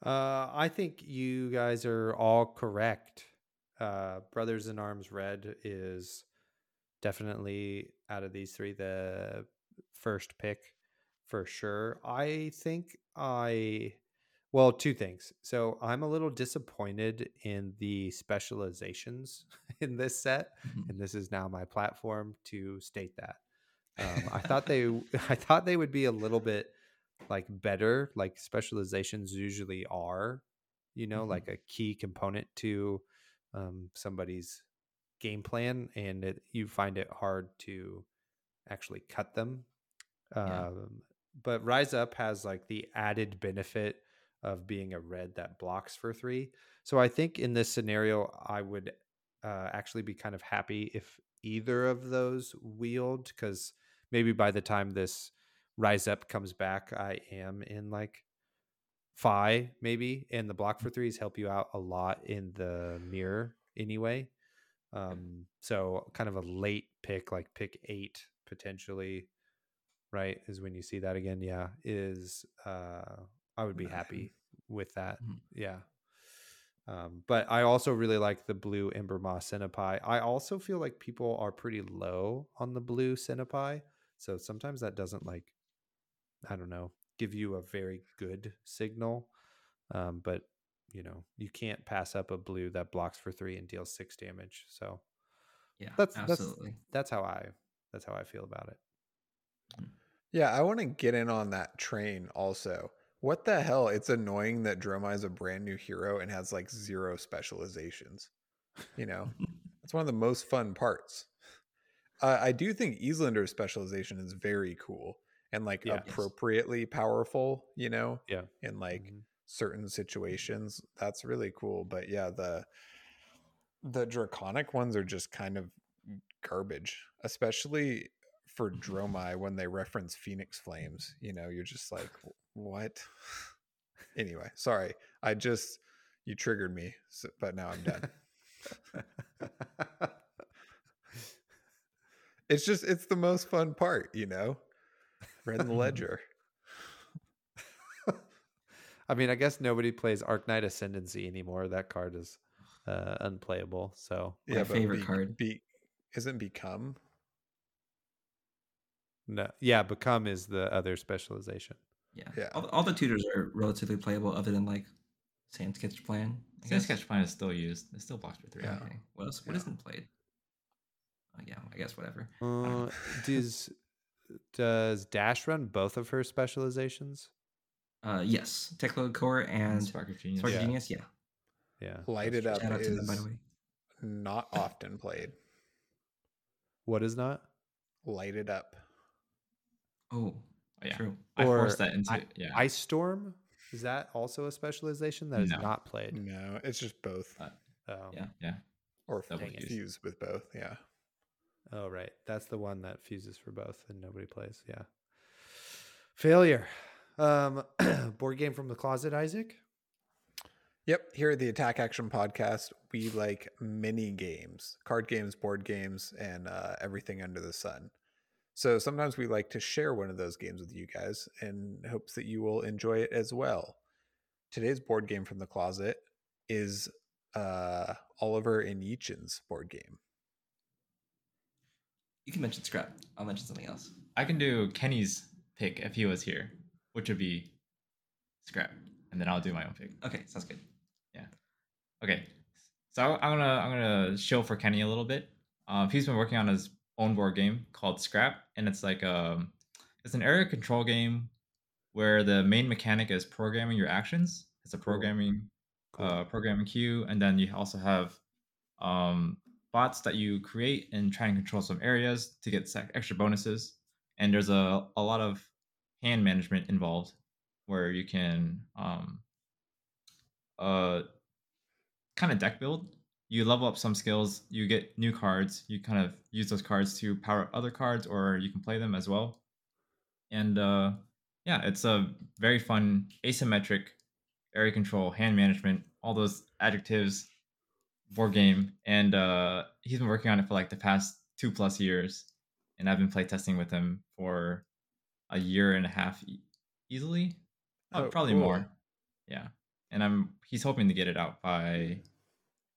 Uh, I think you guys are all correct. Uh, Brothers in Arms Red is definitely out of these three the first pick for sure. I think I, well, two things. So I'm a little disappointed in the specializations in this set, Mhm. and this is now my platform to state that. Um, I thought they, I thought they would be a little bit like better, like specializations usually are. You know, Mhm. like a key component to um, somebody's game plan, and it, you find it hard to actually cut them. Yeah. Um, but Rise Up has like the added benefit of being a red that blocks for three. So I think in this scenario, I would uh, actually be kind of happy if either of those wield because maybe by the time this Rise Up comes back, I am in like Fai maybe, and the block for threes help you out a lot in the mirror anyway. Um, so kind of a late pick, like pick eight potentially, right? Is when you see that again. Yeah, is uh, I would be happy with that. Mhm. Yeah. Um, but I also really like the blue Embermaw Cenipai. I also feel like people are pretty low on the blue Cenipai. So sometimes that doesn't like, I don't know, give you a very good signal. Um, but you know, you can't pass up a blue that blocks for three and deals six damage. So Yeah, that's that's absolutely. that's how I that's how I feel about it. Yeah, I want to get in on that train also. What the hell? It's annoying that Dromai is a brand new hero and has like zero specializations. You know, it's one of the most fun parts. Uh, I do think Iyslander's specialization is very cool and like Yeah. Yes. appropriately powerful, you know, Yeah. in like Mhm. certain situations. That's really cool. But yeah, the the draconic ones are just kind of garbage, especially for Dromai when they reference Phoenix Flames. You know, you're just like, "Wh- what? anyway, sorry. I just you triggered me, so, but now I'm done. it's just it's the most fun part, you know. Red in the ledger. I mean, I guess nobody plays Arknight Ascendancy anymore. That card is uh, unplayable. So My favorite be, card. Be, isn't become no, yeah, Become is the other specialization. Yeah. Yeah. All, all the tutors are relatively playable, other than like Sand Sketch Plan. I Sand guess. Sketch Plan is still used. It's still blocked for three. Yeah. Okay. What else? What Yeah. isn't played? Uh, yeah, I guess whatever. Uh, does does Dash run both of her specializations? Uh, yes, Teklo Core and Spark of Genius. Spark Yeah. Genius. Yeah. Yeah, Light It. Up Shout out to them, by the way. not often played. What is not? Light it up. Oh, yeah. true. I Or forced that into I- yeah. Ice Storm is that also a specialization that is No. not played? No, it's just both. Uh, Oh, yeah. yeah. or double f- fuse with both. Yeah. oh, right. That's the one that fuses for both and nobody plays. Yeah. Failure. Um, board game from the closet, Isaac. Yep. Here at the Attack Action Podcast, we like mini games, card games, board games, and uh, everything under the sun. So sometimes we like to share one of those games with you guys in hopes that you will enjoy it as well. Today's board game from the closet is uh, Oliver and Yichin's board game. You can mention Scrap. I'll mention something else. I can do Kenny's pick if he was here, which would be scrap, and then I'll do my own pick. Okay, sounds good. Yeah. Okay, so I'm gonna I'm gonna show for Kenny a little bit. Um, he's been working on his own board game called Scrap, and it's like um, it's an area control game where the main mechanic is programming your actions. It's a programming Cool. uh, programming queue, and then you also have um, bots that you create and try and control some areas to get extra bonuses. And there's a, a lot of hand management involved where you can um, uh, kind of deck build. You level up some skills, you get new cards, you kind of use those cards to power up other cards, or you can play them as well. And uh, yeah, it's a very fun asymmetric area control, hand management, all those adjectives board game. And uh, he's been working on it for like the past two plus years. And I've been playtesting with him for a year and a half e- easily. Oh, Oh, probably cool. more. Yeah. And I'm he's hoping to get it out by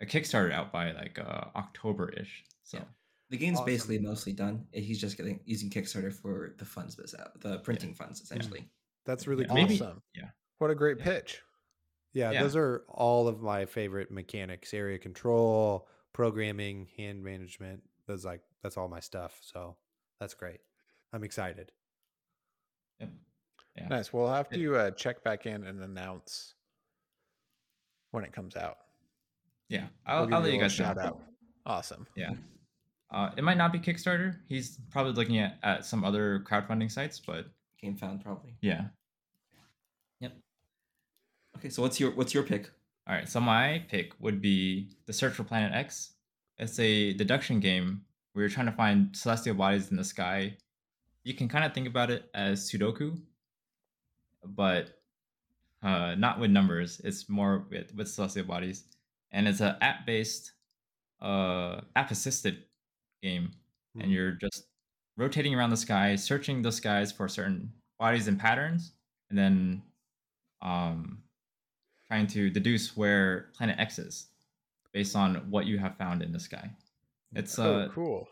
a Kickstarter out by like uh, October ish. So Yeah. The game's Awesome. basically mostly done. He's just getting using Kickstarter for the funds, but the printing funds essentially. That's really Yeah, cool. maybe- Awesome. yeah. What a great Yeah. pitch. Yeah, Yeah. those are all of my favorite mechanics: area control, programming, hand management. Those like that's all my stuff. So that's great. I'm excited. yep. yeah. Nice. We'll have to uh, check back in and announce when it comes out. Yeah, We'll I'll, I'll let you little guys know. shout out. Awesome. Yeah. Uh, it might not be Kickstarter. He's probably looking at, at some other crowdfunding sites, but Gamefound probably. yeah. Yep. Okay, so what's your what's your pick? All right, so my pick would be The Search for Planet X. It's a deduction game where you're trying to find celestial bodies in the sky. You can kind of think about it as Sudoku, but uh, not with numbers. It's more with, with celestial bodies, and it's an app-based, uh, app-assisted game, Hmm. and you're just rotating around the sky, searching the skies for certain bodies and patterns, and then um, trying to deduce where Planet X is based on what you have found in the sky. It's Oh, uh, cool.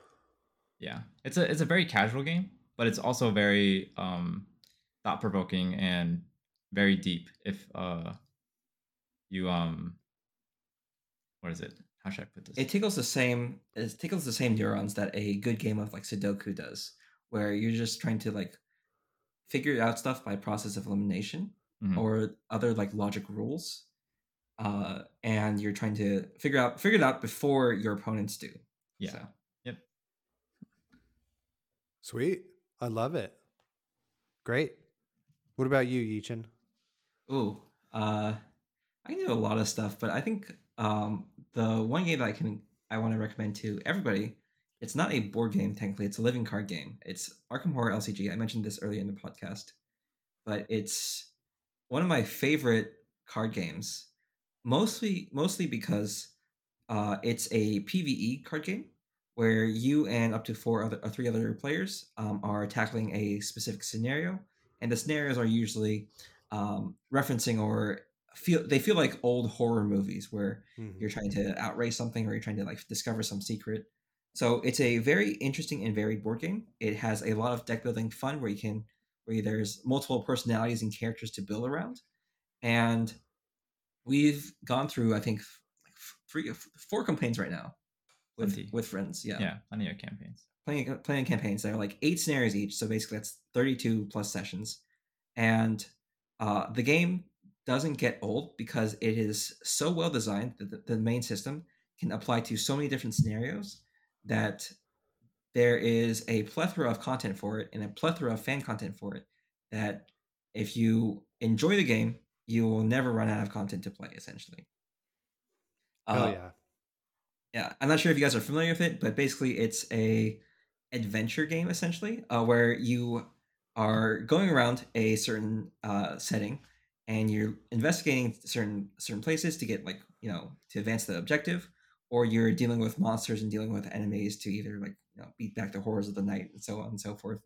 yeah, it's a it's a very casual game, but it's also very um, thought provoking and very deep. If uh, you um, what is it? How should I put this? It tickles the same it tickles the same neurons that a good game of like Sudoku does, where you're just trying to like figure out stuff by process of elimination Mhm. or other like logic rules. Uh, and you're trying to figure out figure it out before your opponents do. yeah, So, Sweet. I love it. Great. What about you, Yichin? ooh, uh, I can do a lot of stuff, but I think um, the one game that I can I want to recommend to everybody. It's not a board game technically; it's a living card game. It's Arkham Horror LCG. I mentioned this earlier in the podcast, but it's one of my favorite card games. Mostly, mostly because uh, it's a PVE card game where you and up to four other or three other players um, are tackling a specific scenario, and the scenarios are usually um, referencing or feel they feel like old horror movies where Mhm. you're trying to outrace something or you're trying to like discover some secret. So it's a very interesting and varied board game. It has a lot of deck building fun where you can where there's multiple personalities and characters to build around. And we've gone through I think like three four campaigns right now with Plenty. with friends. Yeah. yeah, plenty of campaigns. Playing playing campaigns that are like eight scenarios each, so basically that's 32 plus sessions. And uh, the game doesn't get old because it is so well designed that the, the main system can apply to so many different scenarios that there is a plethora of content for it and a plethora of fan content for it that if you enjoy the game you will never run out of content to play essentially Hell Uh, yeah. yeah i'm not sure if you guys are familiar with it but basically it's a adventure game essentially uh, where you are going around a certain uh, setting and you're investigating certain certain places to get like you know to advance the objective or you're dealing with monsters and dealing with enemies to either like you know beat back the horrors of the night and so on and so forth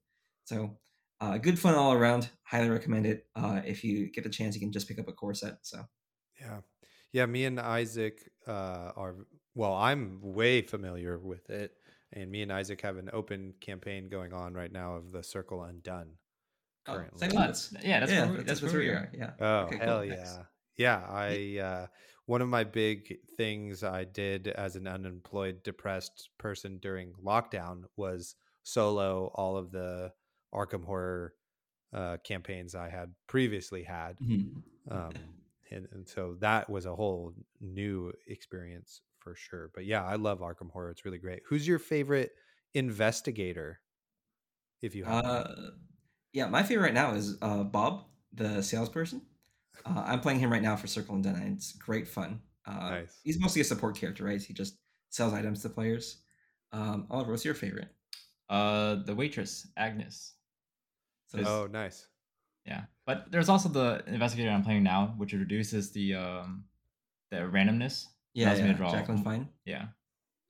so uh, good fun all around highly recommend it uh, if you get the chance you can just pick up a core set so Yeah. Yeah, me and Isaac uh, are well, I'm way familiar with it. And me and Isaac have an open campaign going on right now of the Circle Undone currently. same Oh, with us. that's- yeah, that's yeah, where we, that's, where we are. yeah Oh, Okay, hell Nice. yeah. Yeah, I uh one of my big things I did as an unemployed depressed person during lockdown was solo all of the Arkham Horror uh campaigns I had previously had. Mhm. Um and, and so that was a whole new experience for sure. But yeah, I love Arkham Horror. It's really great. Who's your favorite investigator? If you have? Uh, yeah, my favorite right now is uh, Bob, the salesperson. Uh, I'm playing him right now for Circle Undone, it's great fun. Uh, Nice. He's mostly a support character, right? He just sells items to players. Um, Oliver, what's your favorite? Uh, the waitress Agnes. So oh, nice. Yeah, but there's also the investigator I'm playing now, which reduces the um the randomness. yeah, allows me to yeah, draw Jacqueline Fine. Yeah,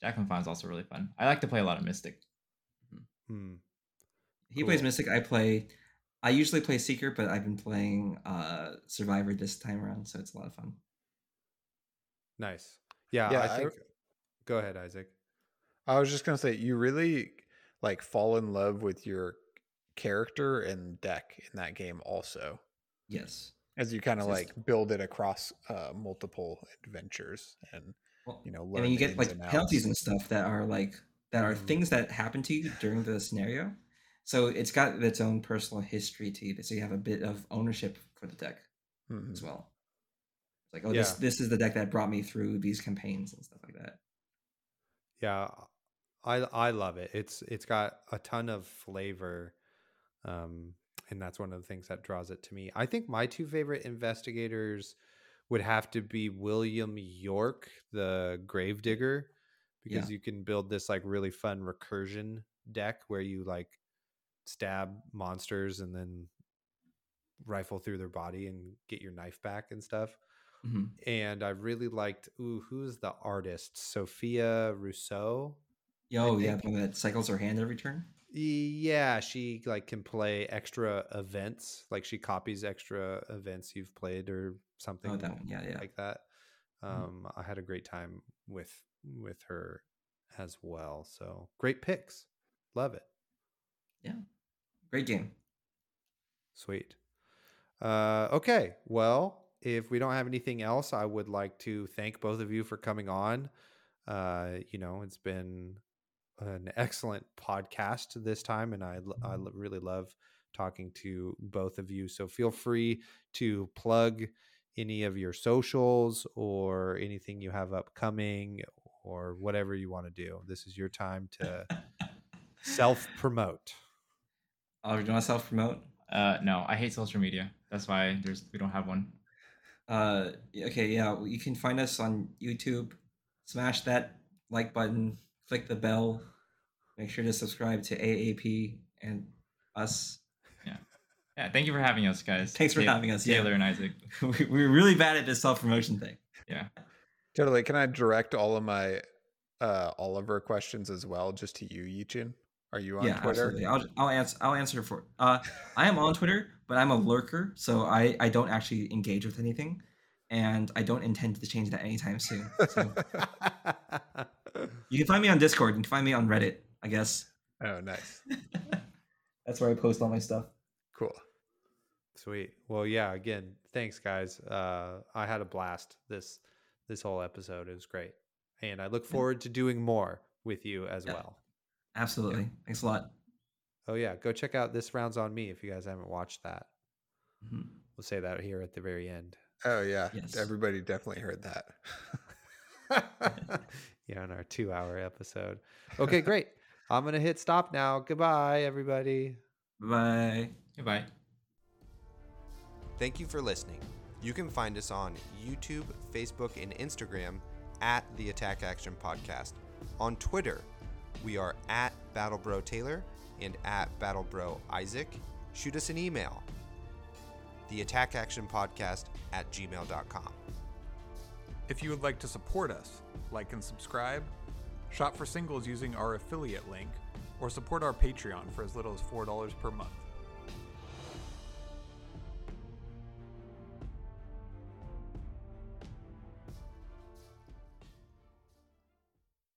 Jacqueline Fine's also really fun. I like to play a lot of Mystic. Hmm. He plays Mystic. I play. I usually play Seeker, but I've been playing uh, Survivor this time around, so it's a lot of fun. Nice. Yeah, Yeah, I I- go ahead, Isaac. I was just gonna say you really like fall in love with your character and deck in that game also Yes. as you kind of like build it across uh, multiple adventures and Well, you know and learn then you get like and penalties and stuff that are like that are Mhm. things that happen to you during the scenario. So it's got its own personal history to it. so you have a bit of ownership for the deck Mhm. as well. It's like, oh, this Yeah. this is the deck that brought me through these campaigns and stuff like that. Yeah, I I love it. It's it's got a ton of flavor, um, and that's one of the things that draws it to me. I think my two favorite investigators would have to be William Yorick, the Gravedigger, because you can build this like really fun recursion deck where you like stab monsters and then rifle through their body and get your knife back and stuff hmm and I really liked. Ooh, who's the artist? Sefina Rousseau. Yo, yeah, the one that cycles her hand every turn. Yeah, she like can play extra events. Like she copies extra events you've played or something Oh, that one. Yeah, yeah. like that. Mhm. Um, I had a great time with with her as well. So great picks. Love it. Great game. Sweet. Uh, okay. Well, if we don't have anything else, I would like to thank both of you for coming on. Uh, you know, it's been an excellent podcast this time, and I, I really love talking to both of you. So feel free to plug any of your socials or anything you have upcoming or whatever you want to do. This is your time to self promote. Oh, do you want to self promote? Uh, no, I hate social media. That's why there's we don't have one. Uh, okay, yeah. well, You can find us on YouTube. Smash that like button. Click the bell. Make sure to subscribe to AAP and us. Yeah, thank you for having us, guys. Thanks for Ta- having us, yeah. Taylor and Isaac. We- We're really bad at this self promotion thing. Yeah. Totally. Can I direct all of my uh Oliver questions as well, just to you, Yichin? Are you on yeah, Twitter? absolutely. I'll I'll answer. I'll answer for. Uh, I am on Twitter, but I'm a lurker, so I I don't actually engage with anything, and I don't intend to change that anytime soon. So you can find me on Discord. You can find me on Reddit. I guess oh, nice. that's where I post all my stuff. Cool. Sweet. Well, yeah. Again, thanks, guys. Uh, I had a blast this this whole episode. It was great, and I look forward to doing more with you as Yeah. well. Absolutely. Thanks a lot. Oh yeah, go check out this rounds on me if you guys haven't watched that. Mhm. We'll say that here at the very end. Oh yeah. Yes. Everybody definitely heard that. yeah, on our two-hour episode. Okay, great. I'm gonna hit stop now. Goodbye, everybody. Bye. Goodbye. Thank you for listening. You can find us on YouTube, Facebook, and Instagram at the Attack Action Podcast. On Twitter, we are at BattleBro Taylor and at BattleBro Isaac. Shoot us an email. The Attack Action Podcast at gmail.com. If you would like to support us, like and subscribe, shop for singles using our affiliate link, or support our Patreon for as little as $4 per month.